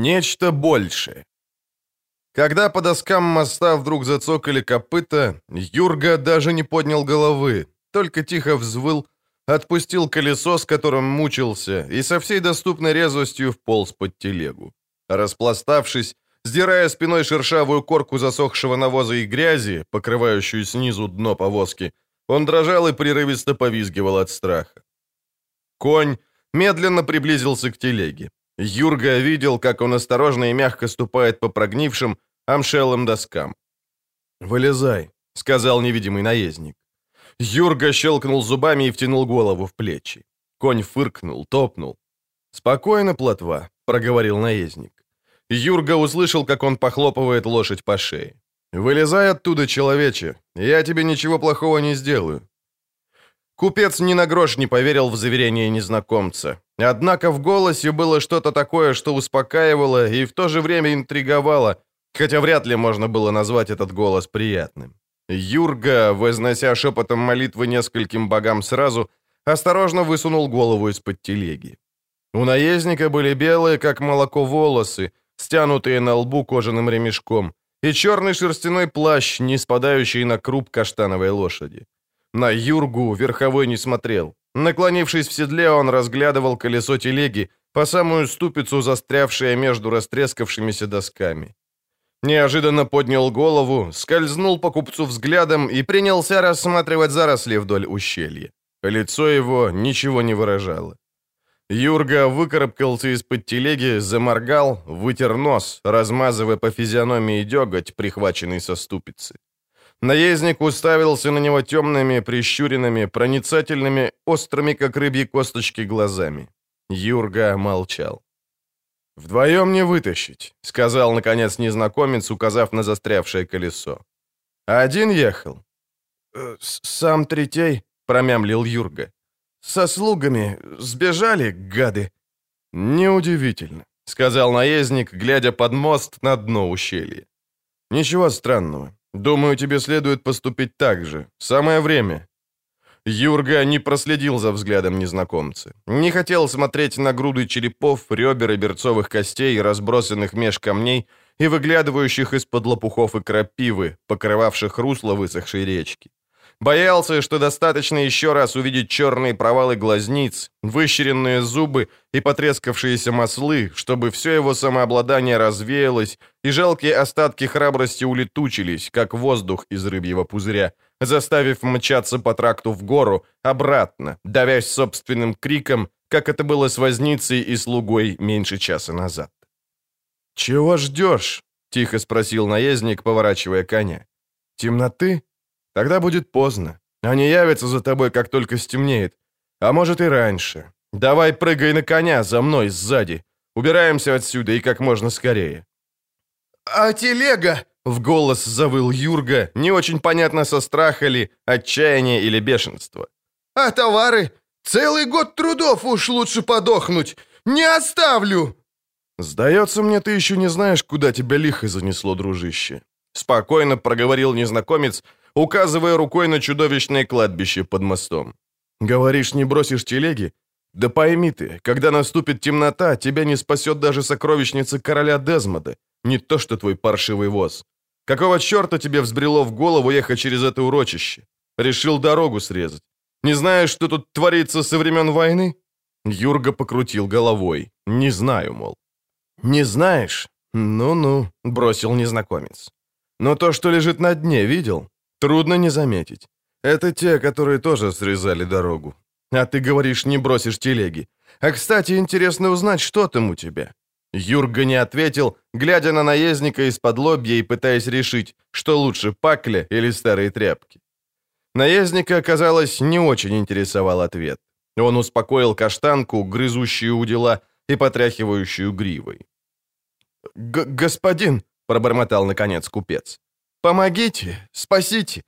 Нечто большее. Когда по доскам моста вдруг зацокали копыта, Юрга даже не поднял головы, только тихо взвыл, отпустил колесо, с которым мучился, и со всей доступной резвостью вполз под телегу. Распластавшись, сдирая спиной шершавую корку засохшего навоза и грязи, покрывающую снизу дно повозки, он дрожал и прерывисто повизгивал от страха. Конь медленно приблизился к телеге. Юрга видел, как он осторожно и мягко ступает по прогнившим, амшелым доскам. «Вылезай», — сказал невидимый наездник. Юрга щелкнул зубами и втянул голову в плечи. Конь фыркнул, топнул. «Спокойно, плотва», — проговорил наездник. Юрга услышал, как он похлопывает лошадь по шее. «Вылезай оттуда, человече, я тебе ничего плохого не сделаю». Купец ни на грош не поверил в заверение незнакомца. Однако в голосе было что-то такое, что успокаивало и в то же время интриговало, хотя вряд ли можно было назвать этот голос приятным. Юрга, вознося шепотом молитвы нескольким богам сразу, осторожно высунул голову из-под телеги. У наездника были белые, как молоко, волосы, стянутые на лбу кожаным ремешком, и черный шерстяной плащ, не спадающий на круп каштановой лошади. На Юргу верховой не смотрел. Наклонившись в седле, он разглядывал колесо телеги, по самую ступицу застрявшее между растрескавшимися досками. Неожиданно поднял голову, скользнул по купцу взглядом и принялся рассматривать заросли вдоль ущелья. Лицо его ничего не выражало. Юрга выкарабкался из-под телеги, заморгал, вытер нос, размазывая по физиономии деготь, прихваченный со ступицы. Наездник уставился на него темными, прищуренными, проницательными, острыми, как рыбьи косточки, глазами. Юрга молчал. «Вдвоем не вытащить», — сказал, наконец, незнакомец, указав на застрявшее колесо. «Один ехал?» «Э, «Сам третей», — промямлил Юрга. «Со слугами сбежали, гады?» «Неудивительно», — сказал наездник, глядя под мост на дно ущелья. «Ничего странного. Думаю, тебе следует поступить так же. Самое время». Юрга не проследил за взглядом незнакомца. Не хотел смотреть на груды черепов, ребер и берцовых костей, разбросанных меж камней и выглядывающих из-под лопухов и крапивы, покрывавших русло высохшей речки. Боялся, что достаточно еще раз увидеть черные провалы глазниц, выщеренные зубы и потрескавшиеся маслы, чтобы все его самообладание развеялось, и жалкие остатки храбрости улетучились, как воздух из рыбьего пузыря, заставив мчаться по тракту в гору, обратно, давясь собственным криком, как это было с возницей и слугой меньше часа назад. «Чего ждешь?» — тихо спросил наездник, поворачивая коня. «Темноты?» Тогда будет поздно. Они явятся за тобой, как только стемнеет. А может и раньше. Давай прыгай на коня за мной сзади. Убираемся отсюда и как можно скорее». «А телега?» — в голос завыл Юрга, не очень понятно со страха ли, отчаяния или бешенства. «А товары? Целый год трудов уж лучше подохнуть! Не оставлю!» «Сдается мне, ты еще не знаешь, куда тебя лихо занесло, дружище», — спокойно проговорил незнакомец, указывая рукой на чудовищное кладбище под мостом. «Говоришь, не бросишь телеги? Да пойми ты, когда наступит темнота, тебя не спасет даже сокровищница короля Дезмода, не то что твой паршивый воз. Какого черта тебе взбрело в голову ехать через это урочище? Решил дорогу срезать. Не знаешь, что тут творится со времен войны?» Юрга покрутил головой. «Не знаю, мол». «Не знаешь? Ну-ну», — бросил незнакомец. «Но то, что лежит на дне, видел? Трудно не заметить. Это те, которые тоже срезали дорогу. А ты говоришь, не бросишь телеги. А, кстати, интересно узнать, что там у тебя». Юрга не ответил, глядя на наездника из-под лобья и пытаясь решить, что лучше, пакля или старые тряпки. Наездника, казалось, не очень интересовал ответ. Он успокоил каштанку, грызущую у дела и потряхивающую гривой. «Господин», — пробормотал наконец купец, Помогите, спасите.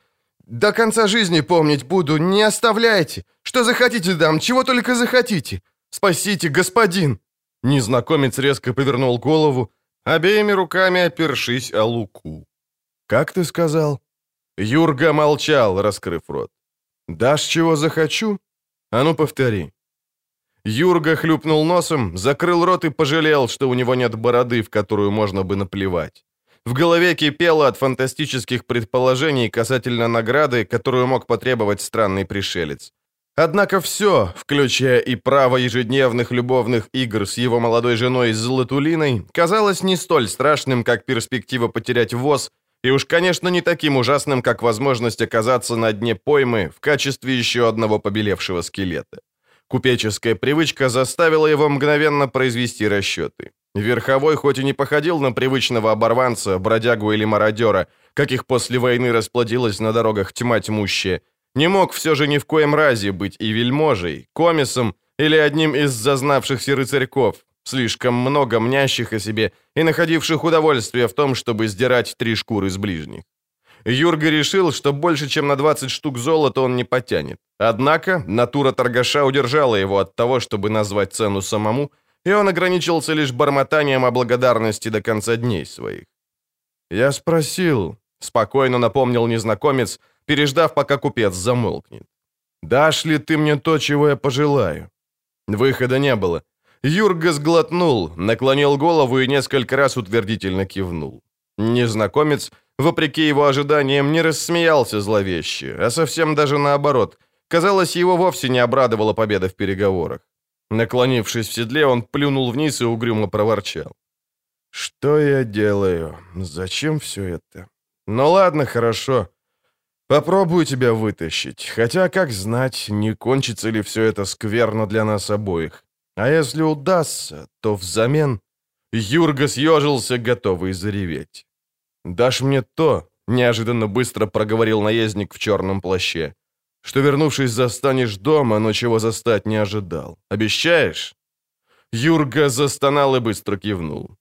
До конца жизни помнить буду, не оставляйте. Что захотите дам, чего только захотите. Спасите, господин!» Незнакомец резко повернул голову, обеими руками опершись о луку. «Как ты сказал?» Юрга молчал, раскрыв рот. «Дашь, чего захочу? А ну, повтори». Юрга хлюпнул носом, закрыл рот и пожалел, что у него нет бороды, в которую можно бы наплевать. В голове кипело от фантастических предположений касательно награды, которую мог потребовать странный пришелец. Однако все, включая и право ежедневных любовных игр с его молодой женой Златулиной, казалось не столь страшным, как перспектива потерять ВОЗ, и уж, конечно, не таким ужасным, как возможность оказаться на дне поймы в качестве еще одного побелевшего скелета. Купеческая привычка заставила его мгновенно произвести расчеты. Верховой хоть и не походил на привычного оборванца, бродягу или мародера, каких после войны расплодилась на дорогах тьма тьмущая, не мог все же ни в коем разе быть и вельможей, комисом или одним из зазнавшихся рыцарьков, слишком много мнящих о себе и находивших удовольствие в том, чтобы сдирать три шкуры с ближних. Юрга решил, что больше, чем на 20 штук золота он не потянет. Однако натура торгаша удержала его от того, чтобы назвать цену самому, и он ограничился лишь бормотанием о благодарности до конца дней своих. «Я спросил», — спокойно напомнил незнакомец, переждав, пока купец замолкнет. «Дашь ли ты мне то, чего я пожелаю?» Выхода не было. Юрга сглотнул, наклонил голову и несколько раз утвердительно кивнул. Незнакомец вопреки его ожиданиям, не рассмеялся зловеще, а совсем даже наоборот. Казалось, его вовсе не обрадовала победа в переговорах. Наклонившись в седле, он плюнул вниз и угрюмо проворчал. «Что я делаю? Зачем все это? Ну ладно, хорошо. Попробую тебя вытащить. Хотя, как знать, не кончится ли все это скверно для нас обоих. А если удастся, то взамен...» Юрга съежился, готовый зареветь. «Дашь мне то», — неожиданно быстро проговорил наездник в черном плаще, «что, вернувшись, застанешь дома, но чего застать не ожидал. Обещаешь?» Юрга застонал и быстро кивнул.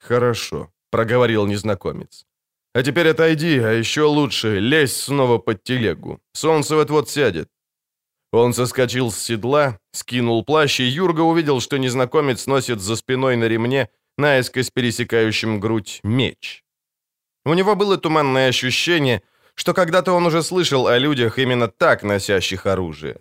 «Хорошо», — проговорил незнакомец. «А теперь отойди, а еще лучше лезь снова под телегу. Солнце вот-вот сядет». Он соскочил с седла, скинул плащ, и Юрга увидел, что незнакомец носит за спиной на ремне, наискось пересекающим грудь, меч. У него было туманное ощущение, что когда-то он уже слышал о людях именно так носящих оружие.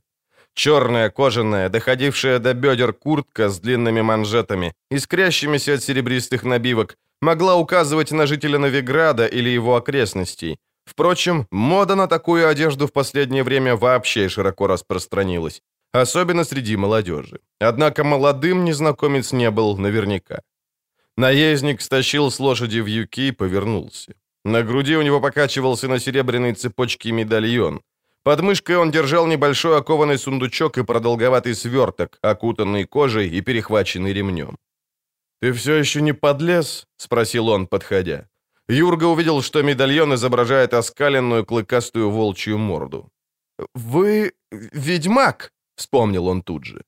Черная кожаная, доходившая до бедер куртка с длинными манжетами, искрящимися от серебристых набивок, могла указывать на жителя Новиграда или его окрестностей. Впрочем, мода на такую одежду в последнее время вообще широко распространилась, особенно среди молодежи. Однако молодым незнакомец не был наверняка. Наездник стащил с лошади в юки и повернулся. На груди у него покачивался на серебряной цепочке медальон. Под мышкой он держал небольшой окованный сундучок и продолговатый сверток, окутанный кожей и перехваченный ремнем. «Ты все еще не подлез?» — спросил он, подходя. Юрга увидел, что медальон изображает оскаленную клыкастую волчью морду. «Вы ведьмак?» — вспомнил он тут же.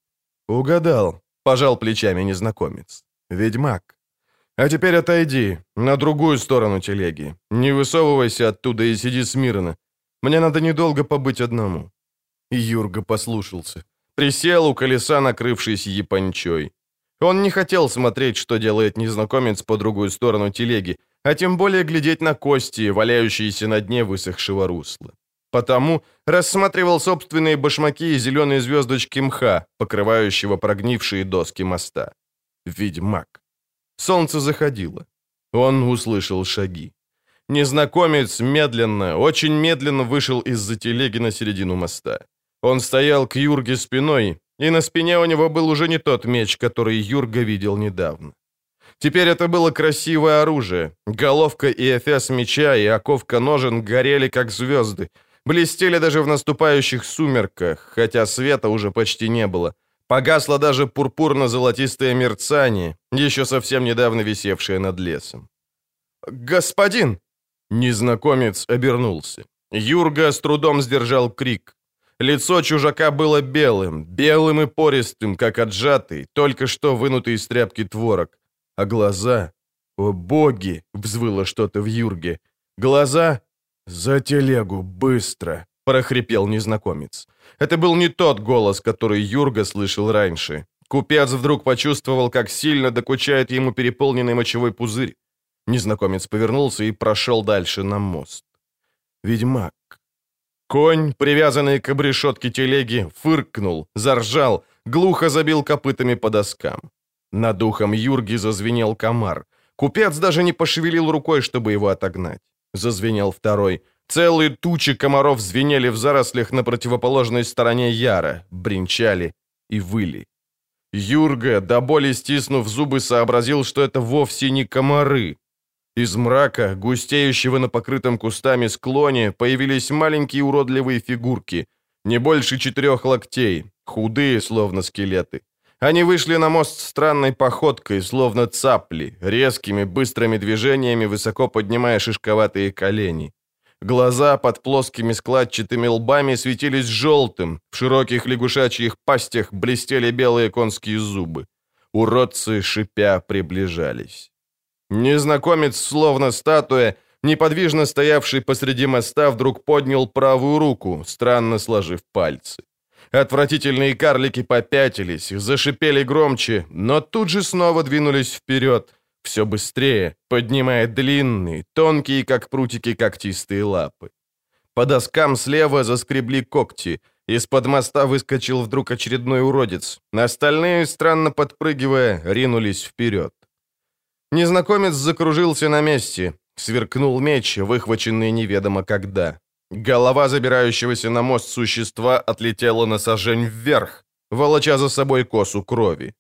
«Угадал», — пожал плечами незнакомец. «Ведьмак». А теперь отойди, на другую сторону телеги. Не высовывайся оттуда и сиди смирно. Мне надо недолго побыть одному». Юрга послушался. Присел у колеса, накрывшись япончой. Он не хотел смотреть, что делает незнакомец по другую сторону телеги, а тем более глядеть на кости, валяющиеся на дне высохшего русла. Потому рассматривал собственные башмаки и зеленые звездочки мха, покрывающего прогнившие доски моста. Ведьмак. Солнце заходило. Он услышал шаги. Незнакомец медленно, очень медленно вышел из-за телеги на середину моста. Он стоял к Юрге спиной, и на спине у него был уже не тот меч, который Юрга видел недавно. Теперь это было красивое оружие. Головка и эфес меча и оковка ножен горели, как звезды. Блестели даже в наступающих сумерках, хотя света уже почти не было. Погасло даже пурпурно-золотистое мерцание, еще совсем недавно висевшее над лесом. «Господин!» Незнакомец обернулся. Юрга с трудом сдержал крик. Лицо чужака было белым, белым и пористым, как отжатый, только что вынутый из тряпки творог. А глаза... «О, боги!» — взвыло что-то в Юрге. «Глаза...» «За телегу, быстро!» — прохрипел незнакомец. Это был не тот голос, который Юрга слышал раньше. Купец вдруг почувствовал, как сильно докучает ему переполненный мочевой пузырь. Незнакомец повернулся и прошел дальше на мост. Ведьмак. Конь, привязанный к обрешетке телеги, фыркнул, заржал, глухо забил копытами по доскам. Над духом Юрги зазвенел комар. Купец даже не пошевелил рукой, чтобы его отогнать. Зазвенел второй. Целые тучи комаров звенели в зарослях на противоположной стороне Яра, бренчали и выли. Юрга, до боли стиснув зубы, сообразил, что это вовсе не комары. Из мрака, густеющего на покрытом кустами склоне, появились маленькие уродливые фигурки, не больше четырех локтей, худые, словно скелеты. Они вышли на мост странной походкой, словно цапли, резкими, быстрыми движениями, высоко поднимая шишковатые колени. Глаза под плоскими складчатыми лбами светились желтым, в широких лягушачьих пастях блестели белые конские зубы. Уродцы, шипя, приближались. Незнакомец, словно статуя, неподвижно стоявший посреди моста, вдруг поднял правую руку, странно сложив пальцы. Отвратительные карлики попятились, зашипели громче, но тут же снова двинулись вперед, все быстрее, поднимая длинные, тонкие, как прутики, когтистые лапы. По доскам слева заскребли когти. Из-под моста выскочил вдруг очередной уродец. Остальные, странно подпрыгивая, ринулись вперед. Незнакомец закружился на месте. Сверкнул меч, выхваченный неведомо когда. Голова забирающегося на мост существа отлетела на сажень вверх, волоча за собой косу крови.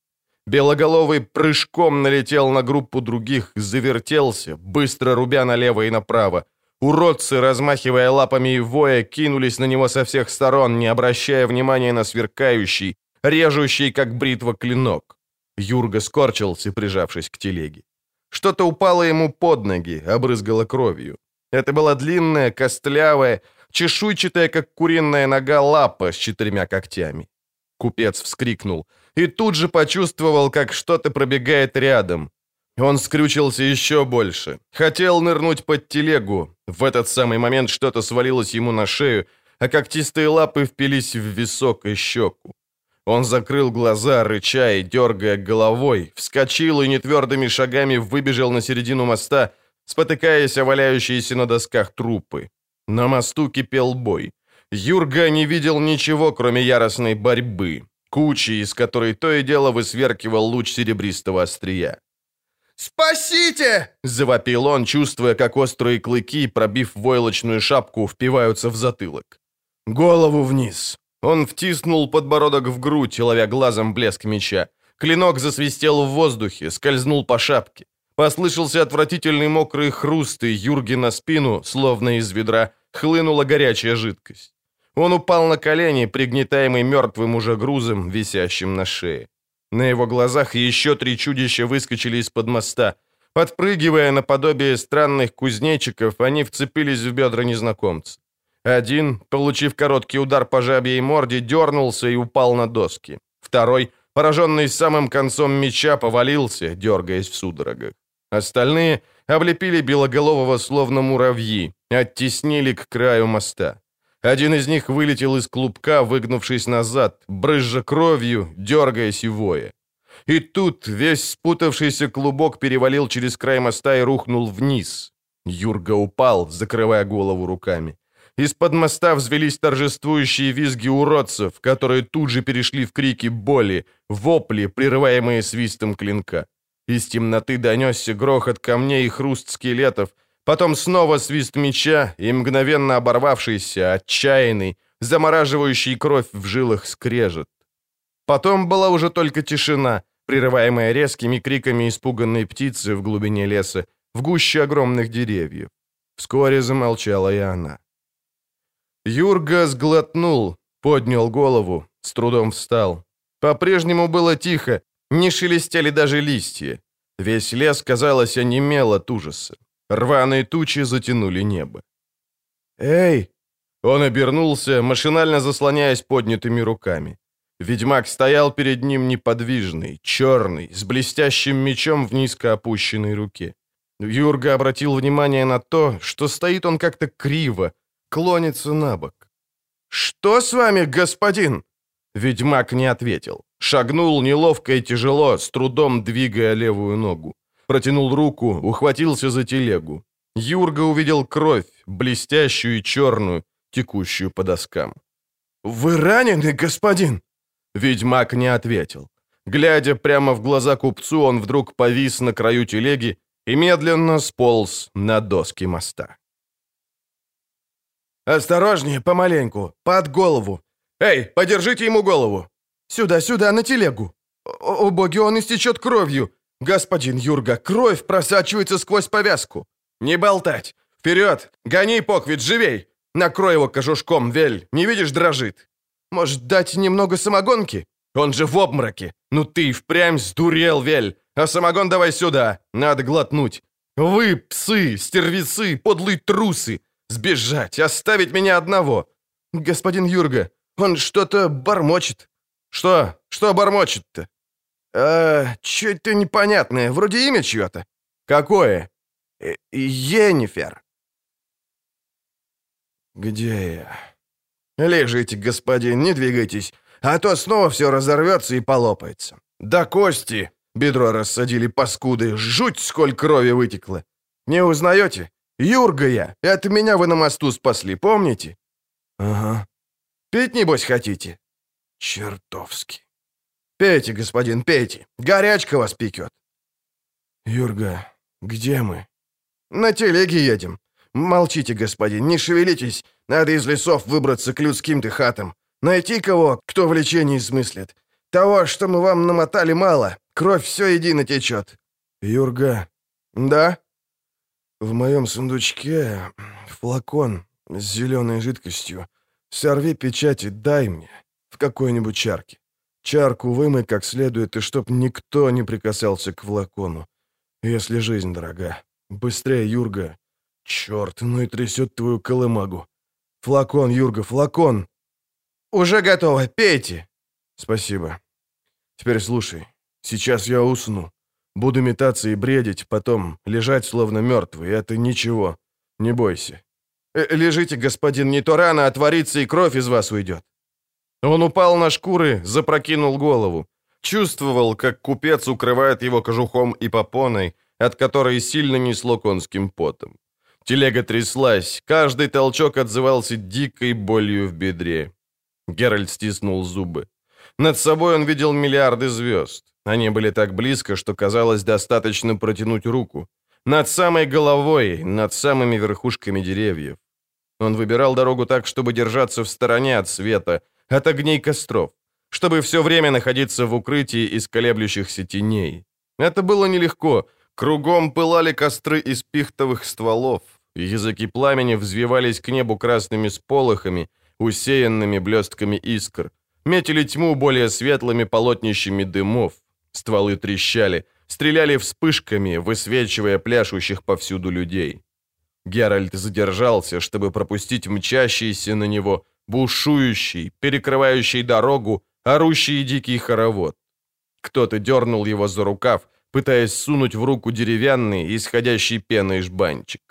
Белоголовый прыжком налетел на группу других, завертелся, быстро рубя налево и направо. Уродцы, размахивая лапами и воя, кинулись на него со всех сторон, не обращая внимания на сверкающий, режущий, как бритва, клинок. Юрга скорчился, прижавшись к телеге. Что-то упало ему под ноги, обрызгало кровью. Это была длинная, костлявая, чешуйчатая, как куриная нога, лапа с четырьмя когтями. Купец вскрикнул и тут же почувствовал, как что-то пробегает рядом. Он скрючился еще больше. Хотел нырнуть под телегу. В этот самый момент что-то свалилось ему на шею, а когтистые лапы впились в висок и щеку. Он закрыл глаза, рыча и дергая головой, вскочил и нетвердыми шагами выбежал на середину моста, спотыкаясь о валяющиеся на досках трупы. На мосту кипел бой. Юрга не видел ничего, кроме яростной борьбы, кучи, из которой то и дело высверкивал луч серебристого острия. «Спасите!» — завопил он, чувствуя, как острые клыки, пробив войлочную шапку, впиваются в затылок. «Голову вниз!» Он втиснул подбородок в грудь, ловя глазом блеск меча. Клинок засвистел в воздухе, скользнул по шапке. Послышался отвратительный мокрый хруст, и Юрги на спину, словно из ведра, хлынула горячая жидкость. Он упал на колени, пригнетаемый мертвым уже грузом, висящим на шее. На его глазах еще три чудища выскочили из-под моста. Подпрыгивая наподобие странных кузнечиков, они вцепились в бедра незнакомца. Один, получив короткий удар по жабьей морде, дернулся и упал на доски. Второй, пораженный самым концом меча, повалился, дергаясь в судорогах. Остальные облепили Белоголового словно муравьи, оттеснили к краю моста. Один из них вылетел из клубка, выгнувшись назад, брызжа кровью, дергаясь и воя. И тут весь спутавшийся клубок перевалил через край моста и рухнул вниз. Юрга упал, закрывая голову руками. Из-под моста взвелись торжествующие визги уродцев, которые тут же перешли в крики боли, вопли, прерываемые свистом клинка. Из темноты донесся грохот камней и хруст скелетов, потом снова свист меча и мгновенно оборвавшийся, отчаянный, замораживающий кровь в жилах скрежет. Потом была уже только тишина, прерываемая резкими криками испуганной птицы в глубине леса, в гуще огромных деревьев. Вскоре замолчала и она. Юрга сглотнул, поднял голову, с трудом встал. По-прежнему было тихо, не шелестели даже листья. Весь лес, казалось, онемел от ужаса. Рваные тучи затянули небо. «Эй!» Он обернулся, машинально заслоняясь поднятыми руками. Ведьмак стоял перед ним неподвижный, черный, с блестящим мечом в низко опущенной руке. Юрга обратил внимание на то, что стоит он как-то криво, клонится на бок. «Что с вами, господин?» Ведьмак не ответил. Шагнул неловко и тяжело, с трудом двигая левую ногу. Протянул руку, ухватился за телегу. Юрга увидел кровь, блестящую и черную, текущую по доскам. «Вы ранены, господин?» Ведьмак не ответил. Глядя прямо в глаза купцу, он вдруг повис на краю телеги и медленно сполз на доски моста. «Осторожнее, помаленьку, под голову! Эй, подержите ему голову! Сюда, сюда, на телегу! О, о боги, он истечет кровью! Господин Юрга, кровь просачивается сквозь повязку! Не болтать! Вперед! Гони, Поквит, живей! Накрой его кожушком, Вель, не видишь, дрожит! Может, дать немного самогонки? Он же в обмороке! Ну ты впрямь сдурел, Вель! А самогон давай сюда, надо глотнуть! Вы, псы, стервицы, подлые трусы! Сбежать, оставить меня одного! Господин Юрга, он что-то бормочет. Что? Что бормочет-то? Э, что-то непонятное, вроде имя чье-то. Какое? Э, Енифер. Где я? Лежите, господин, не двигайтесь, а то снова все разорвется и полопается. Да кости! Бедро рассадили паскуды, жуть, сколь крови вытекло. Не узнаете? Юрга я, это меня вы на мосту спасли, помните? Ага. Пить, небось, хотите? Чертовски. Пейте, господин, пейте. Горячка вас пекет. Юрга, где мы? На телеге едем. Молчите, господин, не шевелитесь. Надо из лесов выбраться к людским-то хатам. Найти кого, кто в лечении смыслит. Того, что мы вам намотали, мало. Кровь все едино течет. Юрга. Да? В моем сундучке флакон с зеленой жидкостью. Сорви печать и дай мне в какой-нибудь чарке. Чарку вымой как следует, и чтоб никто не прикасался к флакону. Если жизнь дорога. Быстрее, Юрга. Черт, ну и трясет твою колымагу. Флакон, Юрга, флакон. Уже готово, пейте. Спасибо. Теперь слушай. Сейчас я усну. Буду метаться и бредить, потом лежать словно мертвый. Это ничего. Не бойся. Э, «Лежите, господин, не то рано отворится, и кровь из вас уйдет». Он упал на шкуры, запрокинул голову. Чувствовал, как купец укрывает его кожухом и попоной, от которой сильно несло конским потом. Телега тряслась, каждый толчок отзывался дикой болью в бедре. Геральт стиснул зубы. Над собой он видел миллиарды звезд. Они были так близко, что казалось достаточно протянуть руку. Над самой головой, над самыми верхушками деревьев. Он выбирал дорогу так, чтобы держаться в стороне от света, от огней костров, чтобы все время находиться в укрытии из колеблющихся теней. Это было нелегко. Кругом пылали костры из пихтовых стволов. Языки пламени взвивались к небу красными сполохами, усеянными блестками искр. Метили тьму более светлыми полотнищами дымов. Стволы трещали, стреляли вспышками, высвечивая пляшущих повсюду людей. Геральт задержался, чтобы пропустить мчащийся на него, бушующий, перекрывающий дорогу, орущий дикий хоровод. Кто-то дернул его за рукав, пытаясь сунуть в руку деревянный, исходящий пеной жбанчик.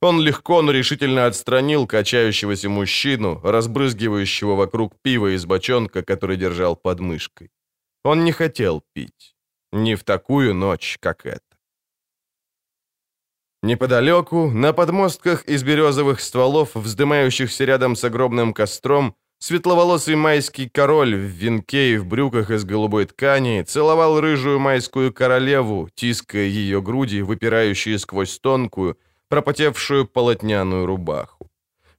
Он легко, но решительно отстранил качающегося мужчину, разбрызгивающего вокруг пива из бочонка, который держал под мышкой. Он не хотел пить. Не в такую ночь, как эта. Неподалеку, на подмостках из березовых стволов, вздымающихся рядом с огромным костром, светловолосый майский король в венке и в брюках из голубой ткани целовал рыжую майскую королеву, тиская ее груди, выпирающие сквозь тонкую, пропотевшую полотняную рубаху.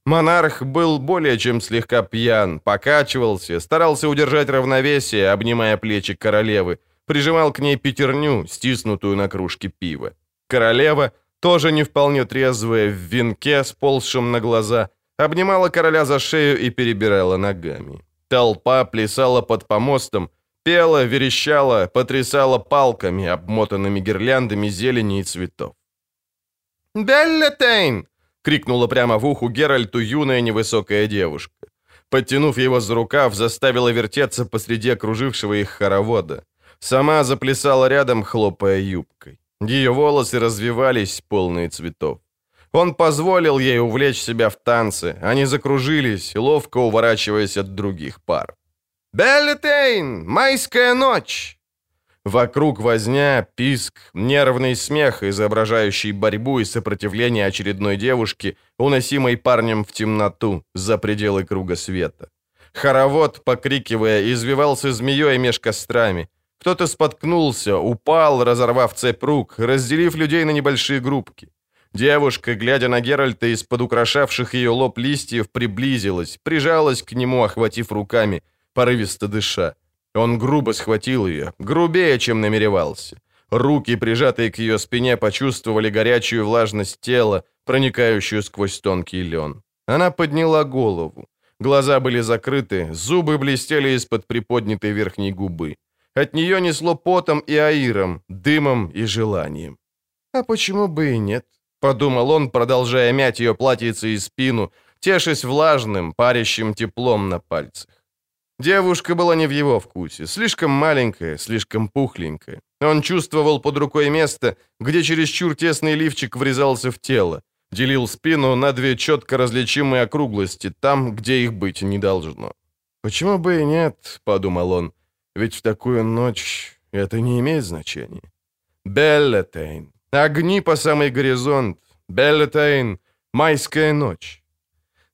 Монарх был более чем слегка пьян, покачивался, старался удержать равновесие, обнимая плечи королевы, прижимал к ней пятерню, стиснутую на кружке пива. Королева — тоже не вполне трезвая, в венке, сползшем на глаза, обнимала короля за шею и перебирала ногами. Толпа плясала под помостом, пела, верещала, потрясала палками, обмотанными гирляндами зелени и цветов. «Беллетейн!» — крикнула прямо в уху Геральту юная невысокая девушка. Подтянув его за рукав, заставила вертеться посреди окружившего их хоровода. Сама заплясала рядом, хлопая юбкой. Ее волосы развивались, полные цветов. Он позволил ей увлечь себя в танце. Они закружились, ловко уворачиваясь от других пар. «Беллетейн! Майская ночь!» Вокруг возня, писк, нервный смех, изображающий борьбу и сопротивление очередной девушки, уносимой парнем в темноту, за пределы круга света. Хоровод, покрикивая, извивался змеей меж кострами. Кто-то споткнулся, упал, разорвав цепь рук, разделив людей на небольшие группки. Девушка, глядя на Геральта из-под украшавших ее лоб листьев, приблизилась, прижалась к нему, охватив руками, порывисто дыша. Он грубо схватил ее, грубее, чем намеревался. Руки, прижатые к ее спине, почувствовали горячую влажность тела, проникающую сквозь тонкий лен. Она подняла голову. Глаза были закрыты, зубы блестели из-под приподнятой верхней губы. От нее несло потом и аиром, дымом и желанием. «А почему бы и нет?» — подумал он, продолжая мять ее платьице и спину, тешась влажным, парящим теплом на пальцах. Девушка была не в его вкусе, слишком маленькая, слишком пухленькая. Он чувствовал под рукой место, где чересчур тесный лифчик врезался в тело, делил спину на две четко различимые округлости, там, где их быть не должно. «Почему бы и нет?» — подумал он. «Ведь в такую ночь это не имеет значения». Беллетейн. Огни по самый горизонт. Беллетейн. Майская ночь.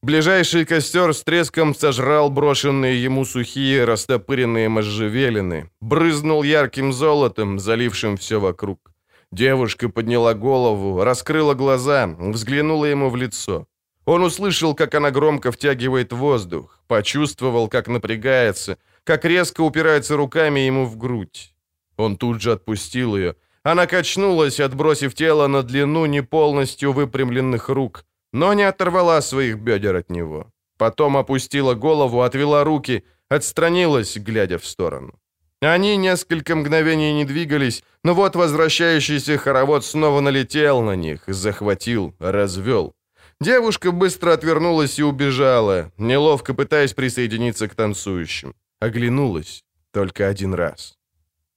Ближайший костер с треском сожрал брошенные ему сухие растопыренные можжевелины, брызнул ярким золотом, залившим все вокруг. Девушка подняла голову, раскрыла глаза, взглянула ему в лицо. Он услышал, как она громко втягивает воздух, почувствовал, как напрягается, как резко упирается руками ему в грудь. Он тут же отпустил ее. Она качнулась, отбросив тело на длину не полностью выпрямленных рук, но не оторвала своих бедер от него. Потом опустила голову, отвела руки, отстранилась, глядя в сторону. Они несколько мгновений не двигались, но вот возвращающийся хоровод снова налетел на них, захватил, развел. Девушка быстро отвернулась и убежала, неловко пытаясь присоединиться к танцующим. Оглянулась только один раз.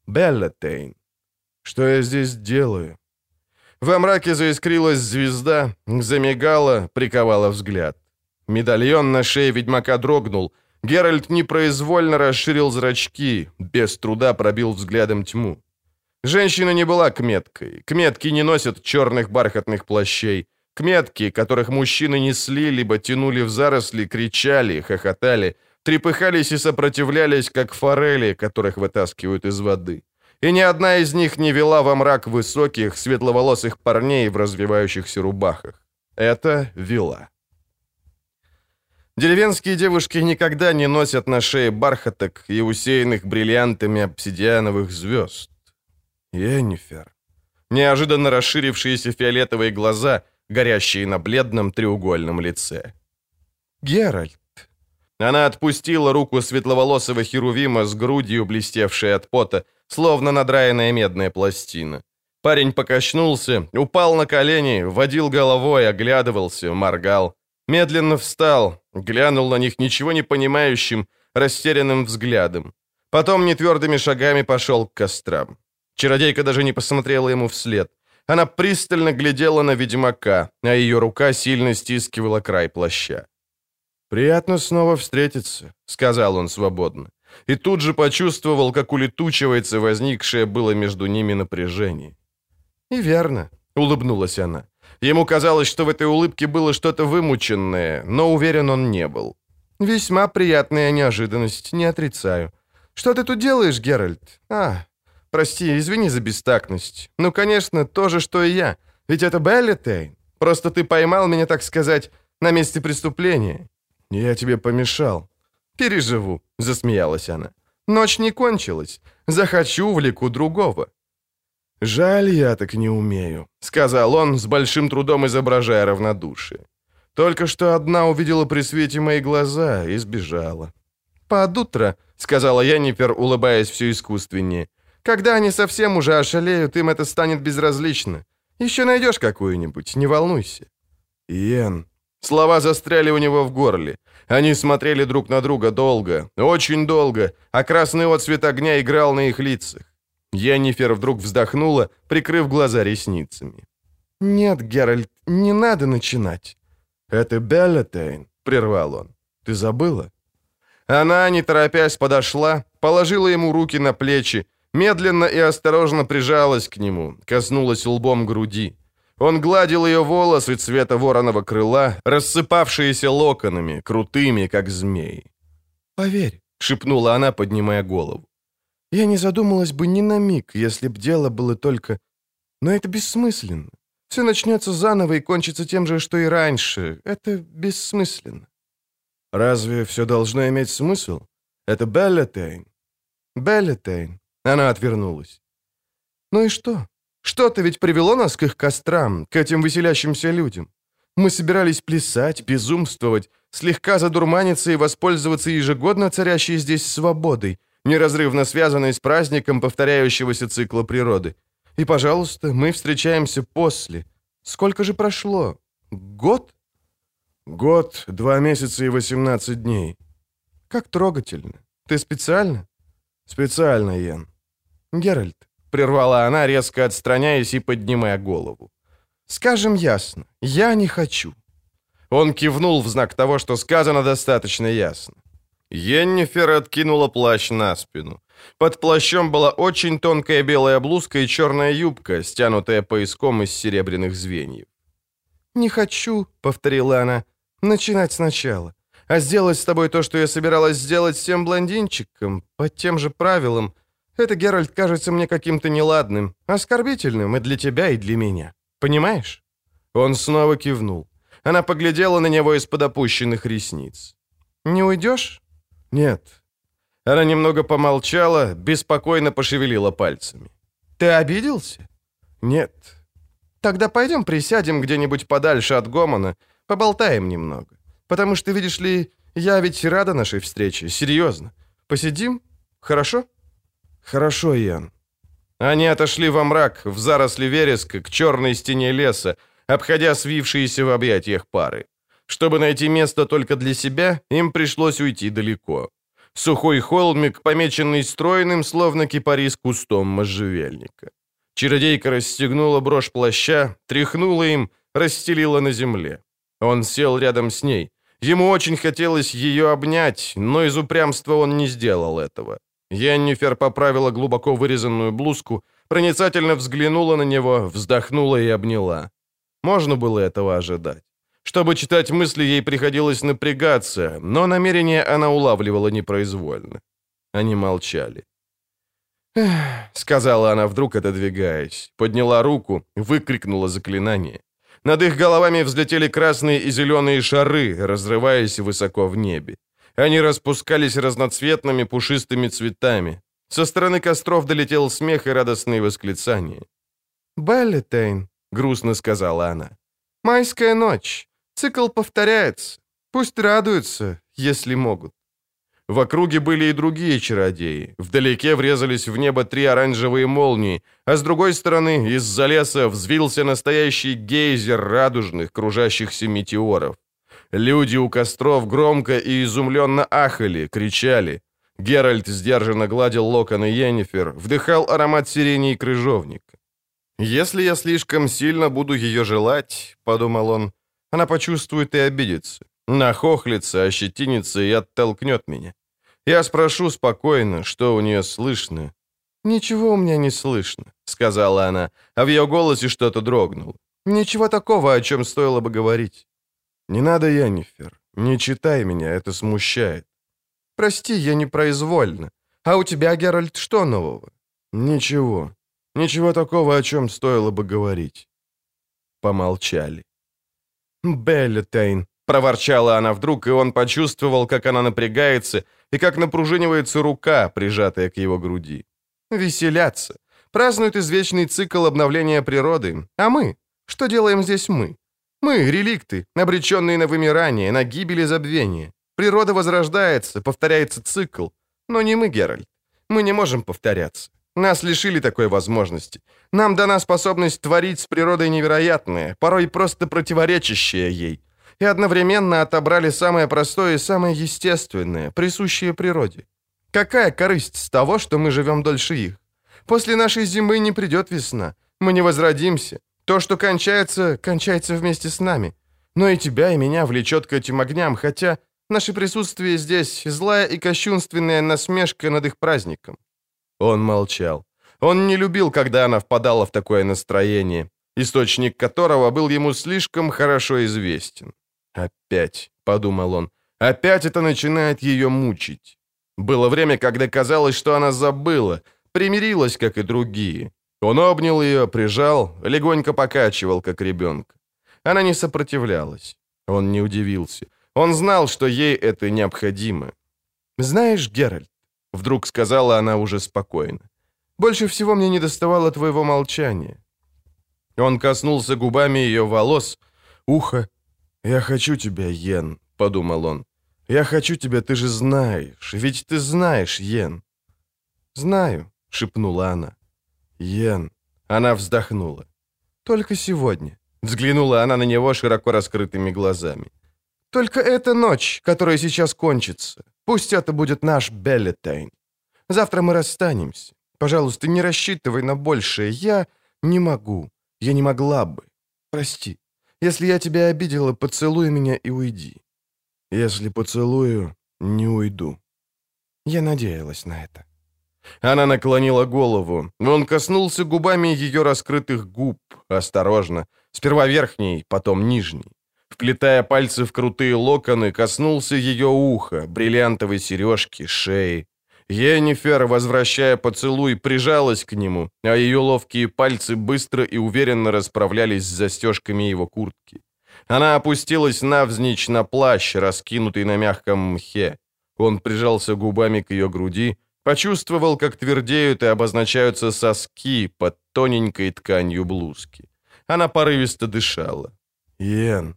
«Белла Тейн, что я здесь делаю?» Во мраке заискрилась звезда, замигала, приковала взгляд. Медальон на шее ведьмака дрогнул. Геральт непроизвольно расширил зрачки, без труда пробил взглядом тьму. Женщина не была кметкой. Кметки не носят черных бархатных плащей. Кметки, которых мужчины несли, либо тянули в заросли, кричали, хохотали, трепыхались и сопротивлялись, как форели, которых вытаскивают из воды и ни одна из них не вела во мрак высоких, светловолосых парней в развивающихся рубахах. Это вела. Деревенские девушки никогда не носят на шее бархаток и усеянных бриллиантами обсидиановых звезд. Енифер. Неожиданно расширившиеся фиолетовые глаза, горящие на бледном треугольном лице. Геральт. Она отпустила руку светловолосого херувима с грудью, блестевшей от пота, словно надраенная медная пластина. Парень покачнулся, упал на колени, водил головой, оглядывался, моргал. Медленно встал, глянул на них ничего не понимающим, растерянным взглядом. Потом нетвердыми шагами пошел к кострам. Чародейка даже не посмотрела ему вслед. Она пристально глядела на ведьмака, а ее рука сильно стискивала край плаща. «Приятно снова встретиться», — сказал он свободно и тут же почувствовал, как улетучивается возникшее было между ними напряжение. «И верно», — улыбнулась она. Ему казалось, что в этой улыбке было что-то вымученное, но уверен он не был. «Весьма приятная неожиданность, не отрицаю. Что ты тут делаешь, Геральт? А, прости, извини за бестактность. Ну, конечно, то же, что и я. Ведь это Белли Тейн. Просто ты поймал меня, так сказать, на месте преступления. Я тебе помешал. «Переживу», — засмеялась она. «Ночь не кончилась. Захочу, влеку другого». «Жаль, я так не умею», — сказал он, с большим трудом изображая равнодушие. «Только что одна увидела при свете мои глаза и сбежала». «Под утро», — сказала Янифер, улыбаясь все искусственнее. «Когда они совсем уже ошалеют, им это станет безразлично. Еще найдешь какую-нибудь, не волнуйся». «Йен». Слова застряли у него в горле. Они смотрели друг на друга долго, очень долго, а красный отцвет огня играл на их лицах. Йеннифер вдруг вздохнула, прикрыв глаза ресницами. «Нет, Геральт, не надо начинать». «Это Беллетейн», — прервал он. «Ты забыла?» Она, не торопясь, подошла, положила ему руки на плечи, медленно и осторожно прижалась к нему, коснулась лбом груди. Он гладил ее волосы цвета вороного крыла, рассыпавшиеся локонами, крутыми, как змеи. «Поверь», — шепнула она, поднимая голову. «Я не задумалась бы ни на миг, если б дело было только... Но это бессмысленно. Все начнется заново и кончится тем же, что и раньше. Это бессмысленно». «Разве все должно иметь смысл? Это Беллетейн». «Беллетейн». Она отвернулась. «Ну и что? Что-то ведь привело нас к их кострам, к этим веселящимся людям. Мы собирались плясать, безумствовать, слегка задурманиться и воспользоваться ежегодно царящей здесь свободой, неразрывно связанной с праздником повторяющегося цикла природы. И, пожалуйста, мы встречаемся после. Сколько же прошло? Год? Год, два месяца и восемнадцать дней. Как трогательно. Ты специально? Специально, Йен. Геральт, прервала она, резко отстраняясь и поднимая голову. «Скажем ясно, я не хочу». Он кивнул в знак того, что сказано достаточно ясно. Йеннифер откинула плащ на спину. Под плащом была очень тонкая белая блузка и черная юбка, стянутая пояском из серебряных звеньев. «Не хочу», — повторила она, — «начинать сначала. А сделать с тобой то, что я собиралась сделать с тем блондинчиком, по тем же правилам, это, Геральт, кажется мне каким-то неладным, оскорбительным и для тебя, и для меня. Понимаешь?» Он снова кивнул. Она поглядела на него из-под опущенных ресниц. «Не уйдешь?» «Нет». Она немного помолчала, беспокойно пошевелила пальцами. «Ты обиделся?» «Нет». «Тогда пойдем присядем где-нибудь подальше от Гомона, поболтаем немного. Потому что, видишь ли, я ведь рада нашей встрече, серьезно. Посидим? Хорошо?» «Хорошо, Ян». Они отошли во мрак, в заросли вереска, к черной стене леса, обходя свившиеся в объятиях пары. Чтобы найти место только для себя, им пришлось уйти далеко. Сухой холмик, помеченный стройным, словно кипарис кустом можжевельника. Чародейка расстегнула брошь плаща, тряхнула им, расстелила на земле. Он сел рядом с ней. Ему очень хотелось ее обнять, но из упрямства он не сделал этого. Йеннифер поправила глубоко вырезанную блузку, проницательно взглянула на него, вздохнула и обняла. Можно было этого ожидать. Чтобы читать мысли, ей приходилось напрягаться, но намерение она улавливала непроизвольно. Они молчали. Сказала она вдруг, отодвигаясь, подняла руку, выкрикнула заклинание. Над их головами взлетели красные и зеленые шары, разрываясь высоко в небе. Они распускались разноцветными пушистыми цветами. Со стороны костров долетел смех и радостные восклицания. «Беллетейн», — грустно сказала она. «Майская ночь. Цикл повторяется. Пусть радуются, если могут». В округе были и другие чародеи. Вдалеке врезались в небо три оранжевые молнии, а с другой стороны из-за леса взвился настоящий гейзер радужных, кружащихся метеоров. Люди у костров громко и изумленно ахали, кричали. Геральт сдержанно гладил локоны Йеннифер, вдыхал аромат сирени и крыжовника. «Если я слишком сильно буду ее желать», — подумал он, — «она почувствует и обидится, нахохлится, ощетинится и оттолкнет меня. Я спрошу спокойно, что у нее слышно». «Ничего у меня не слышно», — сказала она, а в ее голосе что-то дрогнуло. «Ничего такого, о чем стоило бы говорить». «Не надо, Яннифер. Не читай меня, это смущает». «Прости, я непроизвольно. А у тебя, Геральт, что нового?» «Ничего. Ничего такого, о чем стоило бы говорить». Помолчали. «Беллетейн», — проворчала она вдруг, и он почувствовал, как она напрягается и как напружинивается рука, прижатая к его груди. «Веселятся. Празднуют извечный цикл обновления природы. А мы? Что делаем здесь мы? Мы — реликты, обреченные на вымирание, на гибель и забвение. Природа возрождается, повторяется цикл. Но не мы, Геральт. Мы не можем повторяться. Нас лишили такой возможности. Нам дана способность творить с природой невероятное, порой просто противоречащее ей. И одновременно отобрали самое простое и самое естественное, присущее природе. Какая корысть с того, что мы живем дольше их? После нашей зимы не придет весна. Мы не возродимся. То, что кончается, кончается вместе с нами. Но и тебя, и меня влечет к этим огням, хотя наше присутствие здесь — злая и кощунственная насмешка над их праздником». Он молчал. Он не любил, когда она впадала в такое настроение, источник которого был ему слишком хорошо известен. «Опять», — подумал он, — Опять это начинает ее мучить. Было время, когда казалось, что она забыла, примирилась, как и другие. Он обнял ее, прижал, легонько покачивал, как ребенка. Она не сопротивлялась. Он не удивился. Он знал, что ей это необходимо. «Знаешь, Геральт», — вдруг сказала она уже спокойно, «больше всего мне не доставало твоего молчания». Он коснулся губами ее волос, уха. «Я хочу тебя, Йен», — подумал он. «Я хочу тебя, ты же знаешь, ведь ты знаешь, Йен». «Знаю», — шепнула она. «Йен». Она вздохнула. «Только сегодня». Взглянула она на него широко раскрытыми глазами. «Только эта ночь, которая сейчас кончится. Пусть это будет наш Беллетейн. Завтра мы расстанемся. Пожалуйста, не рассчитывай на большее. Я не могу. Я не могла бы. Прости. Если я тебя обидела, поцелуй меня и уйди. Если поцелую, не уйду. Я надеялась на это. Она наклонила голову. Он коснулся губами ее раскрытых губ, осторожно. Сперва верхней, потом нижней. Вплетая пальцы в крутые локоны, коснулся ее уха, бриллиантовой сережки, шеи. Енифер, возвращая поцелуй, прижалась к нему, а ее ловкие пальцы быстро и уверенно расправлялись с застежками его куртки. Она опустилась навзничь на плащ, раскинутый на мягком мхе. Он прижался губами к ее груди, почувствовал, как твердеют и обозначаются соски под тоненькой тканью блузки. Она порывисто дышала. «Йен,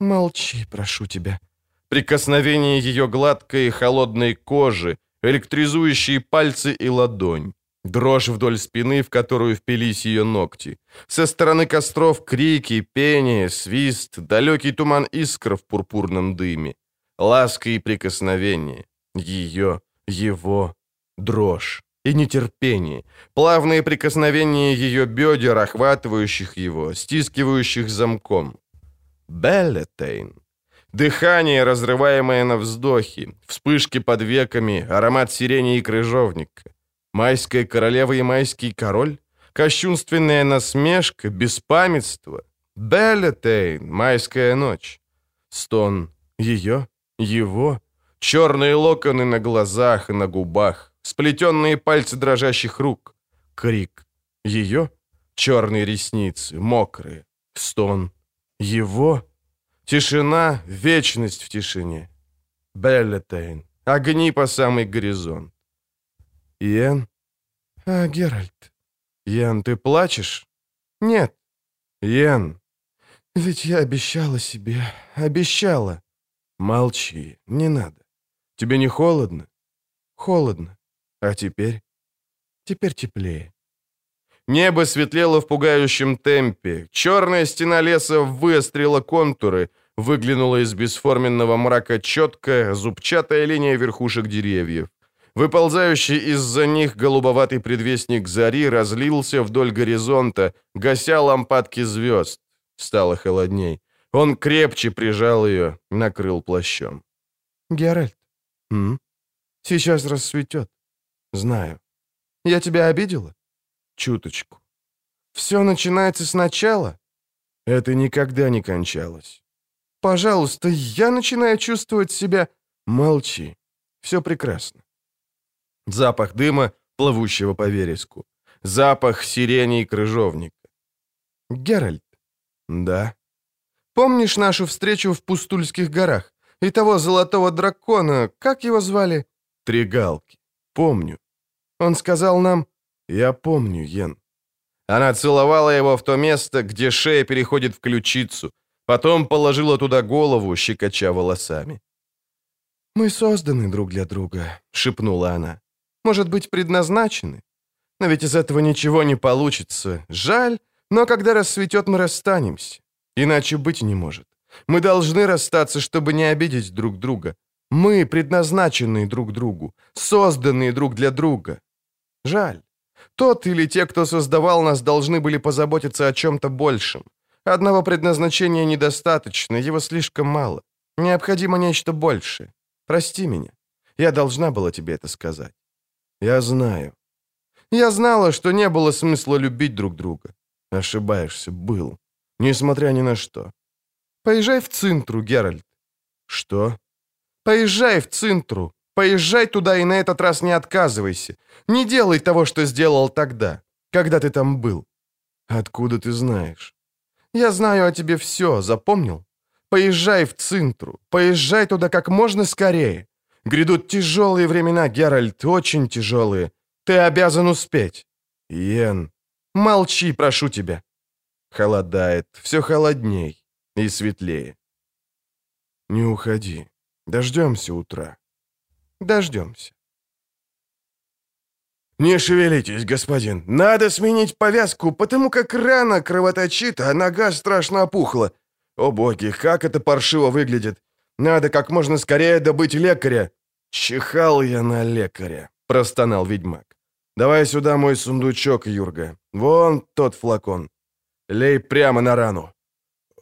молчи, прошу тебя». Прикосновение ее гладкой холодной кожи, электризующие пальцы и ладонь. Дрожь вдоль спины, в которую впились ее ногти. Со стороны костров крики, пение, свист, далекий туман искр в пурпурном дыме. Ласка и прикосновение. Ее, его, дрожь и нетерпение. Плавные прикосновения ее бедер, охватывающих его, стискивающих замком. Беллетейн. Дыхание, разрываемое на вздохе, вспышки под веками, аромат сирени и крыжовника. Майская королева и майский король? Кощунственная насмешка, беспамятство? Беллетейн, майская ночь. Стон ее, его, черные локоны на глазах и на губах, сплетенные пальцы дрожащих рук. Крик. Ее, черные ресницы, мокрые. Стон. Его. Тишина, вечность в тишине. Беллетейн. Огни по самый горизонт. Иэн? А, Геральт. Ян, ты плачешь? Нет. Ян. Ведь я обещала себе, обещала. Молчи, не надо. Тебе не холодно? Холодно. А теперь? Теперь теплее. Небо светлело в пугающем темпе. Черная стена леса выострила контуры, выглянула из бесформенного мрака четкая, зубчатая линия верхушек деревьев. Выползающий из-за них голубоватый предвестник зари разлился вдоль горизонта, гася лампадки звезд. Стало холодней. Он крепче прижал ее, накрыл плащом. «Геральт, м? сейчас рассветет. Знаю. Я тебя обидела?» «Чуточку. Все начинается сначала?» «Это никогда не кончалось. Пожалуйста, я начинаю чувствовать себя...» «Молчи. Все прекрасно. Запах дыма, плывущего по вереску. Запах сирени и крыжовника. «Геральт». «Да». «Помнишь нашу встречу в Пустульских горах? И того золотого дракона, как его звали?» «Три галки. Помню». Он сказал нам... «Я помню, Йен». Она целовала его в то место, где шея переходит в ключицу, потом положила туда голову, щекоча волосами. «Мы созданы друг для друга», — шепнула она может быть, предназначены. Но ведь из этого ничего не получится. Жаль, но когда рассветет, мы расстанемся. Иначе быть не может. Мы должны расстаться, чтобы не обидеть друг друга. Мы предназначенные друг другу, созданные друг для друга. Жаль. Тот или те, кто создавал нас, должны были позаботиться о чем-то большем. Одного предназначения недостаточно, его слишком мало. Необходимо нечто большее. Прости меня. Я должна была тебе это сказать. Я знаю. Я знала, что не было смысла любить друг друга. Ошибаешься, был. Несмотря ни на что. Поезжай в Цинтру, Геральт. Что? Поезжай в Цинтру, поезжай туда и на этот раз не отказывайся. Не делай того, что сделал тогда, когда ты там был. Откуда ты знаешь? Я знаю о тебе все, запомнил? Поезжай в Цинтру, поезжай туда как можно скорее. Грядут тяжелые времена, Геральт, очень тяжелые. Ты обязан успеть. Йен. Молчи, прошу тебя. Холодает, все холодней и светлее. Не уходи. Дождемся утра. Дождемся. «Не шевелитесь, господин. Надо сменить повязку, потому как рана кровоточит, а нога страшно опухла. О боги, как это паршиво выглядит. Надо как можно скорее добыть лекаря. Чихал я на лекаря», — простонал ведьмак. «Давай сюда мой сундучок, Юрга. Вон тот флакон. Лей прямо на рану».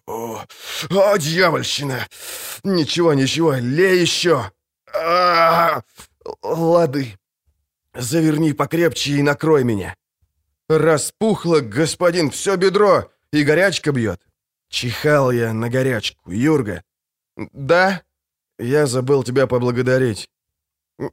«О, о дьявольщина! Ничего, ничего, лей еще!» А, «Лады. Заверни покрепче и накрой меня». «Распухло, господин, все бедро, и горячка бьет». «Чихал я на горячку, Юрга». «Да?» «Я забыл тебя поблагодарить».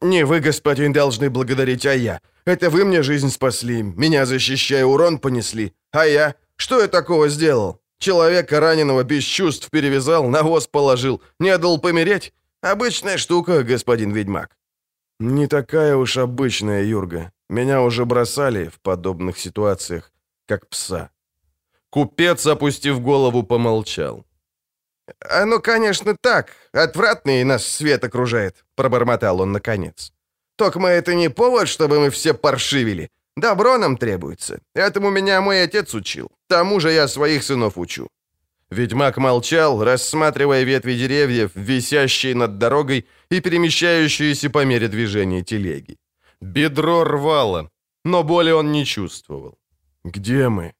«Не вы, господин, должны благодарить, а я. Это вы мне жизнь спасли, меня защищая урон понесли. А я? Что я такого сделал? Человека раненого без чувств перевязал, на воз положил, не дал помереть? Обычная штука, господин ведьмак». «Не такая уж обычная, Юрга. Меня уже бросали в подобных ситуациях, как пса». Купец, опустив голову, помолчал. «Оно, «А ну, конечно, так. Отвратный нас свет окружает», — пробормотал он наконец. «Только это не повод, чтобы мы все паршивили. Добро нам требуется. Этому меня мой отец учил. Тому же я своих сынов учу». Ведьмак молчал, рассматривая ветви деревьев, висящие над дорогой и перемещающиеся по мере движения телеги. Бедро рвало, но боли он не чувствовал. «Где мы?»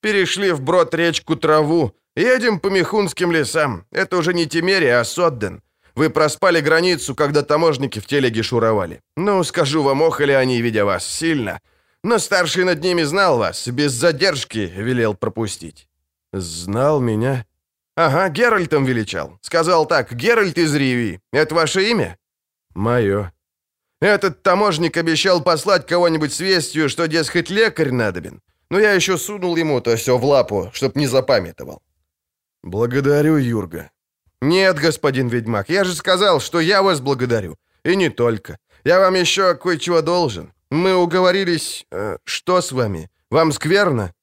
«Перешли вброд речку Траву, Едем по Михунским лесам. Это уже не Тимерия, а Содден. Вы проспали границу, когда таможники в телеге шуровали. Ну, скажу вам, охали они, видя вас, сильно. Но старший над ними знал вас, без задержки велел пропустить». «Знал меня?» «Ага, Геральтом величал. Сказал так, Геральт из Риви. Это ваше имя?» «Мое». «Этот таможник обещал послать кого-нибудь с вестью, что, дескать, лекарь надобен. Но я еще сунул ему-то все в лапу, чтоб не запамятовал. «Благодарю, Юрга». «Нет, господин ведьмак, я же сказал, что я вас благодарю. И не только. Я вам еще кое-чего должен. Мы уговорились... Э, что с вами? Вам скверно?»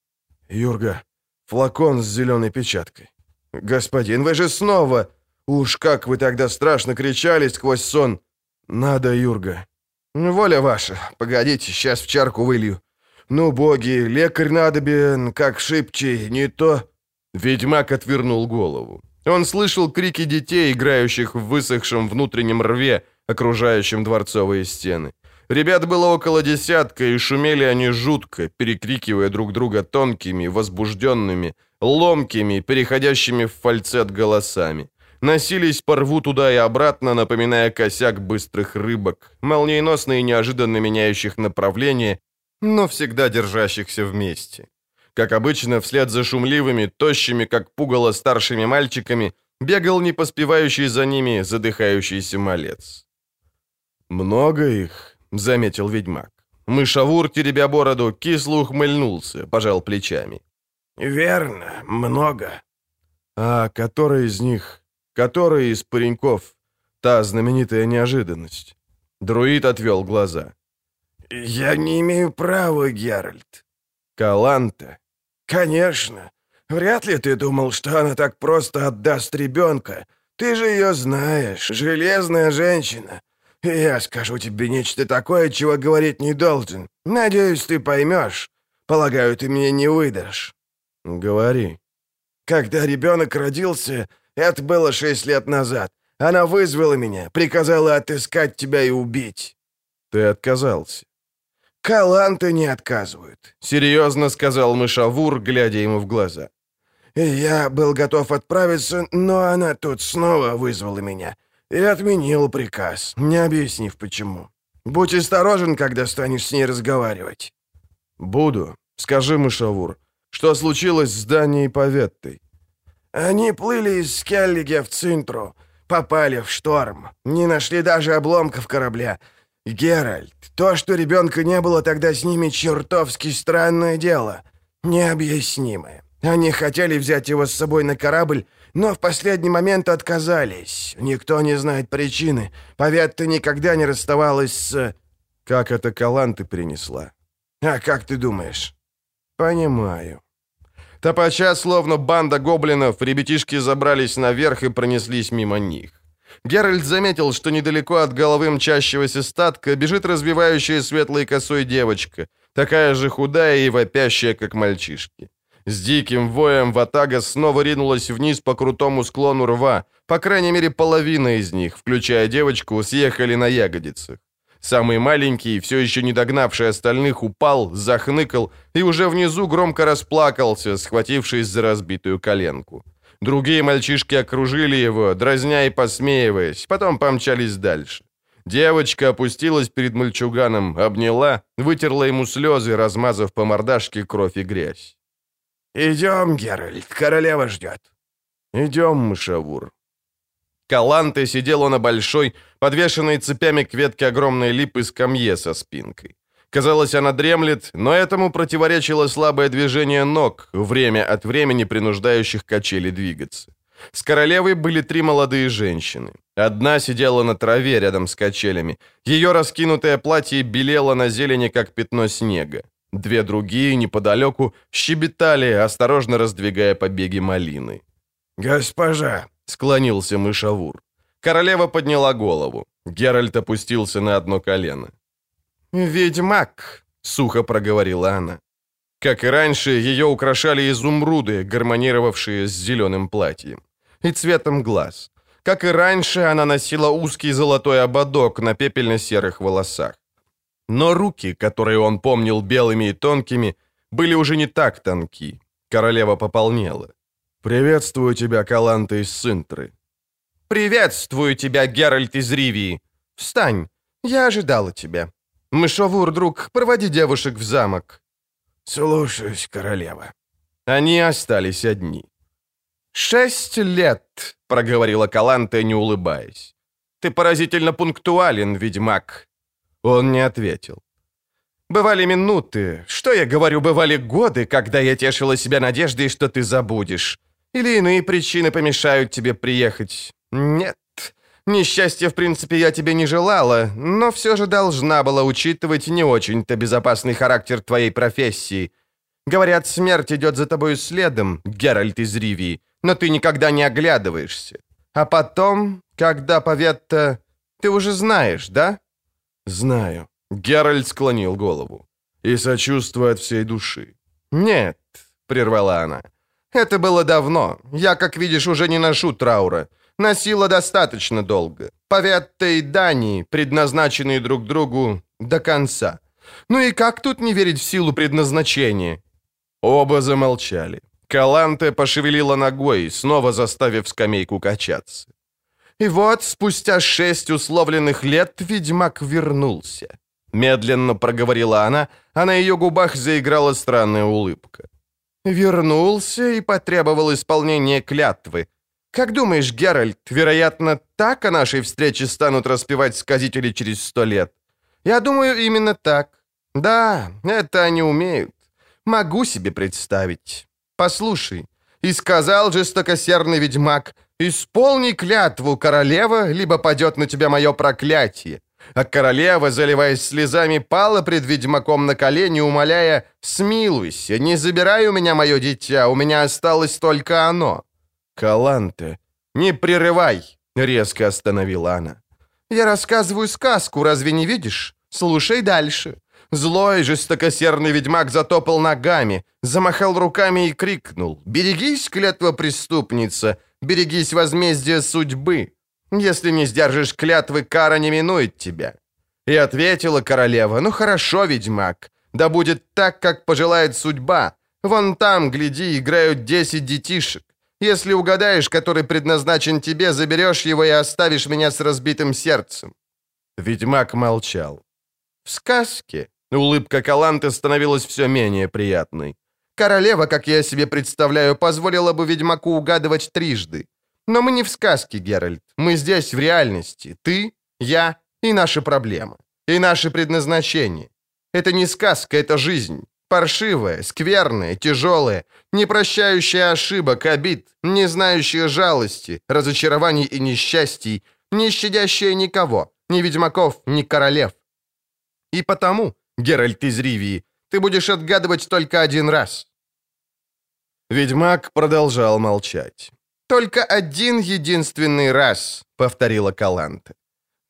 «Юрга, флакон с зеленой печаткой». «Господин, вы же снова...» «Уж как вы тогда страшно кричали сквозь сон!» «Надо, Юрга». «Воля ваша. Погодите, сейчас в чарку вылью». «Ну, боги, лекарь надобен, как шибче, не то...» Ведьмак отвернул голову. Он слышал крики детей, играющих в высохшем внутреннем рве, окружающем дворцовые стены. Ребят было около десятка, и шумели они жутко, перекрикивая друг друга тонкими, возбужденными, ломкими, переходящими в фальцет голосами. Носились по рву туда и обратно, напоминая косяк быстрых рыбок, молниеносно и неожиданно меняющих направление, но всегда держащихся вместе. Как обычно, вслед за шумливыми, тощими, как пугало старшими мальчиками, бегал не поспевающий за ними задыхающийся малец. «Много их», — заметил ведьмак. Мышавур, теребя бороду, кисло ухмыльнулся, пожал плечами. «Верно, много». «А который из них, который из пареньков, та знаменитая неожиданность?» Друид отвел глаза. «Я не имею права, Геральт». «Каланта?» «Конечно. Вряд ли ты думал, что она так просто отдаст ребенка. Ты же ее знаешь, железная женщина. Я скажу тебе нечто такое, чего говорить не должен. Надеюсь, ты поймешь. Полагаю, ты мне не выдашь». «Говори». «Когда ребенок родился, это было шесть лет назад. Она вызвала меня, приказала отыскать тебя и убить». «Ты отказался». «Каланты не отказывают», — серьезно сказал мышавур, глядя ему в глаза. «Я был готов отправиться, но она тут снова вызвала меня и отменил приказ, не объяснив почему. Будь осторожен, когда станешь с ней разговаривать». «Буду. Скажи, мышавур, что случилось с Данией Поветтой?» «Они плыли из Скеллиге в Цинтру, попали в шторм. Не нашли даже обломков корабля. Геральт, то, что ребенка не было тогда с ними, чертовски странное дело. Необъяснимое. Они хотели взять его с собой на корабль, но в последний момент отказались. Никто не знает причины. Поветта никогда не расставалась с... Как это Каланты принесла? А как ты думаешь? Понимаю. Топача, словно банда гоблинов, ребятишки забрались наверх и пронеслись мимо них. Геральт заметил, что недалеко от головы мчащегося статка бежит развивающая светлой косой девочка, такая же худая и вопящая, как мальчишки. С диким воем Ватага снова ринулась вниз по крутому склону рва. По крайней мере, половина из них, включая девочку, съехали на ягодицах. Самый маленький, все еще не догнавший остальных, упал, захныкал и уже внизу громко расплакался, схватившись за разбитую коленку. Другие мальчишки окружили его, дразня и посмеиваясь, потом помчались дальше. Девочка опустилась перед мальчуганом, обняла, вытерла ему слезы, размазав по мордашке кровь и грязь. «Идем, Геральт, королева ждет». «Идем, мышавур». Каланте сидела на большой, подвешенной цепями к ветке огромной липы скамье со спинкой. Казалось, она дремлет, но этому противоречило слабое движение ног, время от времени принуждающих качели двигаться. С королевой были три молодые женщины. Одна сидела на траве рядом с качелями. Ее раскинутое платье белело на зелени, как пятно снега. Две другие, неподалеку, щебетали, осторожно раздвигая побеги малины. «Госпожа!» — склонился мышавур. Королева подняла голову. Геральт опустился на одно колено. «Ведьмак!» — сухо проговорила она. Как и раньше, ее украшали изумруды, гармонировавшие с зеленым платьем. И цветом глаз. Как и раньше, она носила узкий золотой ободок на пепельно-серых волосах. Но руки, которые он помнил белыми и тонкими, были уже не так тонки. Королева пополнела. «Приветствую тебя, Каланта из Синтры». «Приветствую тебя, Геральт из Ривии. Встань, я ожидала тебя. Мышовур, друг, проводи девушек в замок». «Слушаюсь, королева». Они остались одни. «Шесть лет», — проговорила Каланта, не улыбаясь. «Ты поразительно пунктуален, ведьмак. Он не ответил. «Бывали минуты, что я говорю, бывали годы, когда я тешила себя надеждой, что ты забудешь. Или иные причины помешают тебе приехать. Нет, несчастья в принципе я тебе не желала, но все же должна была учитывать не очень-то безопасный характер твоей профессии. Говорят, смерть идет за тобой следом, Геральт из Ривии, но ты никогда не оглядываешься. А потом, когда Паветта... Ты уже знаешь, да?» «Знаю». Геральт склонил голову. «И сочувствую от всей души». «Нет», — прервала она. «Это было давно. Я, как видишь, уже не ношу траура. Носила достаточно долго. Поветта и Дани, предназначенные друг другу до конца. Ну и как тут не верить в силу предназначения?» Оба замолчали. Каланте пошевелила ногой, снова заставив скамейку качаться. И вот, спустя шесть условленных лет, ведьмак вернулся. Медленно проговорила она, а на ее губах заиграла странная улыбка. Вернулся и потребовал исполнения клятвы. Как думаешь, Геральт, вероятно, так о нашей встрече станут распевать сказители через сто лет? Я думаю, именно так. Да, это они умеют. Могу себе представить. Послушай, и сказал жестокосердный ведьмак, «Исполни клятву, королева, либо падет на тебя мое проклятие». А королева, заливаясь слезами, пала пред ведьмаком на колени, умоляя, «Смилуйся, не забирай у меня мое дитя, у меня осталось только оно». «Каланте, не прерывай», — резко остановила она. «Я рассказываю сказку, разве не видишь? Слушай дальше». Злой, жестокосердный ведьмак затопал ногами, замахал руками и крикнул «Берегись, клятва преступница! Берегись возмездия судьбы! Если не сдержишь клятвы, кара не минует тебя!» И ответила королева «Ну хорошо, ведьмак, да будет так, как пожелает судьба. Вон там, гляди, играют десять детишек. Если угадаешь, который предназначен тебе, заберешь его и оставишь меня с разбитым сердцем». Ведьмак молчал. «В сказке Улыбка Каланты становилась все менее приятной. Королева, как я себе представляю, позволила бы ведьмаку угадывать трижды. Но мы не в сказке, Геральт. Мы здесь, в реальности. Ты, я и наши проблемы. И наше предназначение. Это не сказка, это жизнь. Паршивая, скверная, тяжелая, не прощающая ошибок, обид, не знающая жалости, разочарований и несчастий, не щадящая никого, ни ведьмаков, ни королев. И потому, Геральт из Ривии, ты будешь отгадывать только один раз. Ведьмак продолжал молчать. «Только один единственный раз», — повторила Каланта.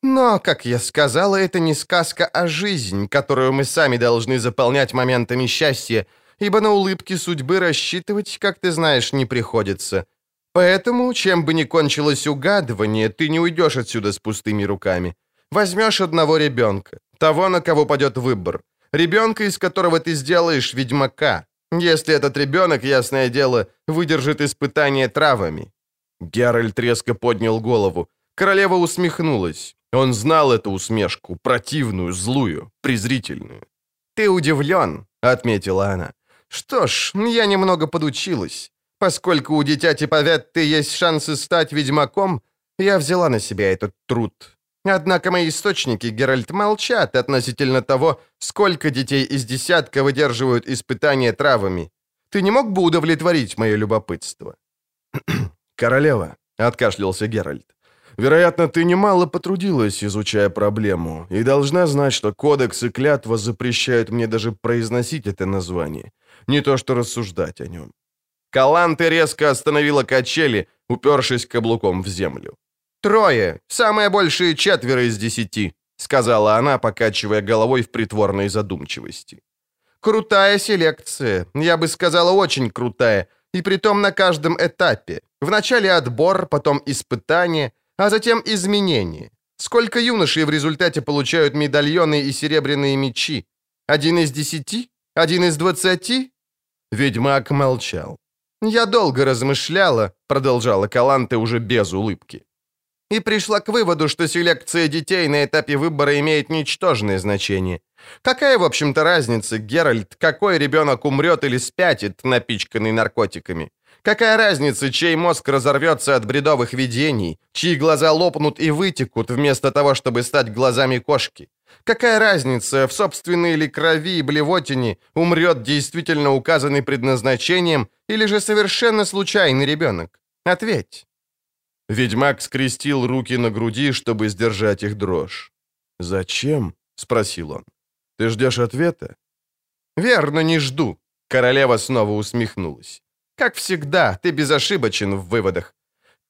«Но, как я сказала, это не сказка, а жизнь, которую мы сами должны заполнять моментами счастья, ибо на улыбки судьбы рассчитывать, как ты знаешь, не приходится. Поэтому, чем бы ни кончилось угадывание, ты не уйдешь отсюда с пустыми руками. Возьмешь одного ребенка, того, на кого падет выбор. Ребенка, из которого ты сделаешь ведьмака, если этот ребенок, ясное дело, выдержит испытание травами». Геральт резко поднял голову. Королева усмехнулась. Он знал эту усмешку, противную, злую, презрительную. «Ты удивлен», — отметила она. «Что ж, я немного подучилась. Поскольку у дитяти Паветты есть шансы стать ведьмаком, я взяла на себя этот труд. Однако мои источники, Геральт, молчат относительно того, сколько детей из десятка выдерживают испытания травами. Ты не мог бы удовлетворить мое любопытство?» «Королева», — откашлялся Геральт, — «вероятно, ты немало потрудилась, изучая проблему, и должна знать, что кодекс и клятва запрещают мне даже произносить это название, не то что рассуждать о нем». Каланте резко остановила качели, упершись каблуком в землю. «Трое, самое большее четверо из десяти», — сказала она, покачивая головой в притворной задумчивости. «Крутая селекция, я бы сказала, очень крутая, и притом на каждом этапе. Вначале отбор, потом испытание, а затем изменение. Сколько юношей в результате получают медальоны и серебряные мечи? Один из десяти? Один из двадцати?» Ведьмак молчал. «Я долго размышляла», — продолжала Каланте уже без улыбки и пришла к выводу, что селекция детей на этапе выбора имеет ничтожное значение. Какая, в общем-то, разница, Геральт, какой ребенок умрет или спятит, напичканный наркотиками? Какая разница, чей мозг разорвется от бредовых видений, чьи глаза лопнут и вытекут, вместо того, чтобы стать глазами кошки? Какая разница, в собственной ли крови и блевотине умрет действительно указанный предназначением или же совершенно случайный ребенок? Ответь. Ведьмак скрестил руки на груди, чтобы сдержать их дрожь. «Зачем?» — спросил он. «Ты ждешь ответа?» «Верно, не жду», — королева снова усмехнулась. «Как всегда, ты безошибочен в выводах.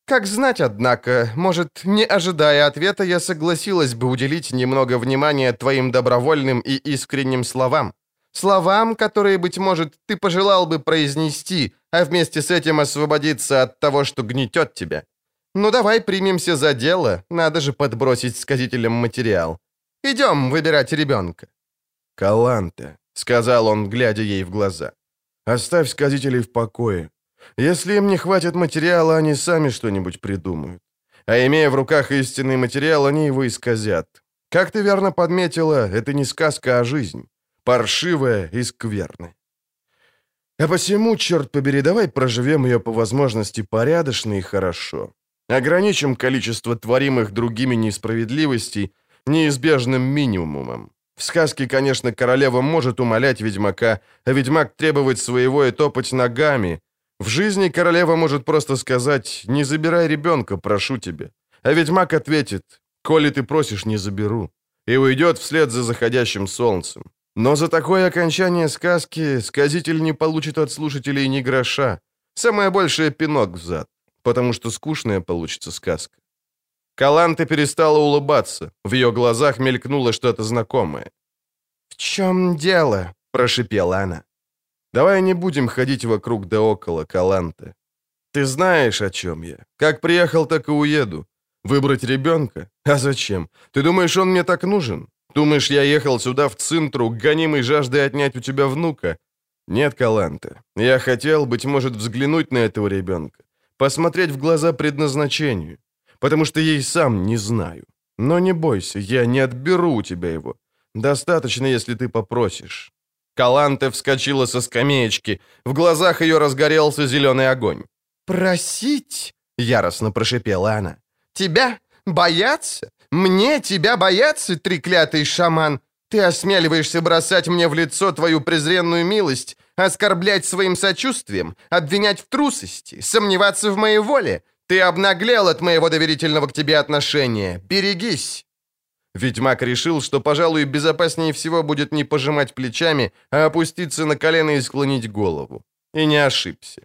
Как знать, однако, может, не ожидая ответа, я согласилась бы уделить немного внимания твоим добровольным и искренним словам. Словам, которые, быть может, ты пожелал бы произнести, а вместе с этим освободиться от того, что гнетет тебя. Ну давай примемся за дело, надо же подбросить сказителям материал. Идем выбирать ребенка». «Каланте», — сказал он, глядя ей в глаза. «Оставь сказителей в покое. Если им не хватит материала, они сами что-нибудь придумают. А имея в руках истинный материал, они его исказят. Как ты верно подметила, это не сказка, а жизнь. Паршивая и скверная. А посему, черт побери, давай проживем ее по возможности порядочно и хорошо. Ограничим количество творимых другими несправедливостей неизбежным минимумом. В сказке, конечно, королева может умолять ведьмака, а ведьмак требовать своего и топать ногами. В жизни королева может просто сказать «Не забирай ребенка, прошу тебя». А ведьмак ответит «Коли ты просишь, не заберу». И уйдет вслед за заходящим солнцем. Но за такое окончание сказки сказитель не получит от слушателей ни гроша. Самое большее пинок в зад потому что скучная получится сказка. Каланта перестала улыбаться. В ее глазах мелькнуло что-то знакомое. «В чем дело?» – прошипела она. «Давай не будем ходить вокруг да около, Каланта. Ты знаешь, о чем я. Как приехал, так и уеду. Выбрать ребенка? А зачем? Ты думаешь, он мне так нужен? Думаешь, я ехал сюда в Цинтру, гонимый жаждой отнять у тебя внука? Нет, Каланта. Я хотел, быть может, взглянуть на этого ребенка посмотреть в глаза предназначению, потому что и сам не знаю. Но не бойся, я не отберу у тебя его. Достаточно, если ты попросишь». Каланте вскочила со скамеечки. В глазах ее разгорелся зеленый огонь. «Просить?» яростно прошипела она. «Тебя? Бояться? Мне тебя бояться, треклятый шаман? Ты осмеливаешься бросать мне в лицо твою презренную милость, оскорблять своим сочувствием, обвинять в трусости, сомневаться в моей воле. Ты обнаглел от моего доверительного к тебе отношения. Берегись!» Ведьмак решил, что, пожалуй, безопаснее всего будет не пожимать плечами, а опуститься на колено и склонить голову. И не ошибся.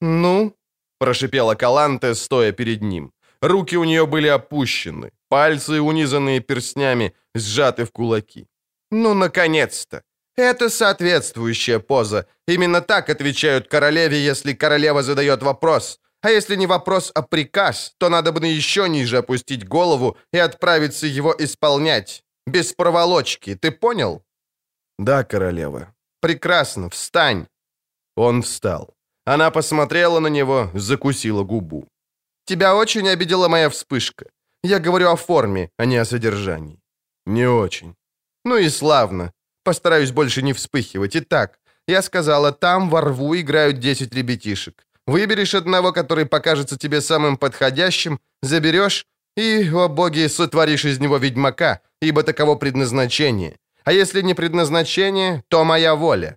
«Ну?» – прошипела Каланте, стоя перед ним. Руки у нее были опущены, пальцы, унизанные перстнями, сжаты в кулаки. «Ну, наконец-то! Это соответствующая поза. Именно так отвечают королеве, если королева задает вопрос. А если не вопрос, а приказ, то надо бы еще ниже опустить голову и отправиться его исполнять. Без проволочки, ты понял?» «Да, королева». «Прекрасно, встань». Он встал. Она посмотрела на него, закусила губу. «Тебя очень обидела моя вспышка. Я говорю о форме, а не о содержании». «Не очень». «Ну и славно. Постараюсь больше не вспыхивать. Итак, я сказала, там во рву играют 10 ребятишек. Выберешь одного, который покажется тебе самым подходящим, заберешь и, о боги, сотворишь из него ведьмака, ибо таково предназначение. А если не предназначение, то моя воля».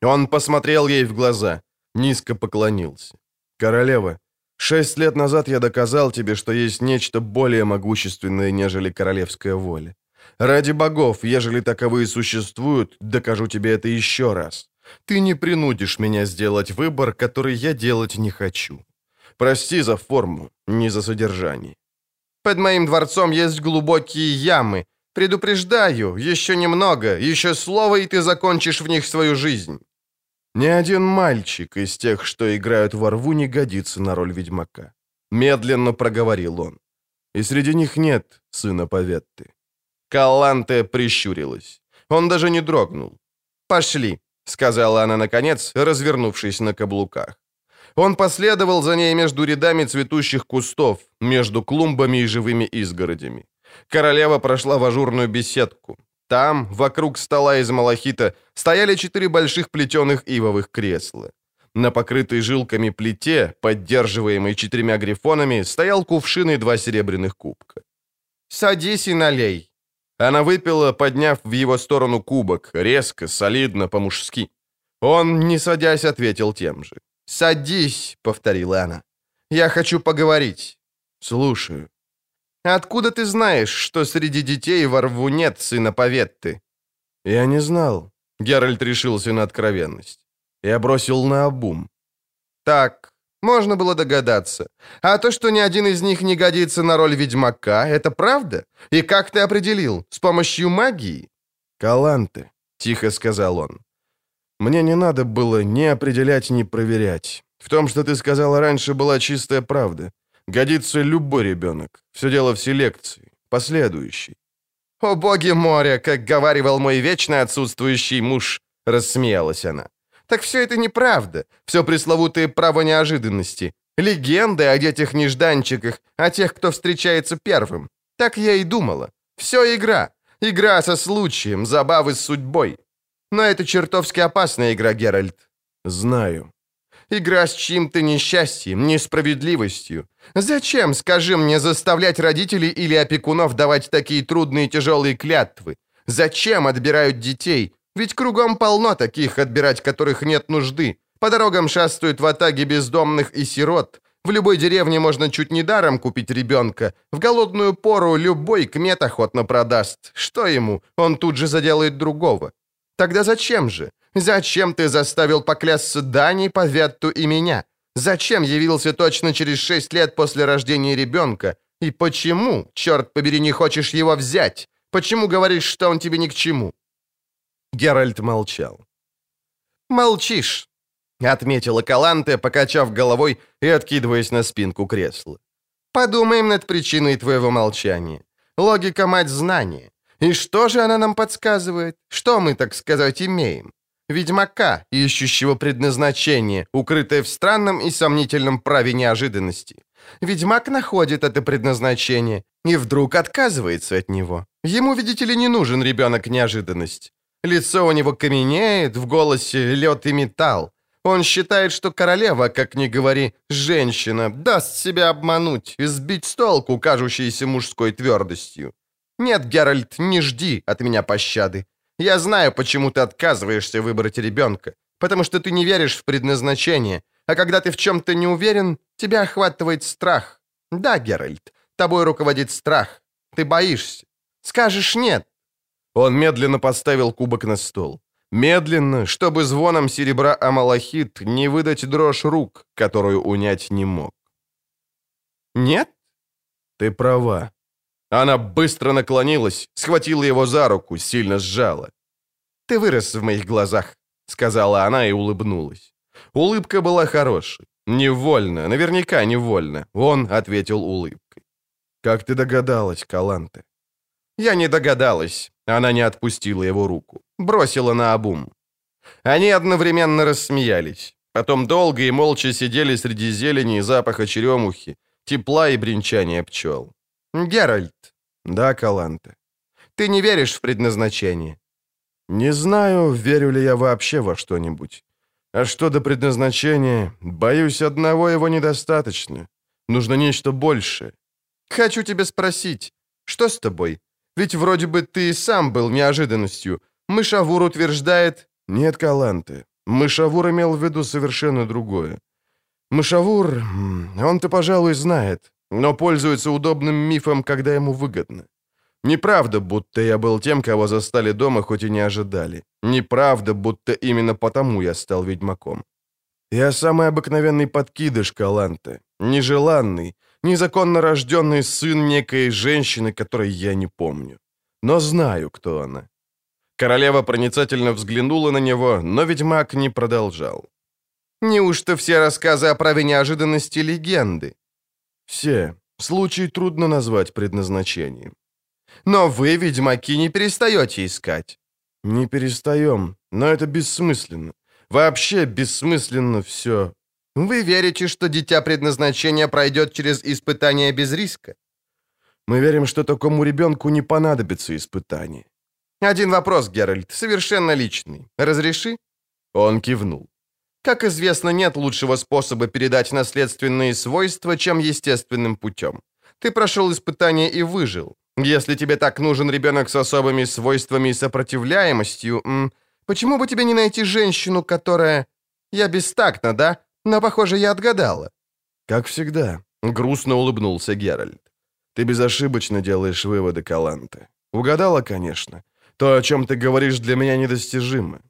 Он посмотрел ей в глаза, низко поклонился. «Королева, шесть лет назад я доказал тебе, что есть нечто более могущественное, нежели королевская воля. Ради богов, ежели таковые существуют, докажу тебе это еще раз. Ты не принудишь меня сделать выбор, который я делать не хочу. Прости за форму, не за содержание. Под моим дворцом есть глубокие ямы. Предупреждаю, еще немного, еще слово, и ты закончишь в них свою жизнь. Ни один мальчик из тех, что играют во рву, не годится на роль ведьмака. Медленно проговорил он. И среди них нет сына Поветты. Каланте прищурилась. Он даже не дрогнул. «Пошли», — сказала она наконец, развернувшись на каблуках. Он последовал за ней между рядами цветущих кустов, между клумбами и живыми изгородями. Королева прошла в ажурную беседку. Там, вокруг стола из малахита, стояли четыре больших плетеных ивовых кресла. На покрытой жилками плите, поддерживаемой четырьмя грифонами, стоял кувшин и два серебряных кубка. «Садись и налей», она выпила, подняв в его сторону кубок, резко, солидно, по-мужски. Он, не садясь, ответил тем же. «Садись», — повторила она. «Я хочу поговорить». «Слушаю». «Откуда ты знаешь, что среди детей во рву нет сына Поветты?» «Я не знал». Геральт решился на откровенность. Я бросил на обум. «Так, можно было догадаться. А то, что ни один из них не годится на роль ведьмака, это правда? И как ты определил? С помощью магии?» «Каланты», — тихо сказал он. «Мне не надо было ни определять, ни проверять. В том, что ты сказала раньше, была чистая правда. Годится любой ребенок. Все дело в селекции, последующей». «О боги моря, как говаривал мой вечно отсутствующий муж», — рассмеялась она. Так все это неправда. Все пресловутые право неожиданности. Легенды о детях-нежданчиках, о тех, кто встречается первым. Так я и думала. Все игра. Игра со случаем, забавы с судьбой. Но это чертовски опасная игра, Геральт. Знаю. Игра с чьим-то несчастьем, несправедливостью. Зачем, скажи мне, заставлять родителей или опекунов давать такие трудные и тяжелые клятвы? Зачем отбирают детей? Ведь кругом полно таких, отбирать которых нет нужды. По дорогам шастают в атаге бездомных и сирот. В любой деревне можно чуть не даром купить ребенка. В голодную пору любой кмет охотно продаст. Что ему? Он тут же заделает другого. Тогда зачем же? Зачем ты заставил поклясться Дани, Поветту и меня? Зачем явился точно через шесть лет после рождения ребенка? И почему, черт побери, не хочешь его взять? Почему говоришь, что он тебе ни к чему? Геральт молчал. «Молчишь», — отметила Каланте, покачав головой и откидываясь на спинку кресла. «Подумаем над причиной твоего молчания. Логика — мать знания. И что же она нам подсказывает? Что мы, так сказать, имеем? Ведьмака, ищущего предназначение, укрытое в странном и сомнительном праве неожиданности. Ведьмак находит это предназначение и вдруг отказывается от него. Ему, видите ли, не нужен ребенок неожиданность. Лицо у него каменеет, в голосе лед и металл. Он считает, что королева, как ни говори, женщина, даст себя обмануть, сбить с толку, кажущейся мужской твердостью. Нет, Геральт, не жди от меня пощады. Я знаю, почему ты отказываешься выбрать ребенка, потому что ты не веришь в предназначение, а когда ты в чем-то не уверен, тебя охватывает страх. Да, Геральт, тобой руководит страх. Ты боишься. Скажешь «нет». Он медленно поставил кубок на стол. Медленно, чтобы звоном серебра Амалахит не выдать дрожь рук, которую унять не мог. «Нет?» «Ты права». Она быстро наклонилась, схватила его за руку, сильно сжала. «Ты вырос в моих глазах», — сказала она и улыбнулась. Улыбка была хорошей. Невольно, наверняка невольно. Он ответил улыбкой. «Как ты догадалась, Каланте?» Я не догадалась. Она не отпустила его руку. Бросила на обум. Они одновременно рассмеялись. Потом долго и молча сидели среди зелени и запаха черемухи, тепла и бренчания пчел. «Геральт». «Да, Каланте». «Ты не веришь в предназначение?» «Не знаю, верю ли я вообще во что-нибудь. А что до предназначения, боюсь, одного его недостаточно. Нужно нечто большее». «Хочу тебя спросить, что с тобой? Ведь вроде бы ты сам был неожиданностью. Мышавур утверждает...» «Нет, Каланте. Мышавур имел в виду совершенно другое. Мышавур, он-то, пожалуй, знает, но пользуется удобным мифом, когда ему выгодно. Неправда, будто я был тем, кого застали дома, хоть и не ожидали. Неправда, будто именно потому я стал ведьмаком. Я самый обыкновенный подкидыш Каланте, нежеланный, незаконно рожденный сын некой женщины, которой я не помню. Но знаю, кто она. Королева проницательно взглянула на него, но ведьмак не продолжал. «Неужто все рассказы о праве неожиданности — легенды?» «Все. Случай трудно назвать предназначением». «Но вы, ведьмаки, не перестаете искать». «Не перестаем, но это бессмысленно. Вообще бессмысленно все. Вы верите, что дитя предназначения пройдет через испытание без риска? Мы верим, что такому ребенку не понадобится испытание. Один вопрос, Геральт, совершенно личный. Разреши? Он кивнул. Как известно, нет лучшего способа передать наследственные свойства, чем естественным путем. Ты прошел испытание и выжил. Если тебе так нужен ребенок с особыми свойствами и сопротивляемостью, почему бы тебе не найти женщину, которая... Я бестактна, да? Но, похоже, я отгадала». «Как всегда», — грустно улыбнулся Геральт. «Ты безошибочно делаешь выводы, Каланте. Угадала, конечно. То, о чем ты говоришь, для меня недостижимо».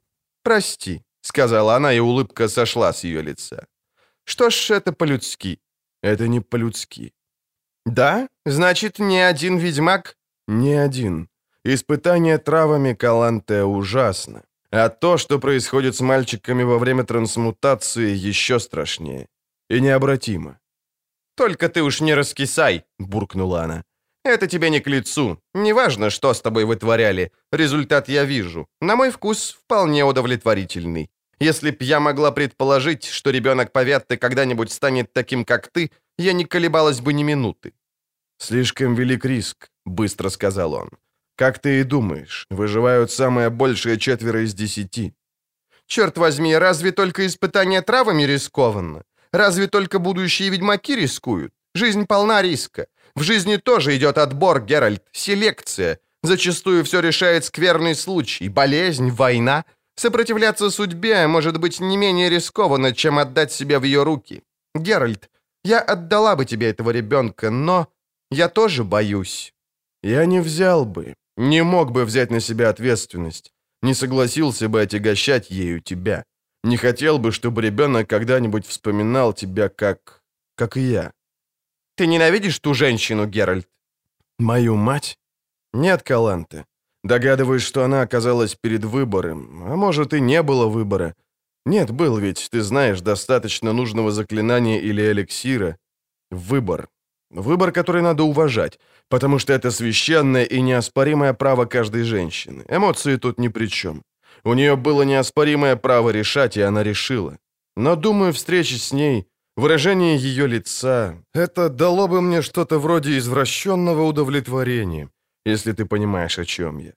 «Прости», — сказала она, и улыбка сошла с ее лица. «Что ж, это по-людски». «Это не по-людски». «Да? Значит, ни один ведьмак?» «Не один. Испытание травами Каланте ужасно. А то, что происходит с мальчиками во время трансмутации, еще страшнее. И необратимо. «Только ты уж не раскисай», — буркнула она. «Это тебе не к лицу. Неважно, что с тобой вытворяли. Результат я вижу. На мой вкус, вполне удовлетворительный. Если б я могла предположить, что ребенок Поветты когда-нибудь станет таким, как ты, я не колебалась бы ни минуты». «Слишком велик риск», — быстро сказал он. Как ты и думаешь, выживают самое большее четверо из десяти. Черт возьми, разве только испытание травами рискованно? Разве только будущие ведьмаки рискуют? Жизнь полна риска. В жизни тоже идет отбор, Геральт, селекция. Зачастую все решает скверный случай, болезнь, война. Сопротивляться судьбе может быть не менее рискованно, чем отдать себя в ее руки. Геральт, я отдала бы тебе этого ребенка, но я тоже боюсь. Я не взял бы, не мог бы взять на себя ответственность, не согласился бы отягощать ею тебя. Не хотел бы, чтобы ребенок когда-нибудь вспоминал тебя как... как и я. Ты ненавидишь ту женщину, Геральт? Мою мать? Нет, Каланте. Догадываюсь, что она оказалась перед выбором, а может и не было выбора. Нет, был ведь, ты знаешь, достаточно нужного заклинания или эликсира. Выбор. Выбор, который надо уважать, потому что это священное и неоспоримое право каждой женщины. Эмоции тут ни при чем. У нее было неоспоримое право решать, и она решила. Но, думаю, встреча с ней, выражение ее лица, это дало бы мне что-то вроде извращенного удовлетворения, если ты понимаешь, о чем я.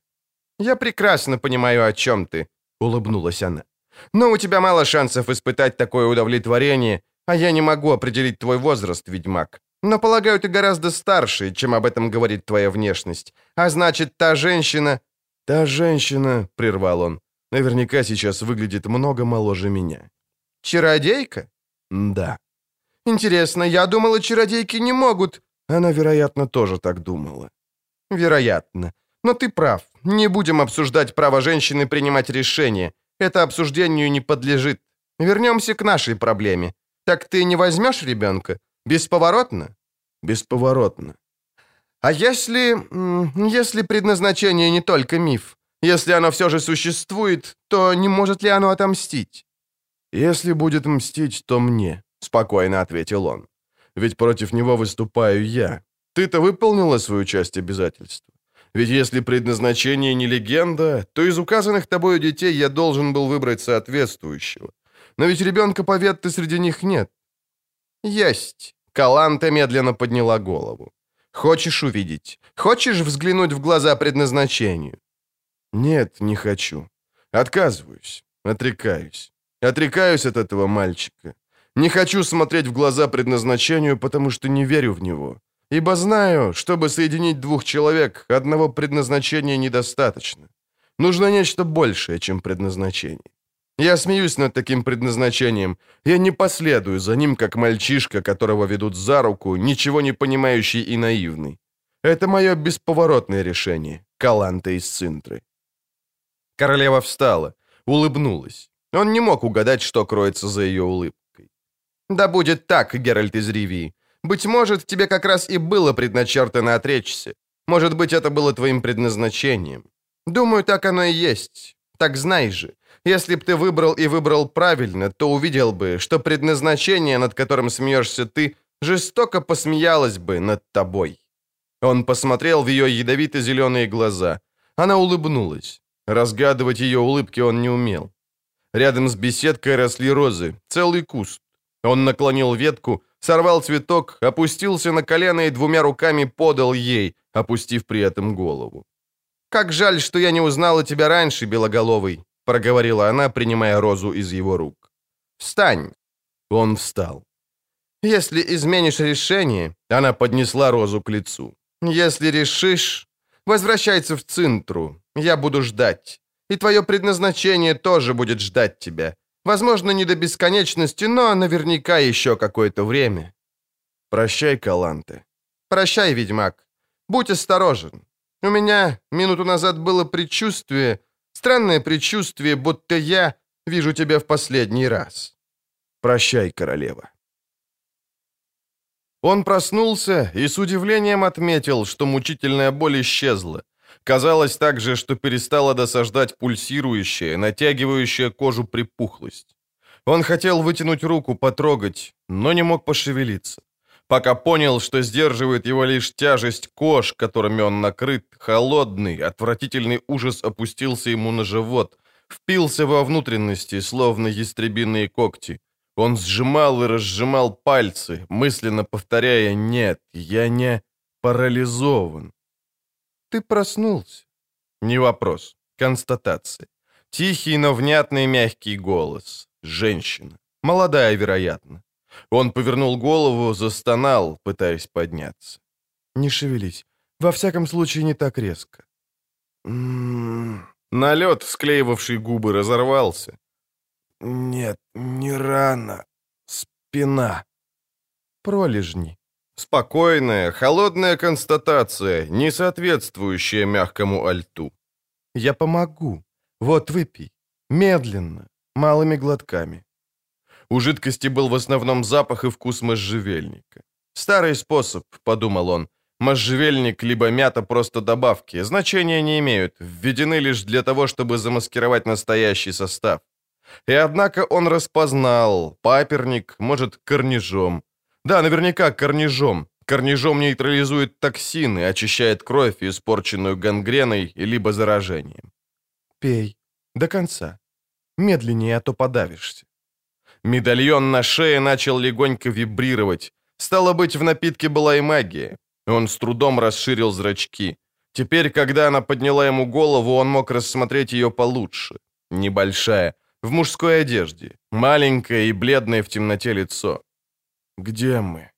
«Я прекрасно понимаю, о чем ты», — улыбнулась она. Но у тебя мало шансов испытать такое удовлетворение, а я не могу определить твой возраст, ведьмак. Но, полагаю, ты гораздо старше, чем об этом говорит твоя внешность. А значит, та женщина...» «Та женщина», — прервал он, — «наверняка сейчас выглядит много моложе меня». «Чародейка?» «Да». «Интересно, я думала, чародейки не могут...» Она, вероятно, тоже так думала. «Вероятно. Но ты прав. Не будем обсуждать право женщины принимать решения. Это обсуждению не подлежит. Вернемся к нашей проблеме. Так ты не возьмешь ребенка? Бесповоротно? Бесповоротно. А если... если предназначение не только миф? Если оно все же существует, то не может ли оно отомстить? Если будет мстить, то мне, спокойно ответил он. Ведь против него выступаю я. Ты-то выполнила свою часть обязательства. Ведь если предназначение не легенда, то из указанных тобою детей я должен был выбрать соответствующего. Но ведь ребенка Поветты среди них нет. Есть. Каланта медленно подняла голову. Хочешь увидеть? Хочешь взглянуть в глаза предназначению? Нет, не хочу. Отказываюсь. Отрекаюсь. Отрекаюсь от этого мальчика. Не хочу смотреть в глаза предназначению, потому что не верю в него. Ибо знаю, чтобы соединить двух человек, одного предназначения недостаточно. Нужно нечто большее, чем предназначение. Я смеюсь над таким предназначением. Я не последую за ним, как мальчишка, которого ведут за руку, ничего не понимающий и наивный. Это мое бесповоротное решение, Каланта из Цинтры. Королева встала, улыбнулась. Он не мог угадать, что кроется за ее улыбкой. «Да будет так, Геральт из Ривии. Быть может, тебе как раз и было предначертано отречься. Может быть, это было твоим предназначением. Думаю, так оно и есть. Так знай же, если б ты выбрал и выбрал правильно, то увидел бы, что предназначение, над которым смеешься ты, жестоко посмеялось бы над тобой». Он посмотрел в ее ядовито-зеленые глаза. Она улыбнулась. Разгадывать ее улыбки он не умел. Рядом с беседкой росли розы, целый куст. Он наклонил ветку, сорвал цветок, опустился на колено и двумя руками подал ей, опустив при этом голову. «Как жаль, что я не узнала тебя раньше, Белоголовый», проговорила она, принимая розу из его рук. «Встань!» Он встал. «Если изменишь решение...» Она поднесла розу к лицу. «Если решишь... Возвращайся в Цинтру. Я буду ждать. И твое предназначение тоже будет ждать тебя. Возможно, не до бесконечности, но наверняка еще какое-то время. Прощай, Каланте. Прощай, ведьмак. Будь осторожен. У меня минуту назад было предчувствие, странное предчувствие, будто я вижу тебя в последний раз. Прощай, королева. Он проснулся и с удивлением отметил, что мучительная боль исчезла. Казалось также, что перестала досаждать пульсирующая, натягивающая кожу припухлость. Он хотел вытянуть руку, потрогать, но не мог пошевелиться. Пока понял, что сдерживает его лишь тяжесть кож, которыми он накрыт, холодный, отвратительный ужас опустился ему на живот, впился во внутренности, словно ястребиные когти. Он сжимал и разжимал пальцы, мысленно повторяя «Нет, я не парализован». Ты проснулся. Не вопрос. Констатация. Тихий, но внятный мягкий голос. Женщина. Молодая, вероятно. Он повернул голову, застонал, пытаясь подняться. «Не шевелись. Во всяком случае, не так резко». М-м-м. Налет, склеивавший губы, разорвался. «Нет, не рано. Спина». «Пролежни», Спокойная, холодная констатация, не соответствующая мягкому альту. «Я помогу. Вот выпей. Медленно, малыми глотками». У жидкости был в основном запах и вкус можжевельника. «Старый способ», — подумал он. «Можжевельник либо мята просто добавки, значения не имеют, введены лишь для того, чтобы замаскировать настоящий состав». И однако он распознал, паперник, может, корнижом, да, наверняка корнижом. Корнижом нейтрализует токсины, очищает кровь, испорченную гангреной, либо заражением. Пей. До конца. Медленнее, а то подавишься. Медальон на шее начал легонько вибрировать. Стало быть, в напитке была и магия. Он с трудом расширил зрачки. Теперь, когда она подняла ему голову, он мог рассмотреть ее получше. Небольшая, в мужской одежде, маленькое и бледное в темноте лицо. «Где мы?»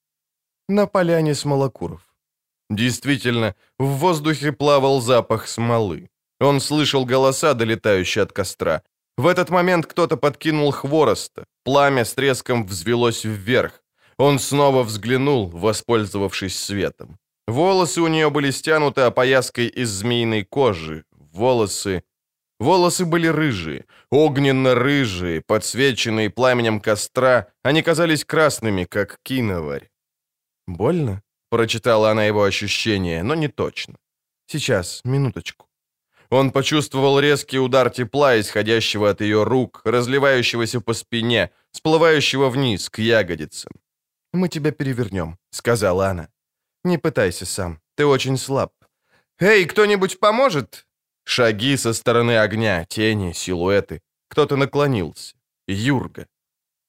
«На поляне смолокуров». Действительно, в воздухе плавал запах смолы. Он слышал голоса, долетающие от костра. В этот момент кто-то подкинул хвороста. Пламя с треском взвелось вверх. Он снова взглянул, воспользовавшись светом. Волосы у нее были стянуты опояской из змеиной кожи. Волосы... Волосы были рыжие, огненно-рыжие, подсвеченные пламенем костра. Они казались красными, как киноварь. «Больно?» — прочитала она его ощущение, но не точно. «Сейчас, минуточку». Он почувствовал резкий удар тепла, исходящего от ее рук, разливающегося по спине, сплывающего вниз, к ягодицам. «Мы тебя перевернем», — сказала она. «Не пытайся сам, ты очень слаб». «Эй, кто-нибудь поможет?» Шаги со стороны огня, тени, силуэты. Кто-то наклонился. Юрга.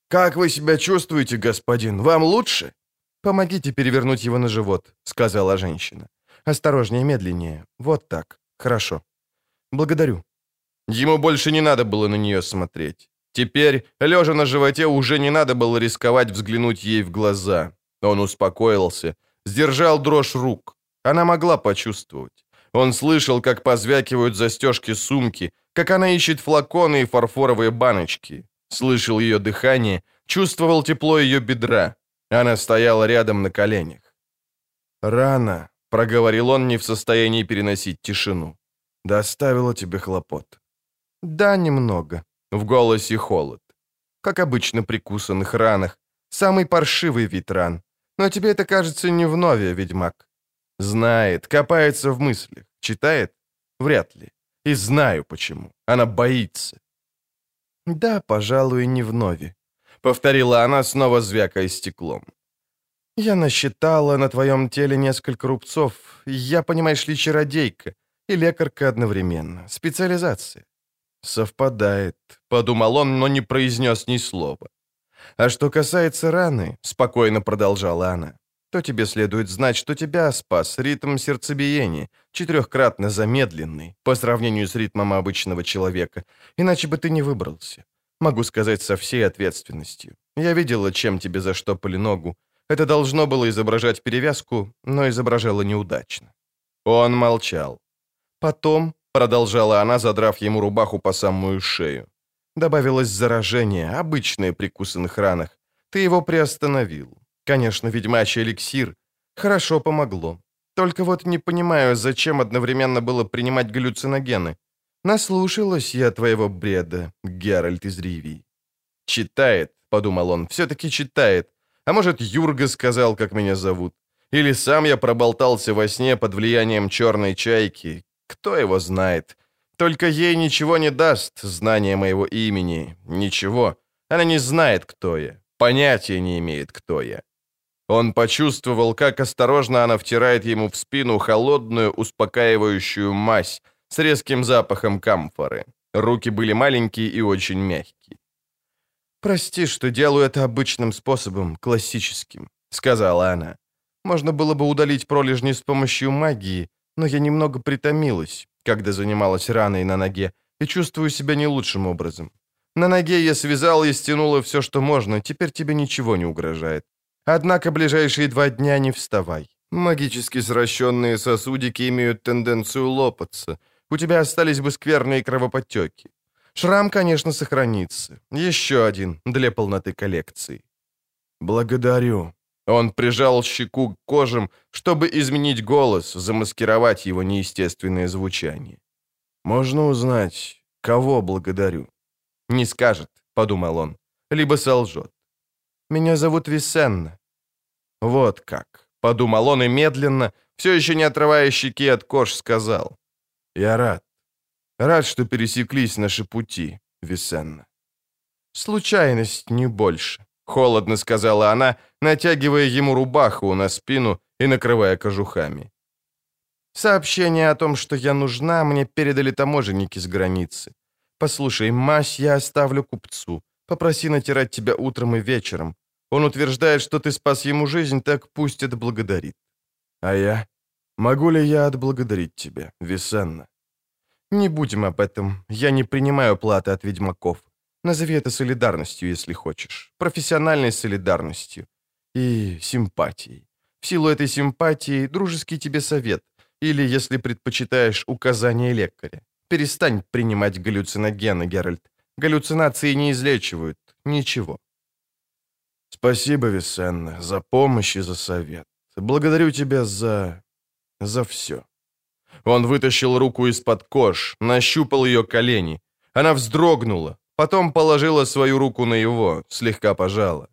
«Как вы себя чувствуете, господин? Вам лучше?» «Помогите перевернуть его на живот», — сказала женщина. «Осторожнее, медленнее. Вот так. Хорошо. Благодарю». Ему больше не надо было на нее смотреть. Теперь, лежа на животе, уже не надо было рисковать взглянуть ей в глаза. Он успокоился, сдержал дрожь рук. Она могла почувствовать. Он слышал, как позвякивают застежки сумки, как она ищет флаконы и фарфоровые баночки. Слышал ее дыхание, чувствовал тепло ее бедра. Она стояла рядом на коленях. «Рано», — проговорил он, не в состоянии переносить тишину. «Доставила тебе хлопот». «Да, немного», — в голосе холод. «Как обычно при кусанных ранах. Самый паршивый вид ран. Но тебе это кажется не вновь, ведьмак. Знает, копается в мыслях. Читает? Вряд ли. И знаю почему. Она боится. «Да, пожалуй, не вновь», — повторила она, снова звякая стеклом. «Я насчитала на твоем теле несколько рубцов. Я, понимаешь ли, чародейка и лекарка одновременно. Специализация». «Совпадает», — подумал он, но не произнес ни слова. «А что касается раны», — спокойно продолжала она, то тебе следует знать, что тебя спас ритм сердцебиения, четырехкратно замедленный по сравнению с ритмом обычного человека, иначе бы ты не выбрался. Могу сказать со всей ответственностью. Я видела, чем тебе заштопали ногу. Это должно было изображать перевязку, но изображало неудачно. Он молчал. Потом, продолжала она, задрав ему рубаху по самую шею, добавилось заражение, обычное при кусанных ранах. Ты его приостановил. Конечно, ведьмачий эликсир. Хорошо помогло. Только вот не понимаю, зачем одновременно было принимать галлюциногены. Наслушалась я твоего бреда, Геральт из Ривии. Читает, подумал он, все-таки читает. А может, Юрга сказал, как меня зовут. Или сам я проболтался во сне под влиянием черной чайки. Кто его знает. Только ей ничего не даст, знание моего имени. Ничего. Она не знает, кто я. Понятия не имеет, кто я. Он почувствовал, как осторожно она втирает ему в спину холодную, успокаивающую мазь с резким запахом камфоры. Руки были маленькие и очень мягкие. «Прости, что делаю это обычным способом, классическим», — сказала она. «Можно было бы удалить пролежни с помощью магии, но я немного притомилась, когда занималась раной на ноге, и чувствую себя не лучшим образом. На ноге я связала и стянула все, что можно, теперь тебе ничего не угрожает. Однако ближайшие два дня не вставай. Магически сращенные сосудики имеют тенденцию лопаться. У тебя остались бы скверные кровоподтеки. Шрам, конечно, сохранится. Еще один для полноты коллекции. Благодарю. Он прижал щеку к кожам, чтобы изменить голос, замаскировать его неестественное звучание. Можно узнать, кого благодарю? Не скажет, подумал он, либо солжет. Меня зовут Висенна». «Вот как», — подумал он и медленно, все еще не отрывая щеки от кож, сказал. «Я рад. Рад, что пересеклись наши пути, Висенна». «Случайность, не больше», — холодно сказала она, натягивая ему рубаху на спину и накрывая кожухами. «Сообщение о том, что я нужна, мне передали таможенники с границы. Послушай, мазь я оставлю купцу. Попроси натирать тебя утром и вечером. Он утверждает, что ты спас ему жизнь, так пусть это благодарит. А я? Могу ли я отблагодарить тебя, Висенна? Не будем об этом. Я не принимаю платы от ведьмаков. Назови это солидарностью, если хочешь. Профессиональной солидарностью. И симпатией. В силу этой симпатии дружеский тебе совет. Или, если предпочитаешь, указание лекаря. Перестань принимать галлюциногены, Геральт. Галлюцинации не излечивают. Ничего. Спасибо, Висенна, за помощь и за совет. Благодарю тебя за... за все. Он вытащил руку из-под кож, нащупал ее колени. Она вздрогнула, потом положила свою руку на его, слегка пожала.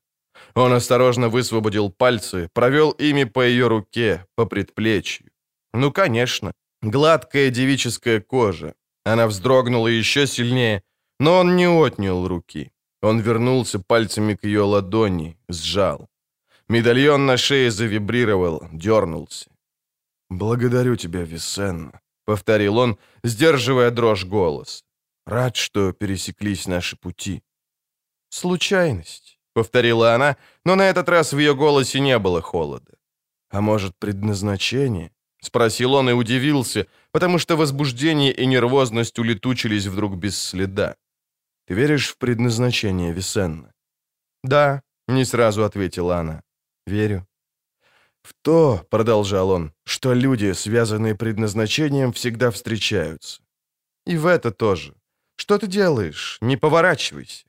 Он осторожно высвободил пальцы, провел ими по ее руке, по предплечью. Ну, конечно, гладкая девическая кожа. Она вздрогнула еще сильнее, но он не отнял руки. Он вернулся пальцами к ее ладони, сжал. Медальон на шее завибрировал, дернулся. «Благодарю тебя, Висенна», — повторил он, сдерживая дрожь голос. «Рад, что пересеклись наши пути». «Случайность», — повторила она, но на этот раз в ее голосе не было холода. «А может, предназначение?» — спросил он и удивился, потому что возбуждение и нервозность улетучились вдруг без следа. «Ты веришь в предназначение, Висенна?» «Да», — не сразу ответила она. «Верю». «В то», — продолжал он, — «что люди, связанные предназначением, всегда встречаются». «И в это тоже. Что ты делаешь? Не поворачивайся».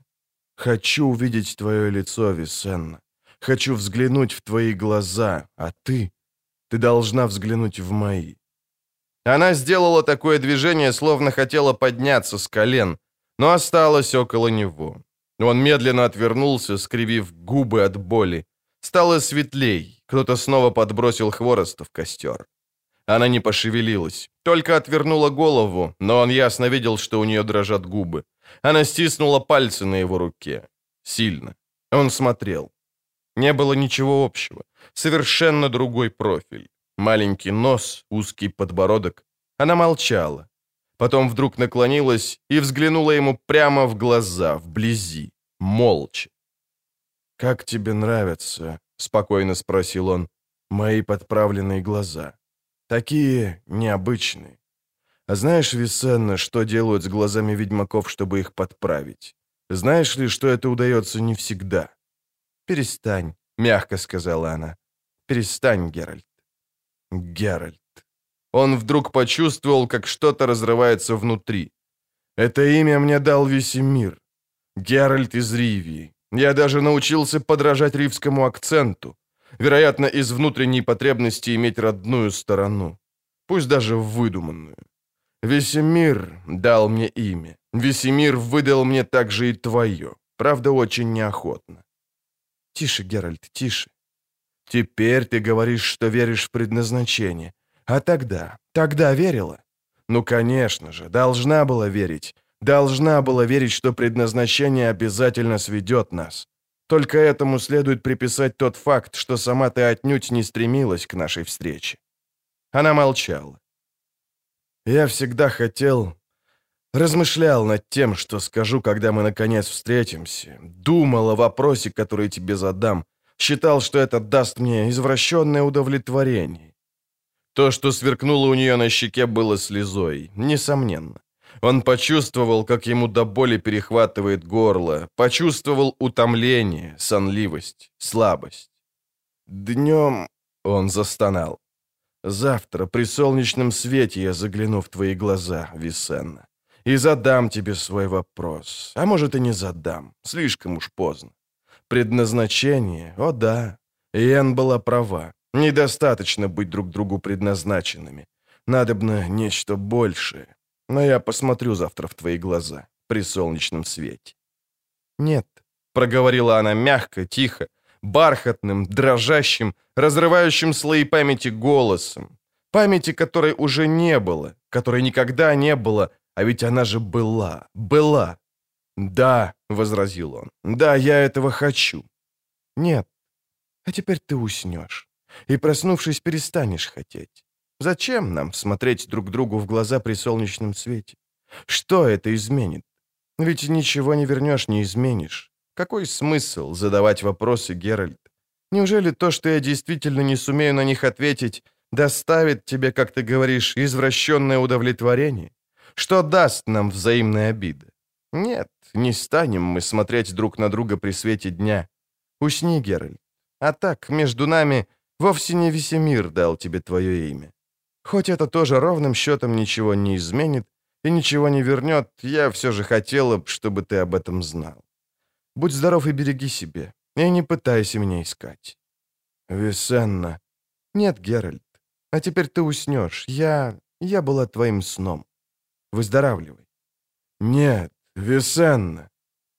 «Хочу увидеть твое лицо, Висенна. Хочу взглянуть в твои глаза, а ты...» Ты должна взглянуть в мои». Она сделала такое движение, словно хотела подняться с колен, но осталась около него. Он медленно отвернулся, скривив губы от боли. Стало светлей, кто-то снова подбросил хвороста в костер. Она не пошевелилась, только отвернула голову, но он ясно видел, что у нее дрожат губы. Она стиснула пальцы на его руке. Сильно. Он смотрел. Не было ничего общего. Совершенно другой профиль. Маленький нос, узкий подбородок. Она молчала. Потом вдруг наклонилась и взглянула ему прямо в глаза, вблизи, молча. «Как тебе нравятся?» — спокойно спросил он. «Мои подправленные глаза. Такие необычные. А знаешь, Висенна, что делают с глазами ведьмаков, чтобы их подправить? Знаешь ли, что это удается не всегда?» «Перестань», — мягко сказала она. «Перестань, Геральт». Геральт. Он вдруг почувствовал, как что-то разрывается внутри. Это имя мне дал Весемир. Геральт из Ривии. Я даже научился подражать ривскому акценту. Вероятно, из внутренней потребности иметь родную сторону. Пусть даже выдуманную. Весемир дал мне имя. Весемир выдал мне также и твое. Правда, очень неохотно. Тише, Геральт, тише. Теперь ты говоришь, что веришь в предназначение. А тогда, тогда верила? Ну, конечно же, должна была верить. Должна была верить, что предназначение обязательно сведет нас. Только этому следует приписать тот факт, что сама ты отнюдь не стремилась к нашей встрече. Она молчала. Я всегда хотел... Размышлял над тем, что скажу, когда мы наконец встретимся. Думал о вопросе, который тебе задам. Считал, что это даст мне извращенное удовлетворение. То, что сверкнуло у нее на щеке, было слезой, несомненно. Он почувствовал, как ему до боли перехватывает горло, почувствовал утомление, сонливость, слабость. «Днем...» — он застонал. «Завтра при солнечном свете я загляну в твои глаза, Висенна, и задам тебе свой вопрос. А может, и не задам, слишком уж поздно. Предназначение? О да. Иэн была права. Недостаточно быть друг другу предназначенными. Надобно нечто большее. Но я посмотрю завтра в твои глаза при солнечном свете. «Нет», — проговорила она мягко, тихо, бархатным, дрожащим, разрывающим слои памяти голосом. Памяти, которой уже не было, которой никогда не было, а ведь она же была, была. «Да», — возразил он, — «да, я этого хочу». «Нет, а теперь ты уснешь, и, проснувшись, перестанешь хотеть. Зачем нам смотреть друг другу в глаза при солнечном свете? Что это изменит? Ведь ничего не вернешь, не изменишь. Какой смысл задавать вопросы, Геральт? Неужели то, что я действительно не сумею на них ответить, доставит тебе, как ты говоришь, извращенное удовлетворение? Что даст нам взаимная обида? Нет, не станем мы смотреть друг на друга при свете дня. Усни, Геральт. А так, между нами, вовсе не Весемир дал тебе твое имя. Хоть это тоже ровным счетом ничего не изменит и ничего не вернет, я все же хотела бы, чтобы ты об этом знал. Будь здоров и береги себе, и не пытайся меня искать. Весенна. Нет, Геральт. А теперь ты уснешь. Я... я была твоим сном. Выздоравливай. Нет, Весенна.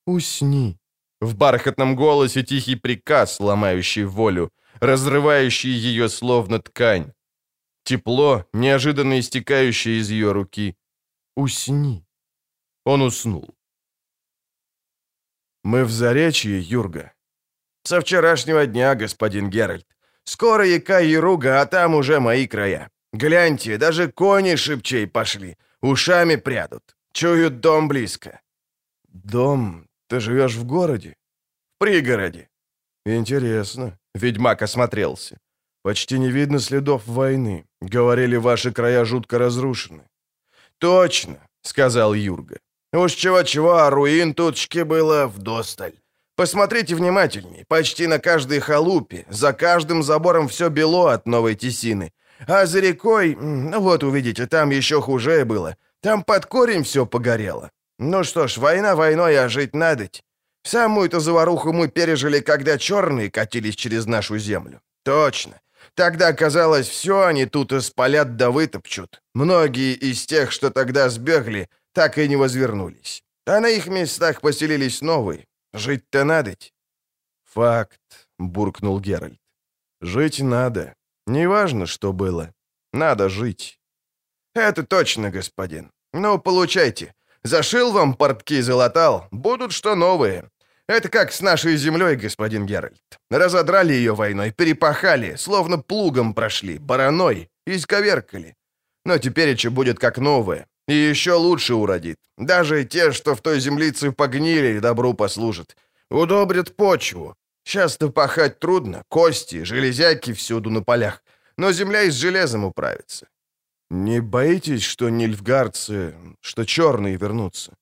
Усни. В бархатном голосе тихий приказ, ломающий волю, разрывающий ее словно ткань. Тепло, неожиданно истекающее из ее руки. Усни. Он уснул. Мы в Заречье, Юрга. Со вчерашнего дня, господин Геральт. Скоро яка Яруга, а там уже мои края. Гляньте, даже кони шибчей пошли, ушами прядут. Чуют дом близко. Дом? Ты живешь в городе? В пригороде. Интересно. Ведьмак осмотрелся. Почти не видно следов войны. Говорили, ваши края жутко разрушены. Точно, сказал Юрга. Уж чего-чего, а руин тутчки было вдосталь. Посмотрите внимательней. Почти на каждой халупе, за каждым забором все бело от новой тесины. А за рекой, ну вот увидите, там еще хуже было. Там под корень все погорело. Ну что ж, война войной, а жить надоть. Самую-то заваруху мы пережили, когда черные катились через нашу землю. Точно. Тогда казалось, все они тут испалят да вытопчут. Многие из тех, что тогда сбегли, так и не возвернулись. А на их местах поселились новые. Жить-то надоть. Факт, буркнул Геральт. Жить надо. Неважно, что было. Надо жить. Это точно, господин. Ну, получайте. Зашил вам портки, залатал. Будут что новые. Это как с нашей землей, господин Геральт. Разодрали ее войной, перепахали, словно плугом прошли, бараной, исковеркали. Но теперь еще будет как новое. И еще лучше уродит. Даже те, что в той землице погнили, добру послужат. Удобрят почву. Сейчас-то пахать трудно. Кости, железяки всюду на полях. Но земля и с железом управится. Не боитесь, что нильфгардцы, что черные вернутся?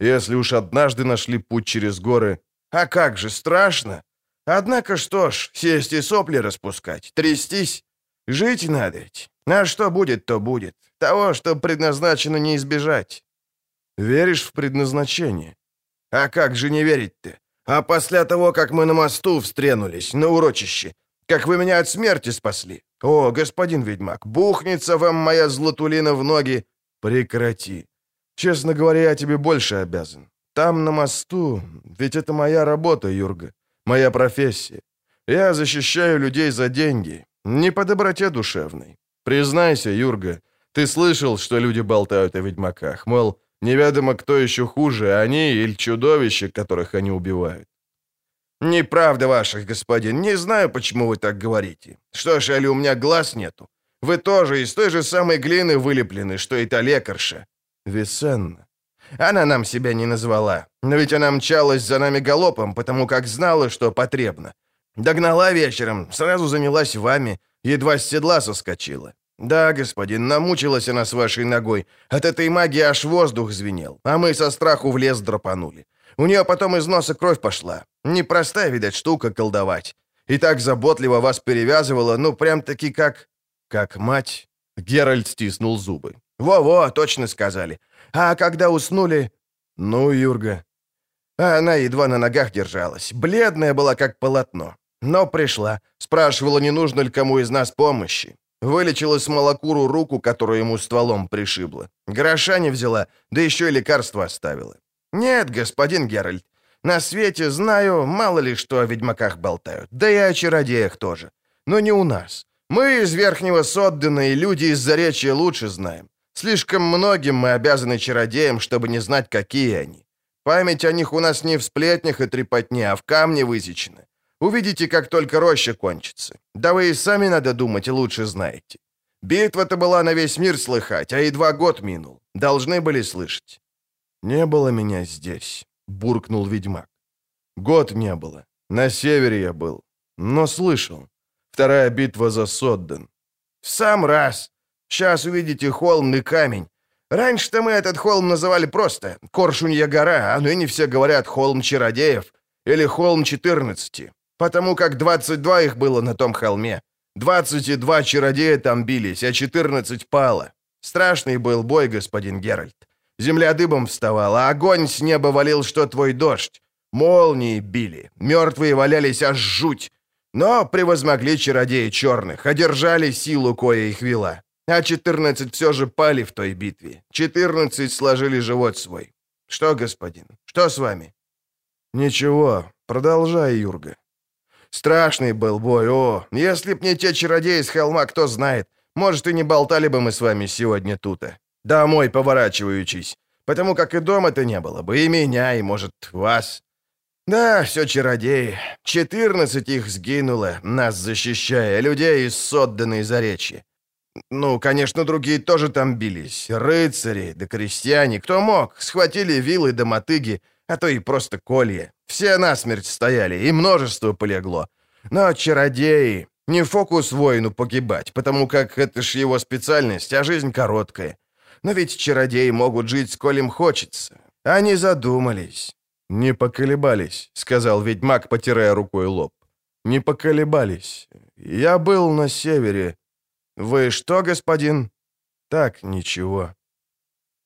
Если уж однажды нашли путь через горы... А как же, страшно? Однако что ж, сесть и сопли распускать, трястись. Жить надо ведь. А что будет, то будет. Того, что предназначено не избежать. Веришь в предназначение? А как же не верить-то? А после того, как мы на мосту встренулись, на урочище, как вы меня от смерти спасли. О, господин ведьмак, бухнется вам моя златулина в ноги. Прекрати. Честно говоря, я тебе больше обязан. Там, на мосту, ведь это моя работа, Юрга, моя профессия. Я защищаю людей за деньги, не по доброте душевной. Признайся, Юрга, ты слышал, что люди болтают о ведьмаках, мол, неведомо кто еще хуже, они или чудовища, которых они убивают. «Неправда ваша, господин. Не знаю, почему вы так говорите. Что ж, али у меня глаз нету? Вы тоже из той же самой глины вылеплены, что и та лекарша». «Весенна». Она нам себя не назвала. Но ведь она мчалась за нами галопом, потому как знала, что потребно. Догнала вечером, сразу занялась вами, едва с седла соскочила. Да, господин, намучилась она с вашей ногой. От этой магии аж воздух звенел, а мы со страху в лес драпанули. У нее потом из носа кровь пошла. Непростая, видать, штука колдовать. И так заботливо вас перевязывала, ну, прям-таки как... Как мать. Геральт стиснул зубы. «Во-во, точно сказали. А когда уснули...» «Ну, Юрга...» а Она едва на ногах держалась. Бледная была, как полотно. Но пришла. Спрашивала, не нужно ли кому из нас помощи. Вылечила с молокуру руку, которую ему стволом пришибла. Гроша не взяла, да еще и лекарство оставила. «Нет, господин Геральт, на свете знаю, мало ли что о ведьмаках болтают, да и о чародеях тоже. Но не у нас. Мы из Верхнего Соддена и люди из Заречья лучше знаем. Слишком многим мы обязаны чародеям, чтобы не знать, какие они. Память о них у нас не в сплетнях и трепотне, а в камне высечена. Увидите, как только роща кончится. Да вы и сами, надо думать, лучше знаете. Битва-то была на весь мир слыхать, а едва год минул. Должны были слышать. «Не было меня здесь», — буркнул ведьмак. «Год не было. На севере я был. Но слышал. Вторая битва за Содден». «В сам раз. Сейчас увидите холм и камень. Раньше-то мы этот холм называли просто Коршунья гора, а ныне все говорят холм чародеев или холм 14, потому как 22 их было на том холме. 22 чародея там бились, а 14 пало. Страшный был бой, господин Геральт. Земля дыбом вставала, огонь с неба валил, что твой дождь. Молнии били, мертвые валялись аж жуть. Но превозмогли чародеи черных, одержали силу, кое их вела. А 14 все же пали в той битве. 14 сложили живот свой. Что, господин, что с вами? Ничего, продолжай, Юрга. Страшный был бой, о, если б не те чародеи с холма, кто знает, может, и не болтали бы мы с вами сегодня тут. -то. Домой поворачиваючись, потому как и дома-то не было бы, и меня, и, может, вас. Да, все чародеи. Четырнадцать их сгинуло, нас защищая, людей из сотданной заречья. Ну, конечно, другие тоже там бились. Рыцари, да крестьяне, кто мог, схватили вилы да мотыги, а то и просто колья. Все насмерть стояли, и множество полегло. Но чародеи... Не фокус воину погибать, потому как это ж его специальность, а жизнь короткая. Но ведь чародеи могут жить, сколь им хочется. Они задумались. «Не поколебались», — сказал ведьмак, потирая рукой лоб. «Не поколебались. Я был на севере. Вы что, господин?» «Так, ничего».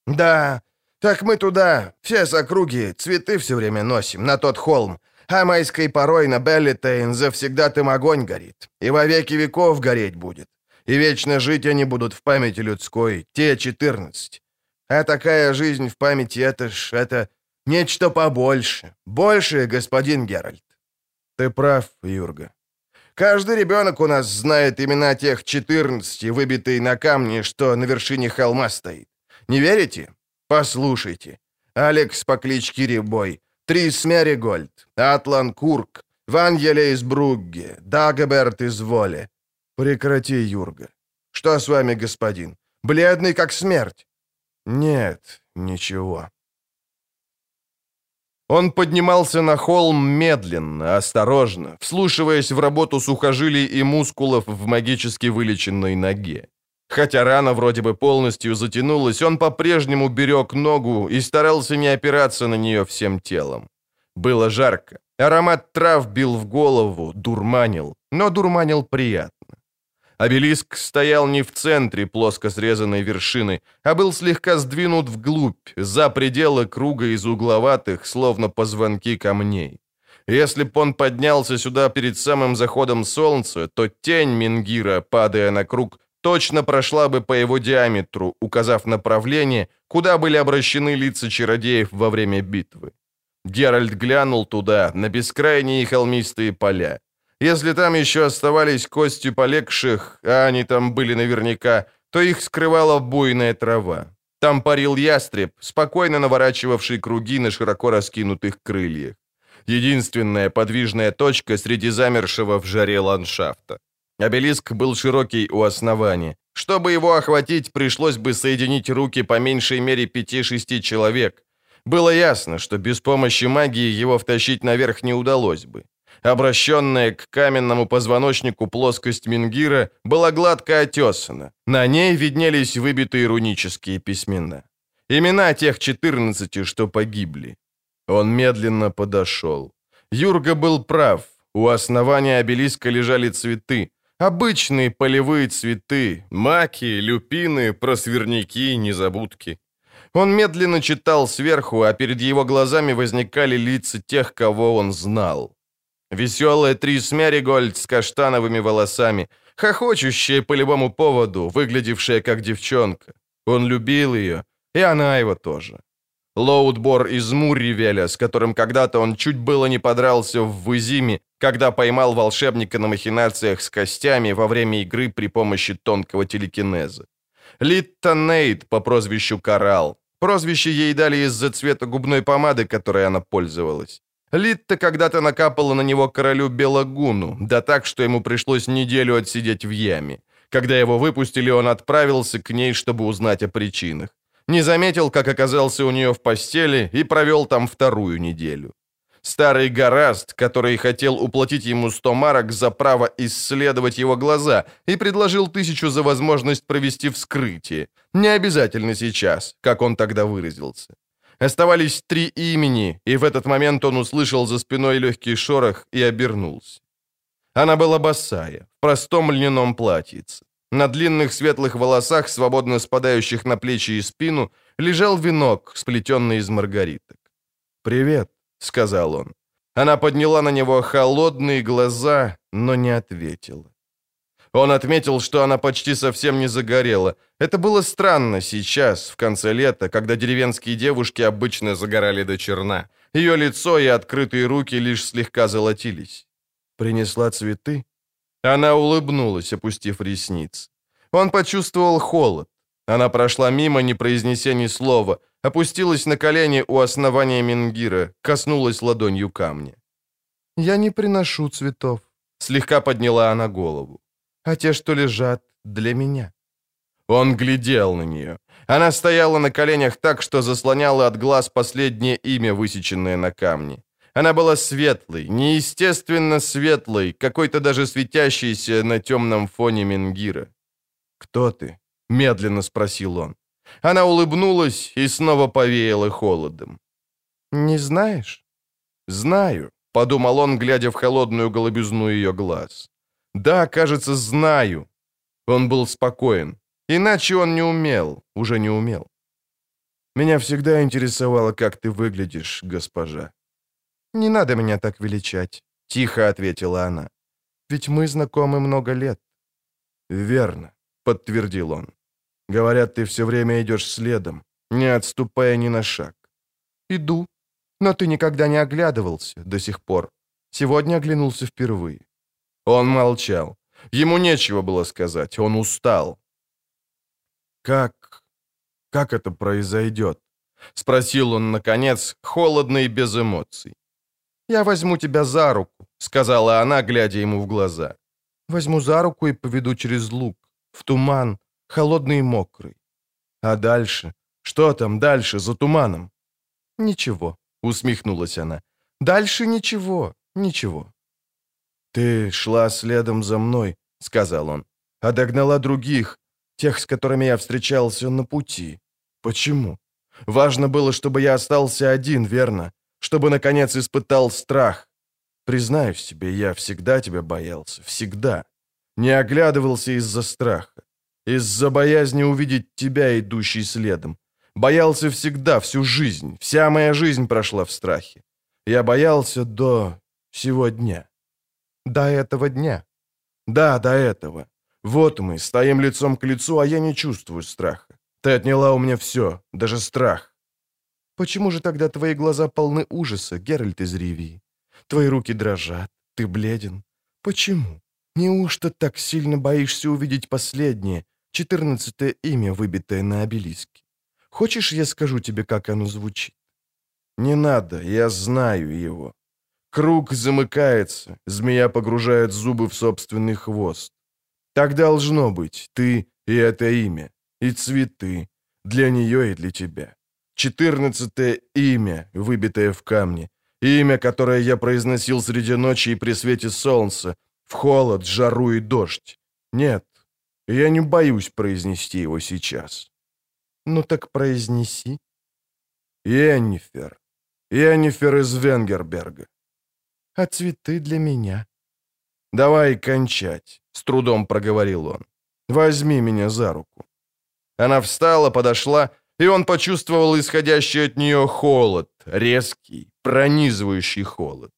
«Да, так мы туда, все с округи, цветы все время носим, на тот холм. А майской порой на Беллитейн завсегдатым огонь горит, и во веки веков гореть будет. И вечно жить они будут в памяти людской, те четырнадцать. А такая жизнь в памяти — это ж, это нечто побольше. Большее, господин Геральт. Ты прав, Юрга. Каждый ребенок у нас знает имена тех четырнадцати, выбитые на камне, что на вершине холма стоит. Не верите? Послушайте. Алекс по кличке Рябой, Трис Меригольд, Атлан Курк, Ваньеле из Бругге, Дагоберт из Воле. Прекрати, Юрга. Что с вами, господин? Бледный, как смерть? Нет, ничего. Он поднимался на холм медленно, осторожно, вслушиваясь в работу сухожилий и мускулов в магически вылеченной ноге. Хотя рана вроде бы полностью затянулась, он по-прежнему берег ногу и старался не опираться на нее всем телом. Было жарко. Аромат трав бил в голову, дурманил, но дурманил приятно. Обелиск стоял не в центре плоско срезанной вершины, а был слегка сдвинут вглубь, за пределы круга из угловатых, словно позвонки камней. Если б он поднялся сюда перед самым заходом солнца, то тень Мингира, падая на круг, точно прошла бы по его диаметру, указав направление, куда были обращены лица чародеев во время битвы. Геральт глянул туда, на бескрайние холмистые поля. Если там еще оставались кости полегших, а они там были наверняка, то их скрывала буйная трава. Там парил ястреб, спокойно наворачивавший круги на широко раскинутых крыльях. Единственная подвижная точка среди замершего в жаре ландшафта. Обелиск был широкий у основания. Чтобы его охватить, пришлось бы соединить руки по меньшей мере пяти-шести человек. Было ясно, что без помощи магии его втащить наверх не удалось бы. Обращенная к каменному позвоночнику плоскость Мингира была гладко отесана. На ней виднелись выбитые рунические письмена. Имена тех четырнадцати, что погибли. Он медленно подошел. Юрга был прав. У основания обелиска лежали цветы. Обычные полевые цветы, маки, люпины, просверняки, незабудки. Он медленно читал сверху, а перед его глазами возникали лица тех, кого он знал. Веселая Трис Меригольд с каштановыми волосами, хохочущая по любому поводу, выглядевшая как девчонка. Он любил ее, и она его тоже. Лоудбор из Мурривеля, с которым когда-то он чуть было не подрался в Вызиме, когда поймал волшебника на махинациях с костями во время игры при помощи тонкого телекинеза. Литта Нейт по прозвищу Коралл. Прозвище ей дали из-за цвета губной помады, которой она пользовалась. Литта когда-то накапала на него королю Белагуну, да так, что ему пришлось неделю отсидеть в яме. Когда его выпустили, он отправился к ней, чтобы узнать о причинах. Не заметил, как оказался у нее в постели и провел там вторую неделю. Старый гораст, который хотел уплатить ему 100 марок за право исследовать его глаза и предложил тысячу за возможность провести вскрытие. Не обязательно сейчас, как он тогда выразился. Оставались три имени, и в этот момент он услышал за спиной легкий шорох и обернулся. Она была босая, в простом льняном платьице. На длинных светлых волосах, свободно спадающих на плечи и спину, лежал венок, сплетенный из маргариток. «Привет», — сказал он. Она подняла на него холодные глаза, но не ответила. Он отметил, что она почти совсем не загорела. Это было странно сейчас, в конце лета, когда деревенские девушки обычно загорали до черна. Ее лицо и открытые руки лишь слегка золотились. «Принесла цветы?» Она улыбнулась, опустив ресниц. Он почувствовал холод. Она прошла мимо, не произнеся ни слова, опустилась на колени у основания Менгира, коснулась ладонью камня. «Я не приношу цветов», — слегка подняла она голову а те, что лежат, для меня». Он глядел на нее. Она стояла на коленях так, что заслоняла от глаз последнее имя, высеченное на камне. Она была светлой, неестественно светлой, какой-то даже светящейся на темном фоне Менгира. «Кто ты?» — медленно спросил он. Она улыбнулась и снова повеяла холодом. «Не знаешь?» «Знаю», — подумал он, глядя в холодную голубизну ее глаз. Да, кажется, знаю. Он был спокоен. Иначе он не умел, уже не умел. Меня всегда интересовало, как ты выглядишь, госпожа. Не надо меня так величать, тихо ответила она. Ведь мы знакомы много лет. Верно, подтвердил он. Говорят, ты все время идешь следом, не отступая ни на шаг. Иду, но ты никогда не оглядывался до сих пор. Сегодня оглянулся впервые. Он молчал. Ему нечего было сказать, он устал. «Как... как это произойдет?» — спросил он, наконец, холодно и без эмоций. «Я возьму тебя за руку», — сказала она, глядя ему в глаза. «Возьму за руку и поведу через луг, в туман, холодный и мокрый. А дальше? Что там дальше, за туманом?» «Ничего», — усмехнулась она. «Дальше ничего, ничего». «Ты шла следом за мной», — сказал он, — «а догнала других, тех, с которыми я встречался на пути. Почему? Важно было, чтобы я остался один, верно? Чтобы, наконец, испытал страх. Признаюсь себе, я всегда тебя боялся, всегда. Не оглядывался из-за страха, из-за боязни увидеть тебя, идущий следом. Боялся всегда, всю жизнь, вся моя жизнь прошла в страхе. Я боялся до сегодня. До этого дня. Да, до этого. Вот мы, стоим лицом к лицу, а я не чувствую страха. Ты отняла у меня все, даже страх. Почему же тогда твои глаза полны ужаса, Геральт из Ривии? Твои руки дрожат, ты бледен. Почему? Неужто так сильно боишься увидеть последнее, четырнадцатое имя, выбитое на обелиске? Хочешь, я скажу тебе, как оно звучит? Не надо, я знаю его. Круг замыкается, змея погружает зубы в собственный хвост. Так должно быть, ты и это имя, и цветы, для нее и для тебя. Четырнадцатое имя, выбитое в камне, имя, которое я произносил среди ночи и при свете солнца, в холод, жару и дождь. Нет, я не боюсь произнести его сейчас. Ну так произнеси. Йеннифер. Йеннифер из Венгерберга а цветы для меня». «Давай кончать», — с трудом проговорил он. «Возьми меня за руку». Она встала, подошла, и он почувствовал исходящий от нее холод, резкий, пронизывающий холод.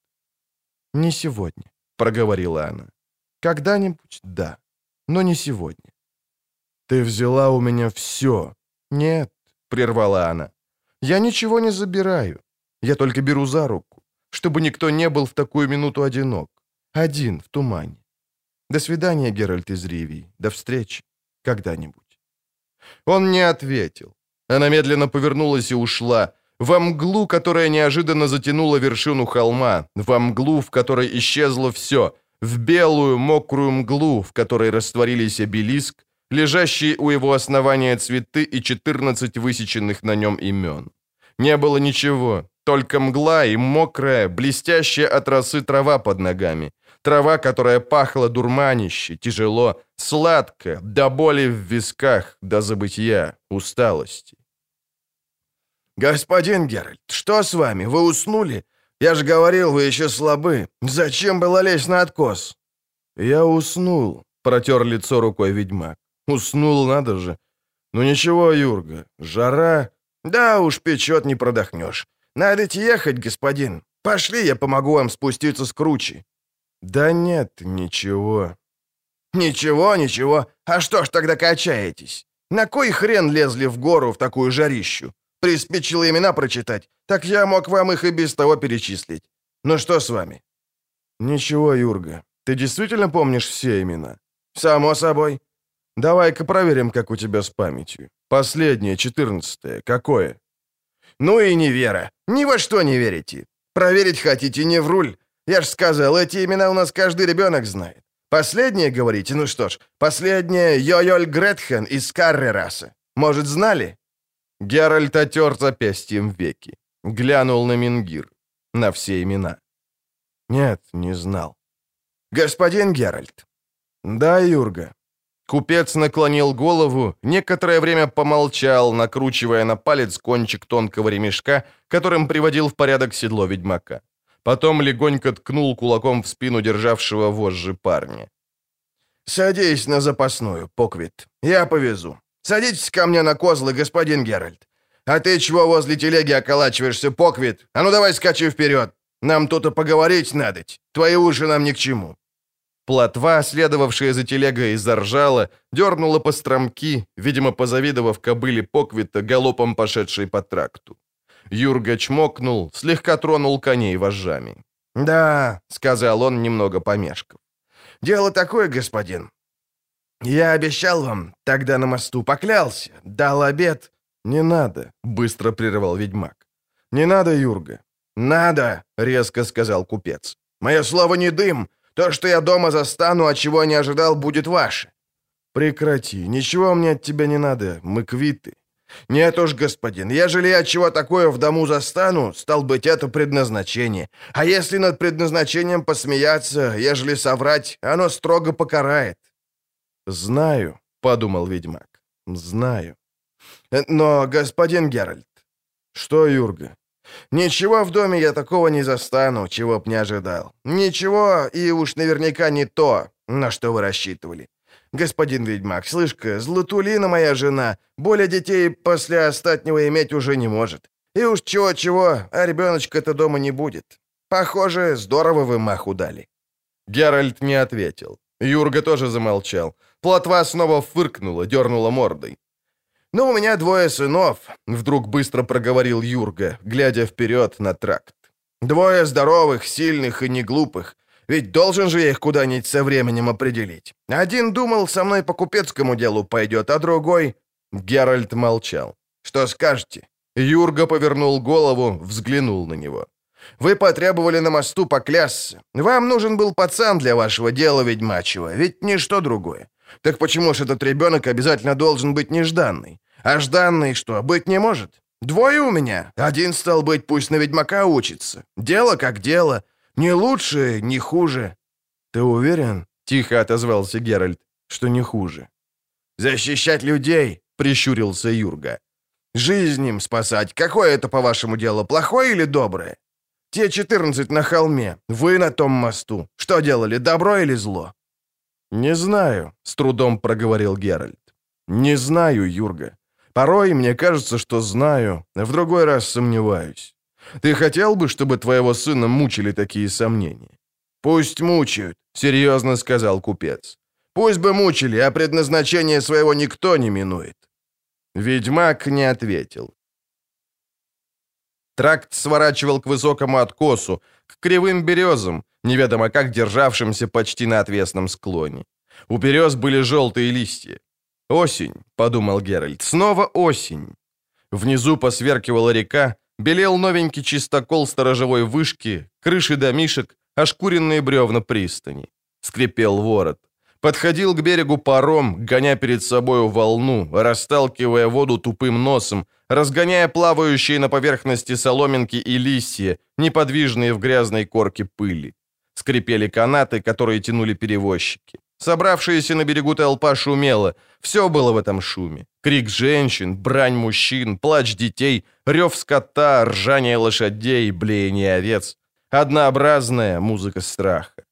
«Не сегодня», — проговорила она. «Когда-нибудь, да, но не сегодня». «Ты взяла у меня все». «Нет», — прервала она. «Я ничего не забираю. Я только беру за руку чтобы никто не был в такую минуту одинок. Один, в тумане. До свидания, Геральт из Ривии. До встречи. Когда-нибудь. Он не ответил. Она медленно повернулась и ушла. Во мглу, которая неожиданно затянула вершину холма. Во мглу, в которой исчезло все. В белую, мокрую мглу, в которой растворились обелиск, лежащие у его основания цветы и 14 высеченных на нем имен. Не было ничего, Только мгла и мокрая, блестящая от росы трава под ногами. Трава, которая пахла дурманище, тяжело, сладко, до боли в висках, до забытия, усталости. «Господин Геральт, что с вами? Вы уснули? Я же говорил, вы еще слабы. Зачем было лезть на откос?» «Я уснул», — протер лицо рукой ведьмак. «Уснул, надо же. Ну ничего, Юрга, жара...» «Да уж, печет, не продохнешь. Надо ехать, господин. Пошли, я помогу вам спуститься с кручи». «Да нет, ничего». «Ничего, ничего. А что ж тогда качаетесь? На кой хрен лезли в гору в такую жарищу? Приспичило имена прочитать, так я мог вам их и без того перечислить. Ну что с вами?» «Ничего, Юрга. Ты действительно помнишь все имена?» «Само собой». «Давай-ка проверим, как у тебя с памятью. Последнее, четырнадцатое. Какое?» «Ну и не вера. Ни во что не верите. Проверить хотите не в руль. Я ж сказал, эти имена у нас каждый ребенок знает. Последнее, говорите? Ну что ж, последнее Йойоль Гретхен из Каррераса. Может, знали?» Геральт отер запястьем веки. Глянул на Мингир. На все имена. Нет, не знал. «Господин Геральт». «Да, Юрга». Купец наклонил голову, некоторое время помолчал, накручивая на палец кончик тонкого ремешка, которым приводил в порядок седло ведьмака. Потом легонько ткнул кулаком в спину державшего вожжи парня. «Садись на запасную, Поквит. Я повезу. Садитесь ко мне на козлы, господин Геральт. А ты чего возле телеги околачиваешься, Поквит? А ну давай скачи вперед. Нам тут и поговорить надо. Твои уши нам ни к чему». Плотва, следовавшая за телегой, заржала, дернула по стромки, видимо, позавидовав кобыле Поквита, галопом пошедшей по тракту. Юрга чмокнул, слегка тронул коней вожжами. «Да», — сказал он, немного помешков. «Дело такое, господин. Я обещал вам, тогда на мосту поклялся, дал обед». «Не надо», — быстро прервал ведьмак. «Не надо, Юрга». «Надо», — резко сказал купец. «Мое слово не дым. То, что я дома застану, а чего не ожидал, будет ваше». «Прекрати. Ничего мне от тебя не надо. Мы квиты». «Нет уж, господин, ежели я чего такое в дому застану, стал быть, это предназначение. А если над предназначением посмеяться, ежели соврать, оно строго покарает». «Знаю», — подумал ведьмак, — «знаю». «Но, господин Геральт...» «Что, Юрга?» «Ничего в доме я такого не застану, чего б не ожидал. Ничего, и уж наверняка не то, на что вы рассчитывали. «Господин ведьмак, слышь-ка, Златулина моя жена, более детей после остатнего иметь уже не может. И уж чего-чего, а ребеночка-то дома не будет. Похоже, здорово вы маху дали». Геральт не ответил. Юрга тоже замолчал. Плотва снова фыркнула, дернула мордой. «Ну, у меня двое сынов», — вдруг быстро проговорил Юрга, глядя вперед на тракт. «Двое здоровых, сильных и неглупых. Ведь должен же я их куда-нибудь со временем определить. Один думал, со мной по купецкому делу пойдет, а другой...» Геральт молчал. «Что скажете?» Юрга повернул голову, взглянул на него. «Вы потребовали на мосту поклясться. Вам нужен был пацан для вашего дела ведьмачьего, ведь ничто другое. Так почему ж этот ребенок обязательно должен быть нежданный? А жданный что, быть не может? Двое у меня. Один, стал быть, пусть на ведьмака учится. Дело как дело. Не лучше, не хуже». «Ты уверен?» — тихо отозвался Геральт, — «что не хуже». «Защищать людей», — прищурился Юрга. «Жизнь им спасать. Какое это, по-вашему, дело, плохое или доброе? Те четырнадцать на холме, вы на том мосту. Что делали, добро или зло?» «Не знаю», — с трудом проговорил Геральт. «Не знаю, Юрга. Порой мне кажется, что знаю, а в другой раз сомневаюсь. Ты хотел бы, чтобы твоего сына мучили такие сомнения?» «Пусть мучают», — серьезно сказал купец. «Пусть бы мучили, а предназначение своего никто не минует». Ведьмак не ответил. Тракт сворачивал к высокому откосу, к кривым березам, неведомо как державшимся почти на отвесном склоне. У берез были желтые листья. «Осень», — подумал Геральт, — «снова осень». Внизу посверкивала река, Белел новенький чистокол сторожевой вышки, крыши домишек, ошкуренные бревна пристани. Скрипел ворот. Подходил к берегу паром, гоня перед собою волну, расталкивая воду тупым носом, разгоняя плавающие на поверхности соломинки и листья, неподвижные в грязной корке пыли. Скрипели канаты, которые тянули перевозчики. Собравшаяся на берегу толпа шумела. Все было в этом шуме. Крик женщин, брань мужчин, плач детей, рев скота, ржание лошадей, блеяние овец. Однообразная музыка страха.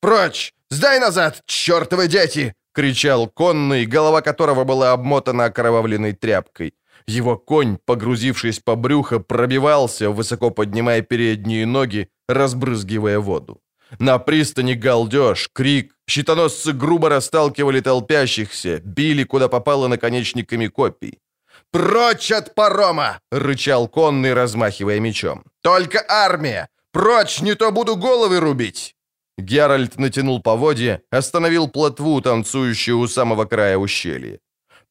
«Прочь! Сдай назад, чертовы дети!» — кричал конный, голова которого была обмотана окровавленной тряпкой. Его конь, погрузившись по брюхо, пробивался, высоко поднимая передние ноги, разбрызгивая воду. На пристани галдеж, крик, щитоносцы грубо расталкивали толпящихся, били, куда попало наконечниками копий. «Прочь от парома!» — рычал конный, размахивая мечом. «Только армия! Прочь, не то буду головы рубить!» Геральт натянул поводья, остановил плотву, танцующую у самого края ущелья.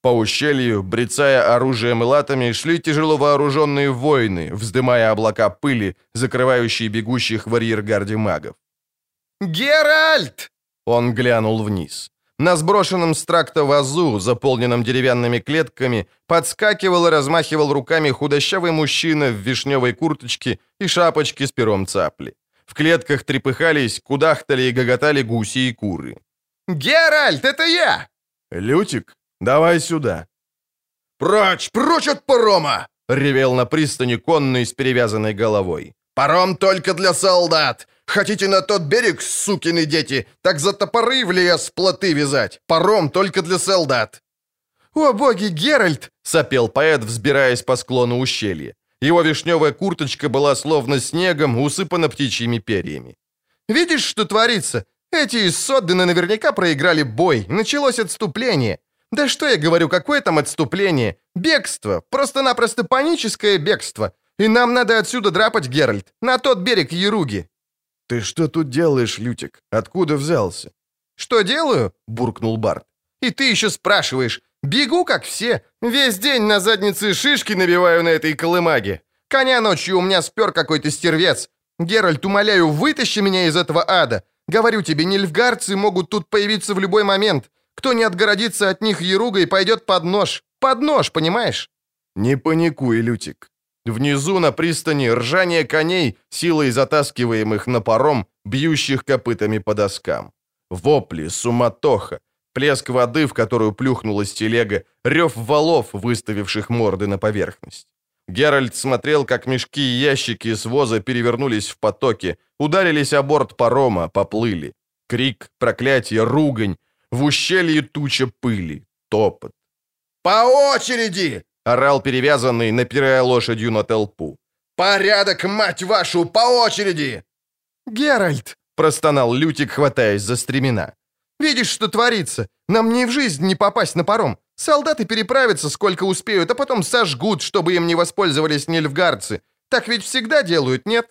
По ущелью, брецая оружием и латами, шли тяжело вооруженные воины, вздымая облака пыли, закрывающие бегущих в арьергарде магов. «Геральт!» Он глянул вниз. На сброшенном с тракта вазу, заполненном деревянными клетками, подскакивал и размахивал руками худощавый мужчина в вишневой курточке и шапочке с пером цапли. В клетках трепыхались, кудахтали и гоготали гуси и куры. «Геральт, это я!» «Лютик, давай сюда!» «Прочь, прочь от парома!» — ревел на пристани конный с перевязанной головой. «Паром только для солдат! Хотите на тот берег, сукины дети, так за топоры в лес плоты вязать. Паром только для солдат». «О боги, Геральт!» — сопел поэт, взбираясь по склону ущелья. Его вишневая курточка была словно снегом, усыпана птичьими перьями. «Видишь, что творится? Эти из наверняка проиграли бой. Началось отступление. Да что я говорю, какое там отступление? Бегство. Просто-напросто паническое бегство. И нам надо отсюда драпать, Геральт, на тот берег Яруги. «Ты что тут делаешь, Лютик? Откуда взялся?» «Что делаю?» — буркнул Барт. «И ты еще спрашиваешь. Бегу, как все. Весь день на заднице шишки набиваю на этой колымаге. Коня ночью у меня спер какой-то стервец. Геральт, умоляю, вытащи меня из этого ада. Говорю тебе, нильфгарцы могут тут появиться в любой момент. Кто не отгородится от них еругой, пойдет под нож. Под нож, понимаешь?» «Не паникуй, Лютик. Внизу на пристани ржание коней, силой затаскиваемых на паром, бьющих копытами по доскам. Вопли, суматоха, плеск воды, в которую плюхнулась телега, рев валов, выставивших морды на поверхность. Геральт смотрел, как мешки и ящики с воза перевернулись в потоке, ударились о борт парома, поплыли. Крик, проклятие, ругань. В ущелье туча пыли, топот. «По очереди!» Орал перевязанный, напирая лошадью на толпу. «Порядок, мать вашу, по очереди!» «Геральт!» — простонал Лютик, хватаясь за стремена. «Видишь, что творится? Нам ни в жизнь не попасть на паром. Солдаты переправятся, сколько успеют, а потом сожгут, чтобы им не воспользовались нельфгарцы. Так ведь всегда делают, нет?»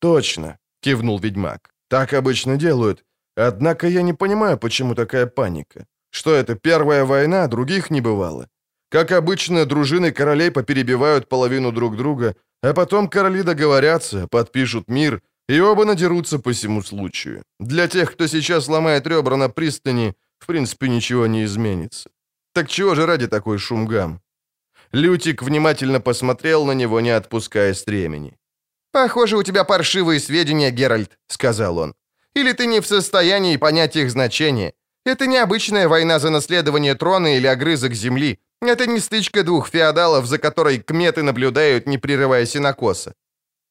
«Точно», — кивнул ведьмак. «Так обычно делают. Однако я не понимаю, почему такая паника. Что это, первая война, других не бывало? Как обычно, дружины королей поперебивают половину друг друга, а потом короли договорятся, подпишут мир, и оба надерутся по всему случаю. Для тех, кто сейчас ломает ребра на пристани, в принципе, ничего не изменится. Так чего же ради такой шумгам? Лютик внимательно посмотрел на него, не отпуская стремени. «Похоже, у тебя паршивые сведения, Геральт», — сказал он. «Или ты не в состоянии понять их значение. Это не обычная война за наследование трона или огрызок земли. Это не стычка двух феодалов, за которой кметы наблюдают, не прерывая синокоса.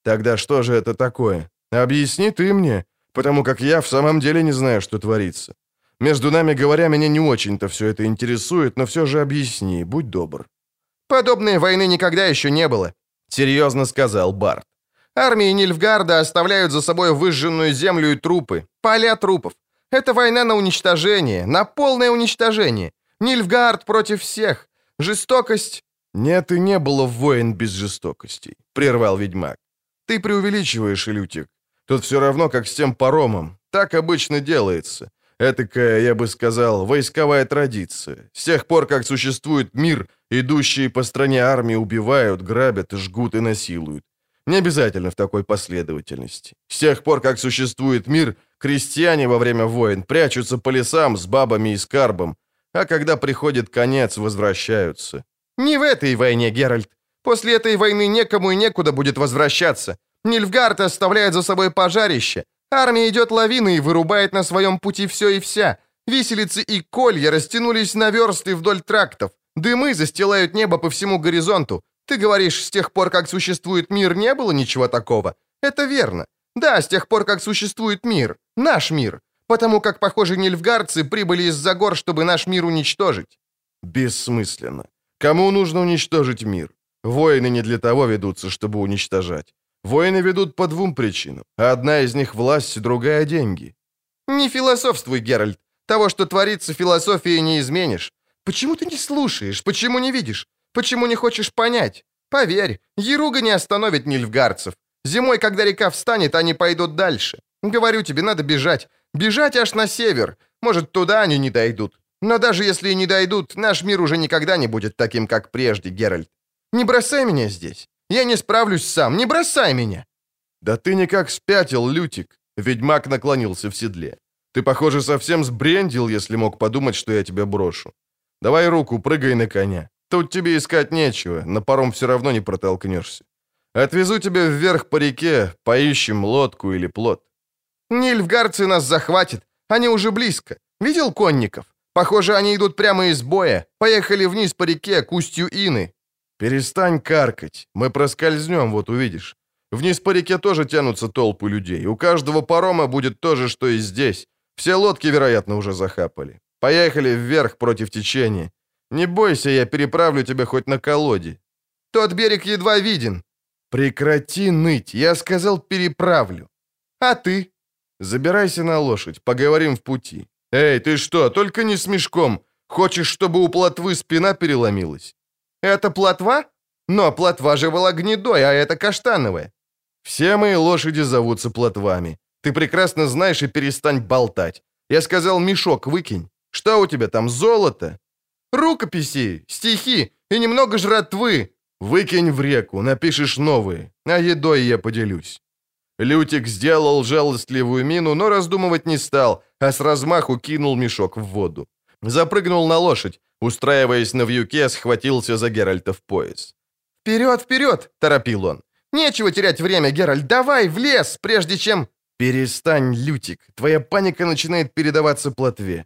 Тогда что же это такое? Объясни ты мне, потому как я в самом деле не знаю, что творится. Между нами говоря, меня не очень-то все это интересует, но все же объясни, будь добр. Подобной войны никогда еще не было, серьезно сказал Барт. Армии Нильфгарда оставляют за собой выжженную землю и трупы, поля трупов. Это война на уничтожение, на полное уничтожение. Нильфгард против всех. Жестокость...» «Нет и не было воин без жестокостей», — прервал ведьмак. «Ты преувеличиваешь, Илютик. Тут все равно, как с тем паромом. Так обычно делается. Этакая, я бы сказал, войсковая традиция. С тех пор, как существует мир, идущие по стране армии убивают, грабят, жгут и насилуют. Не обязательно в такой последовательности. С тех пор, как существует мир, крестьяне во время войн прячутся по лесам с бабами и скарбом, а когда приходит конец, возвращаются. Не в этой войне, Геральт. После этой войны некому и некуда будет возвращаться. Нильфгард оставляет за собой пожарище. Армия идет лавиной и вырубает на своем пути все и вся. Виселицы и колья растянулись на версты вдоль трактов. Дымы застилают небо по всему горизонту. Ты говоришь, с тех пор, как существует мир, не было ничего такого. Это верно. Да, с тех пор, как существует мир. Наш мир. Потому как, похоже, нильфгардцы прибыли из-за гор, чтобы наш мир уничтожить. Бессмысленно. Кому нужно уничтожить мир? Войны не для того ведутся, чтобы уничтожать. Войны ведут по двум причинам. Одна из них — власть, другая — деньги. Не философствуй, Геральт. Того, что творится философией, не изменишь. Почему ты не слушаешь? Почему не видишь? Почему не хочешь понять? Поверь, Еруга не остановит нильфгарцев. Зимой, когда река встанет, они пойдут дальше. Говорю тебе, надо бежать. Бежать аж на север. Может, туда они не дойдут. Но даже если и не дойдут, наш мир уже никогда не будет таким, как прежде, Геральт. Не бросай меня здесь. Я не справлюсь сам. Не бросай меня. Да ты никак спятил, Лютик. Ведьмак наклонился в седле. Ты, похоже, совсем сбрендил, если мог подумать, что я тебя брошу. Давай руку, прыгай на коня. Тут тебе искать нечего, на паром все равно не протолкнешься. Отвезу тебя вверх по реке, поищем лодку или плот. Нильфгарцы нас захватят. Они уже близко. Видел конников? Похоже, они идут прямо из боя. Поехали вниз по реке к устью Ины. Перестань каркать. Мы проскользнем, вот увидишь. Вниз по реке тоже тянутся толпы людей. У каждого парома будет то же, что и здесь. Все лодки, вероятно, уже захапали. Поехали вверх против течения. Не бойся, я переправлю тебя хоть на колоде. Тот берег едва виден. Прекрати ныть, я сказал переправлю. А ты? Забирайся на лошадь, поговорим в пути. Эй, ты что, только не с мешком. Хочешь, чтобы у плотвы спина переломилась? Это плотва? Но плотва же была гнедой, а это каштановая. Все мои лошади зовутся плотвами. Ты прекрасно знаешь и перестань болтать. Я сказал, мешок выкинь. Что у тебя там, золото? Рукописи, стихи и немного жратвы. Выкинь в реку, напишешь новые, а едой я поделюсь. Лютик сделал жалостливую мину, но раздумывать не стал, а с размаху кинул мешок в воду. Запрыгнул на лошадь, устраиваясь на вьюке, схватился за Геральта в пояс. «Вперед, вперед!» — торопил он. «Нечего терять время, Геральт, давай в лес, прежде чем...» «Перестань, Лютик, твоя паника начинает передаваться плотве.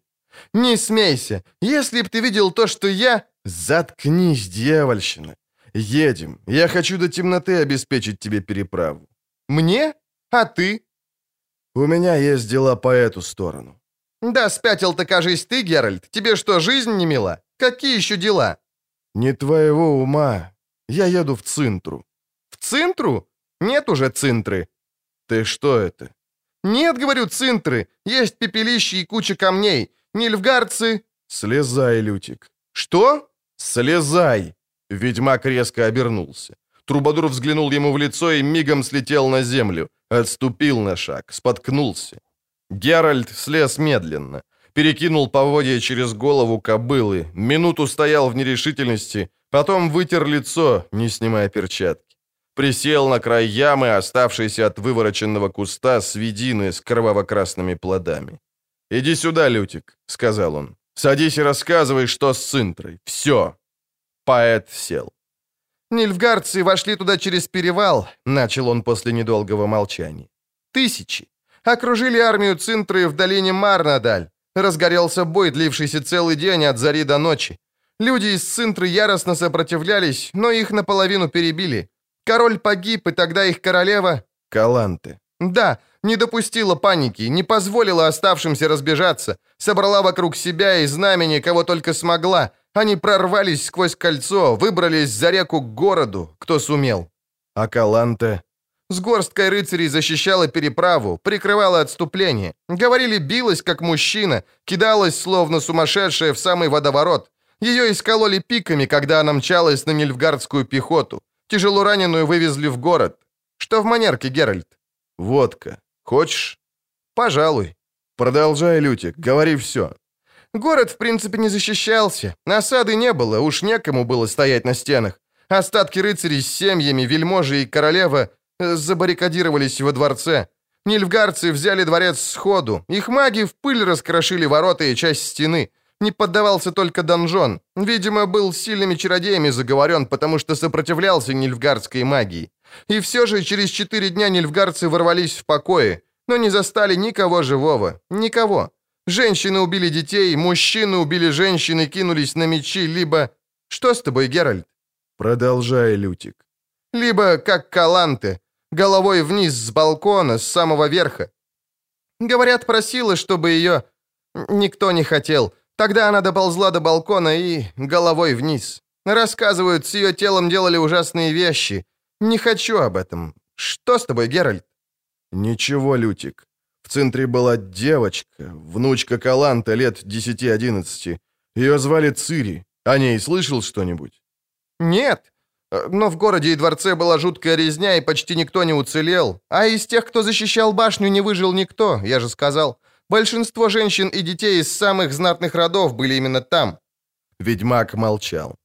«Не смейся! Если б ты видел то, что я...» «Заткнись, дьявольщина! Едем. Я хочу до темноты обеспечить тебе переправу». «Мне? А ты?» «У меня есть дела по эту сторону». «Да спятил-то, кажись, ты, Геральт. Тебе что, жизнь не мила? Какие еще дела?» «Не твоего ума. Я еду в Цинтру». «В Цинтру? Нет уже Цинтры». «Ты что это?» «Нет, говорю, Цинтры. Есть пепелище и куча камней. Нильфгардцы...» «Слезай, Лютик». «Что?» «Слезай!» Ведьмак резко обернулся. Трубадур взглянул ему в лицо и мигом слетел на землю. Отступил на шаг, споткнулся. Геральт слез медленно. Перекинул поводья через голову кобылы, минуту стоял в нерешительности, потом вытер лицо, не снимая перчатки. Присел на край ямы, оставшейся от вывороченного куста свидины с кроваво-красными плодами. «Иди сюда, Лютик», — сказал он. «Садись и рассказывай, что с Цинтрой. Все». Поэт сел. «Нильфгардцы вошли туда через перевал», — начал он после недолгого молчания. «Тысячи. Окружили армию Цинтры в долине Марнадаль. Разгорелся бой, длившийся целый день от зари до ночи. Люди из Цинтры яростно сопротивлялись, но их наполовину перебили. Король погиб, и тогда их королева... Каланты. Да, не допустила паники, не позволила оставшимся разбежаться, собрала вокруг себя и знамени, кого только смогла. Они прорвались сквозь кольцо, выбрались за реку к городу, кто сумел. А Каланте? С горсткой рыцарей защищала переправу, прикрывала отступление. Говорили, билась, как мужчина, кидалась, словно сумасшедшая, в самый водоворот. Ее искололи пиками, когда она мчалась на нильфгардскую пехоту. Тяжело раненую вывезли в город. Что в манерке, Геральт? Водка. Хочешь? Пожалуй. Продолжай, Лютик, говори все. Город, в принципе, не защищался. Осады не было, уж некому было стоять на стенах. Остатки рыцарей с семьями, вельможи и королева э, забаррикадировались во дворце. Нильфгарцы взяли дворец сходу. Их маги в пыль раскрошили ворота и часть стены. Не поддавался только донжон. Видимо, был сильными чародеями заговорен, потому что сопротивлялся нильфгардской магии. И все же через четыре дня нильфгардцы ворвались в покое, но не застали никого живого. Никого. Женщины убили детей, мужчины убили женщин и кинулись на мечи, либо... Что с тобой, Геральт? Продолжай, Лютик. Либо, как Каланте, головой вниз с балкона, с самого верха. Говорят, просила, чтобы ее... Никто не хотел. Тогда она доползла до балкона и головой вниз. Рассказывают, с ее телом делали ужасные вещи. Не хочу об этом. Что с тобой, Геральт? Ничего, Лютик. В центре была девочка, внучка Каланта, лет 10-11. Ее звали Цири. О ней слышал что-нибудь? Нет. Но в городе и дворце была жуткая резня, и почти никто не уцелел. А из тех, кто защищал башню, не выжил никто, я же сказал. Большинство женщин и детей из самых знатных родов были именно там». Ведьмак молчал.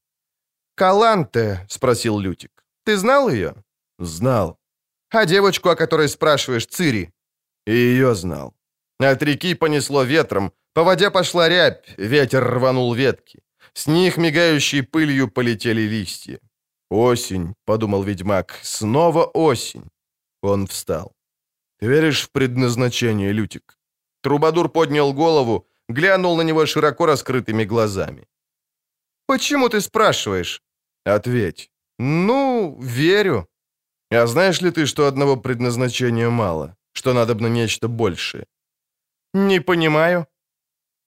«Каланте?» — спросил Лютик. «Ты знал ее?» «Знал». «А девочку, о которой спрашиваешь, Цири?» «И ее знал». От реки понесло ветром, по воде пошла рябь, ветер рванул ветки. С них мигающей пылью полетели листья. «Осень», — подумал ведьмак, — «снова осень». Он встал. «Ты веришь в предназначение, Лютик?» Трубадур поднял голову, глянул на него широко раскрытыми глазами. «Почему ты спрашиваешь?» «Ответь». «Ну, верю». «А знаешь ли ты, что одного предназначения мало, что надо бы на нечто большее?» «Не понимаю».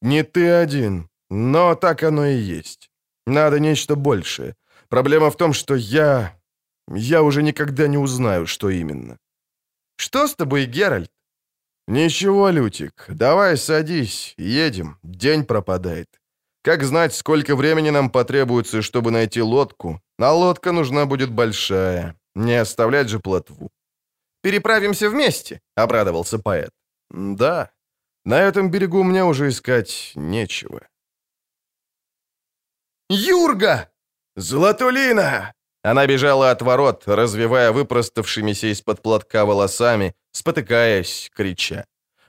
«Не ты один, но так оно и есть. Надо нечто большее. Проблема в том, что я... Я уже никогда не узнаю, что именно». «Что с тобой, Геральт?» «Ничего, Лютик, давай садись, едем, день пропадает. Как знать, сколько времени нам потребуется, чтобы найти лодку, а лодка нужна будет большая, не оставлять же плотву». «Переправимся вместе», — обрадовался поэт. «Да, на этом берегу мне уже искать нечего». «Юрга!» «Златулина!» Она бежала от ворот, развивая выпроставшимися из-под платка волосами, спотыкаясь, крича.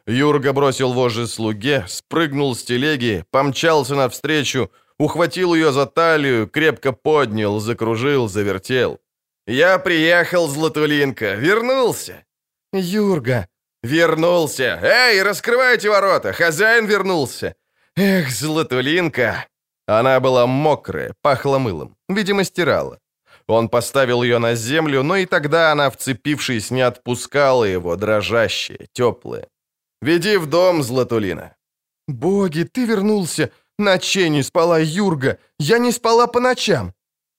Юрга бросил вожжи слуге, спрыгнул с телеги, помчался навстречу, ухватил ее за талию, крепко поднял, закружил, завертел. «Я приехал, Златулинка, вернулся!» «Юрга!» «Вернулся! Эй, раскрывайте ворота! Хозяин вернулся!» «Эх, Златулинка!» Она была мокрая, пахла мылом. Видимо, стирала. Он поставил ее на землю, но и тогда она, вцепившись, не отпускала его, дрожащая, теплая. «Веди в дом, Златулина». «Боги, ты вернулся! Ночей не спала Юрга! Я не спала по ночам!»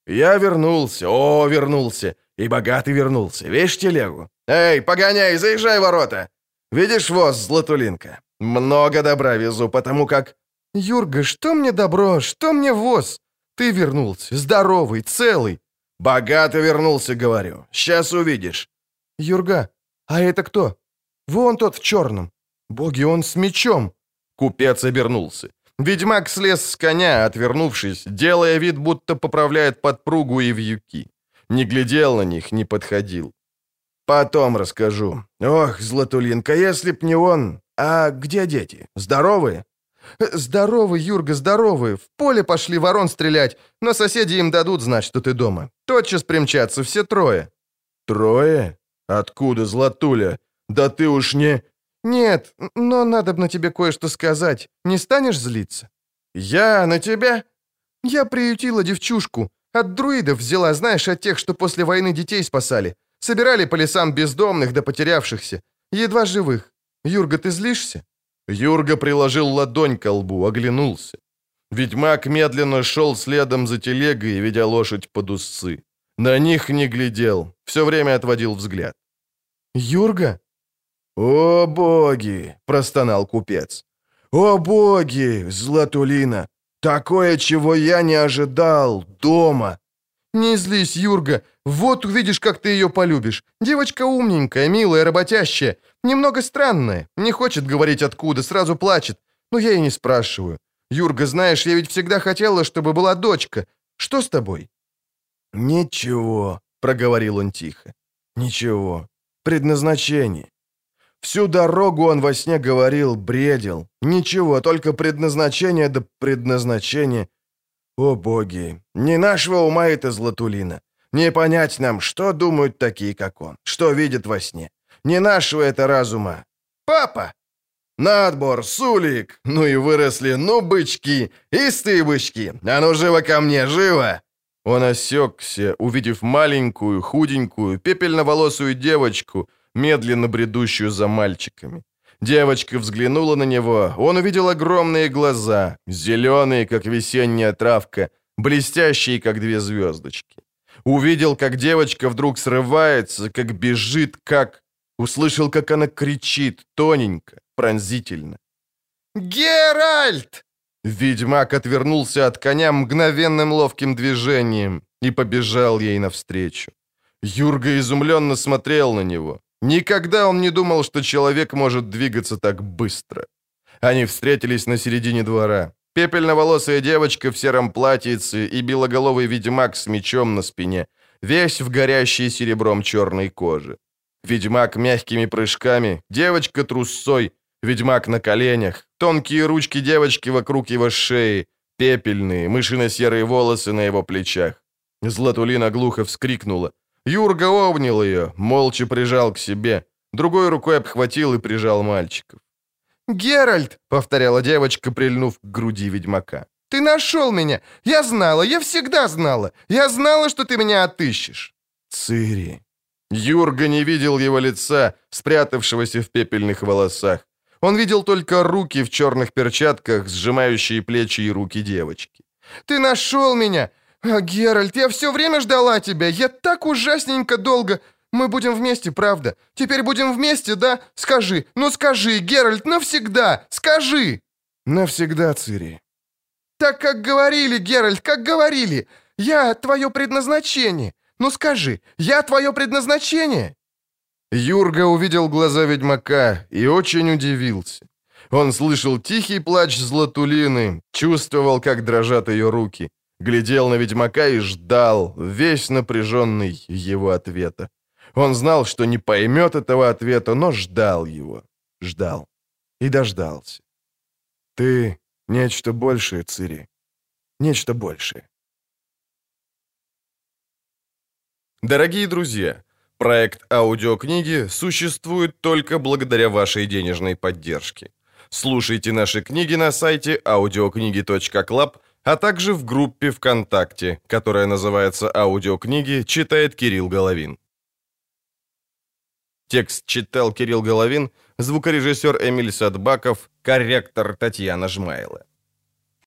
«Я вернулся, о, вернулся! И богатый вернулся! Вещь телегу! Эй, погоняй, заезжай ворота! Видишь воз, Златулинка? Много добра везу, потому как...» «Юрга, что мне добро, что мне воз? Ты вернулся, здоровый, целый. «Богато вернулся, говорю. Сейчас увидишь». «Юрга, а это кто? Вон тот в черном. Боги, он с мечом». Купец обернулся. Ведьмак слез с коня, отвернувшись, делая вид, будто поправляет подпругу и вьюки. Не глядел на них, не подходил. «Потом расскажу. Ох, Златулинка, если б не он... А где дети? Здоровые?» «Здоровы, Юрга, здоровы. В поле пошли ворон стрелять, но соседи им дадут знать, что ты дома. Тотчас примчатся все трое». «Трое? Откуда, Златуля? Да ты уж не...» «Нет, но надо бы на тебе кое-что сказать. Не станешь злиться?» «Я на тебя?» «Я приютила девчушку. От друидов взяла, знаешь, от тех, что после войны детей спасали. Собирали по лесам бездомных да потерявшихся. Едва живых. Юрга, ты злишься?» Юрга приложил ладонь к лбу, оглянулся. Ведьмак медленно шел следом за телегой, ведя лошадь под усы. На них не глядел, все время отводил взгляд. «Юрга?» «О боги!» — простонал купец. «О боги, Златулина! Такое, чего я не ожидал, дома!» «Не злись, Юрга, вот увидишь, как ты ее полюбишь. Девочка умненькая, милая, работящая, немного странная, не хочет говорить откуда, сразу плачет, но я и не спрашиваю. Юрга, знаешь, я ведь всегда хотела, чтобы была дочка. Что с тобой?» «Ничего», — проговорил он тихо. «Ничего. Предназначение. Всю дорогу он во сне говорил, бредил. Ничего, только предназначение да предназначение. О боги, не нашего ума это Златулина. Не понять нам, что думают такие, как он, что видят во сне. Не нашего это разума. Папа! Надбор, Сулик, ну и выросли, ну бычки, истые бычки, а ну живо ко мне, живо!» Он осекся, увидев маленькую, худенькую, пепельноволосую девочку, медленно бредущую за мальчиками. Девочка взглянула на него, он увидел огромные глаза, зеленые, как весенняя травка, блестящие, как две звездочки. Увидел, как девочка вдруг срывается, как бежит, как... Услышал, как она кричит, тоненько, пронзительно. «Геральт!» Ведьмак отвернулся от коня мгновенным ловким движением и побежал ей навстречу. Юрга изумленно смотрел на него. Никогда он не думал, что человек может двигаться так быстро. Они встретились на середине двора. Пепельноволосая девочка в сером платьице и белоголовый ведьмак с мечом на спине, весь в горящей серебром черной кожи. Ведьмак мягкими прыжками, девочка трусцой, ведьмак на коленях, тонкие ручки девочки вокруг его шеи, пепельные, мышино-серые волосы на его плечах. Златулина глухо вскрикнула. Юрга обнял ее, молча прижал к себе, другой рукой обхватил и прижал мальчиков. «Геральт!» — повторяла девочка, прильнув к груди ведьмака. «Ты нашел меня! Я знала, я всегда знала! Я знала, что ты меня отыщешь!» «Цири!» Юрга не видел его лица, спрятавшегося в пепельных волосах. Он видел только руки в черных перчатках, сжимающие плечи и руки девочки. «Ты нашел меня! А, Геральт, я все время ждала тебя! Я так ужасненько долго... Мы будем вместе, правда? Теперь будем вместе, да? Скажи, ну скажи, Геральт, навсегда! Скажи!» «Навсегда, Цири». «Так, как говорили, Геральт, как говорили! Я твое предназначение! Ну скажи, я твое предназначение!» Юрга увидел глаза ведьмака и очень удивился. Он слышал тихий плач Златулины, чувствовал, как дрожат ее руки, глядел на ведьмака и ждал, весь напряженный его ответа. Он знал, что не поймет этого ответа, но ждал его, ждал и дождался. «Ты нечто большее, Цири, нечто большее». Дорогие друзья, проект аудиокниги существует только благодаря вашей денежной поддержке. Слушайте наши книги на сайте audiokniги.club, а также в группе ВКонтакте, которая называется «Аудиокниги. Читает Кирилл Головин». Текст читал Кирилл Головин, звукорежиссер Эмиль Садбаков, корректор Татьяна Жмайла.